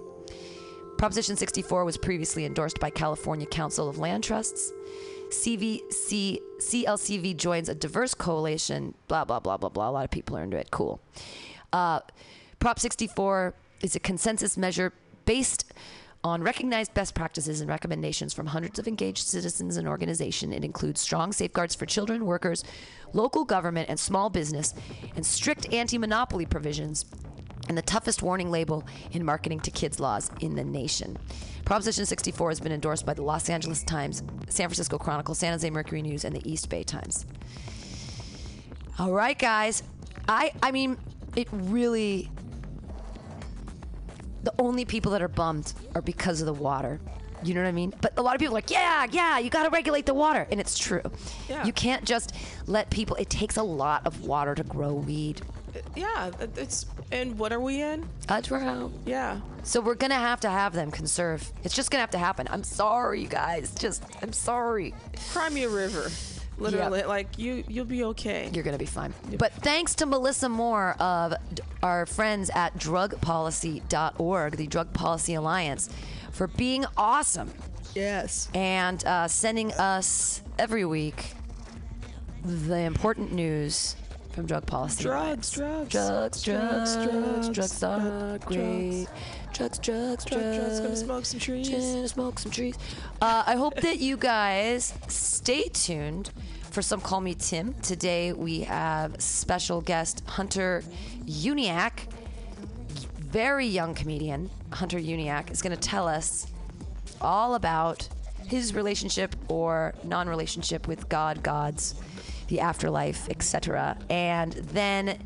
Proposition 64 was previously endorsed by California Council of Land Trusts. CVC, CLCV joins a diverse coalition, blah, blah, blah, blah, blah. A lot of people are into it. Cool. Uh, Prop 64 is a consensus measure based on recognized best practices and recommendations from hundreds of engaged citizens and organizations. It includes strong safeguards for children, workers, local government, and small business, and strict anti monopoly provisions, and the toughest warning label in marketing to kids laws in the nation. Proposition 64 has been endorsed by the Los Angeles Times, San Francisco Chronicle, San Jose Mercury News, and the East Bay Times. All right, guys. I I mean, it really the only people that are bummed are because of the water. You know what I mean? But a lot of people are like, yeah, yeah, you got to regulate the water. And it's true. Yeah. You can't just let people, it takes a lot of water to grow weed. Yeah, it's. And what are we in? Drought. Yeah. So we're going to have to have them conserve. It's just going to have to happen. I'm sorry, you guys. Just, I'm sorry. Cry me a river. Literally, like you, you'll be okay. You're going to be fine. But thanks to Melissa Moore of d- our friends at drugpolicy.org, the Drug Policy Alliance, for being awesome. Yes. And uh, sending us every week the important news from Drug Policy. Drugs, drugs, drugs, drugs, drugs, drugs, drugs, drugs are drugs, great. Drugs, drugs, drugs. Drugs, drugs, gonna smoke some trees. Gonna smoke some trees. Uh, I hope that you guys stay tuned for some Call Me Tim. Today we have special guest Hunter Uniac, very young comedian. Hunter Uniac is going to tell us all about his relationship or non-relationship with God, gods, the afterlife, etc. And then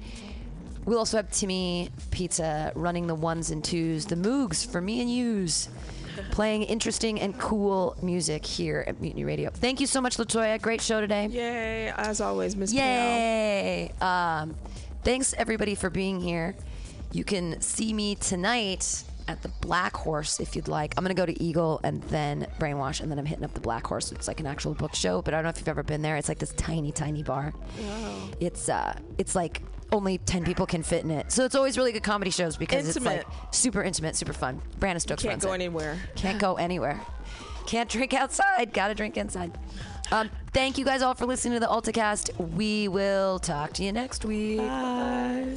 we'll also have Timmy Pizza running the ones and twos, the Moogs for me and yous, playing interesting and cool music here at Mutiny Radio. Thank you so much, Latoya. Great show today. Yay! As always, Miss Yay! Um, thanks everybody for being here. You can see me tonight at the Black Horse if you'd like. I'm gonna go to Eagle and then Brainwash, and then I'm hitting up the Black Horse. It's like an actual book show, but I don't know if you've ever been there. It's like this tiny, tiny bar. It's uh, it's like only 10 people can fit in it. So it's always really good comedy shows because it's like super intimate, super fun. Brandon Stokes Can't runs go it. anywhere. Can't go anywhere. Can't drink outside. Gotta drink inside. Um, thank you guys all for listening to the AltaCast. We will talk to you next week. Bye.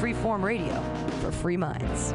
Freeform radio for free minds.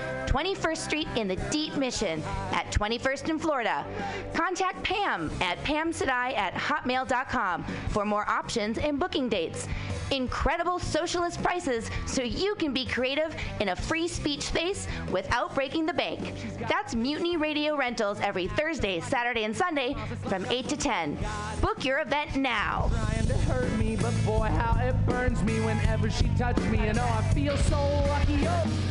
21st Street in the Deep Mission at 21st in Florida. Contact Pam at pamsadai at hotmail.com for more options and booking dates. Incredible socialist prices so you can be creative in a free speech space without breaking the bank. That's Mutiny Radio Rentals every Thursday, Saturday, and Sunday from 8 to 10. Book your event now. trying to hurt me, but boy, how it burns me whenever she touches me. And oh, I feel so lucky. Oh.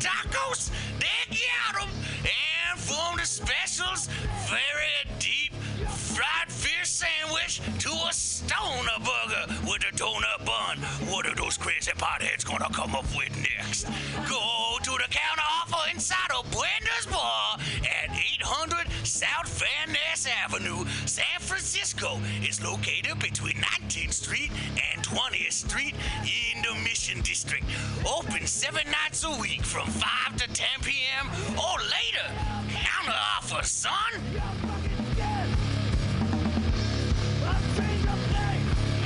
tacos? They got 'em. And from the specials, very deep fried fish sandwich to a stoner burger with a donut bun. What are those crazy potheads gonna come up with next? Go to the counter offer inside of Bender's Bar at 800 South Van Ness Avenue, Francisco. It's located between 19th Street and 20th Street in the Mission District. Open seven nights a week from 5 to 10 p.m. or later. Counter offer, son.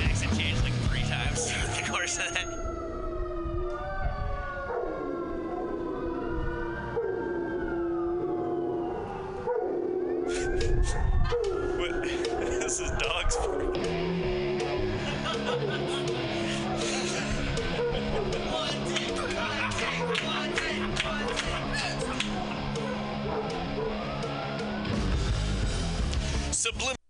Accent changed like three times the course of that. This is dog's Sublim.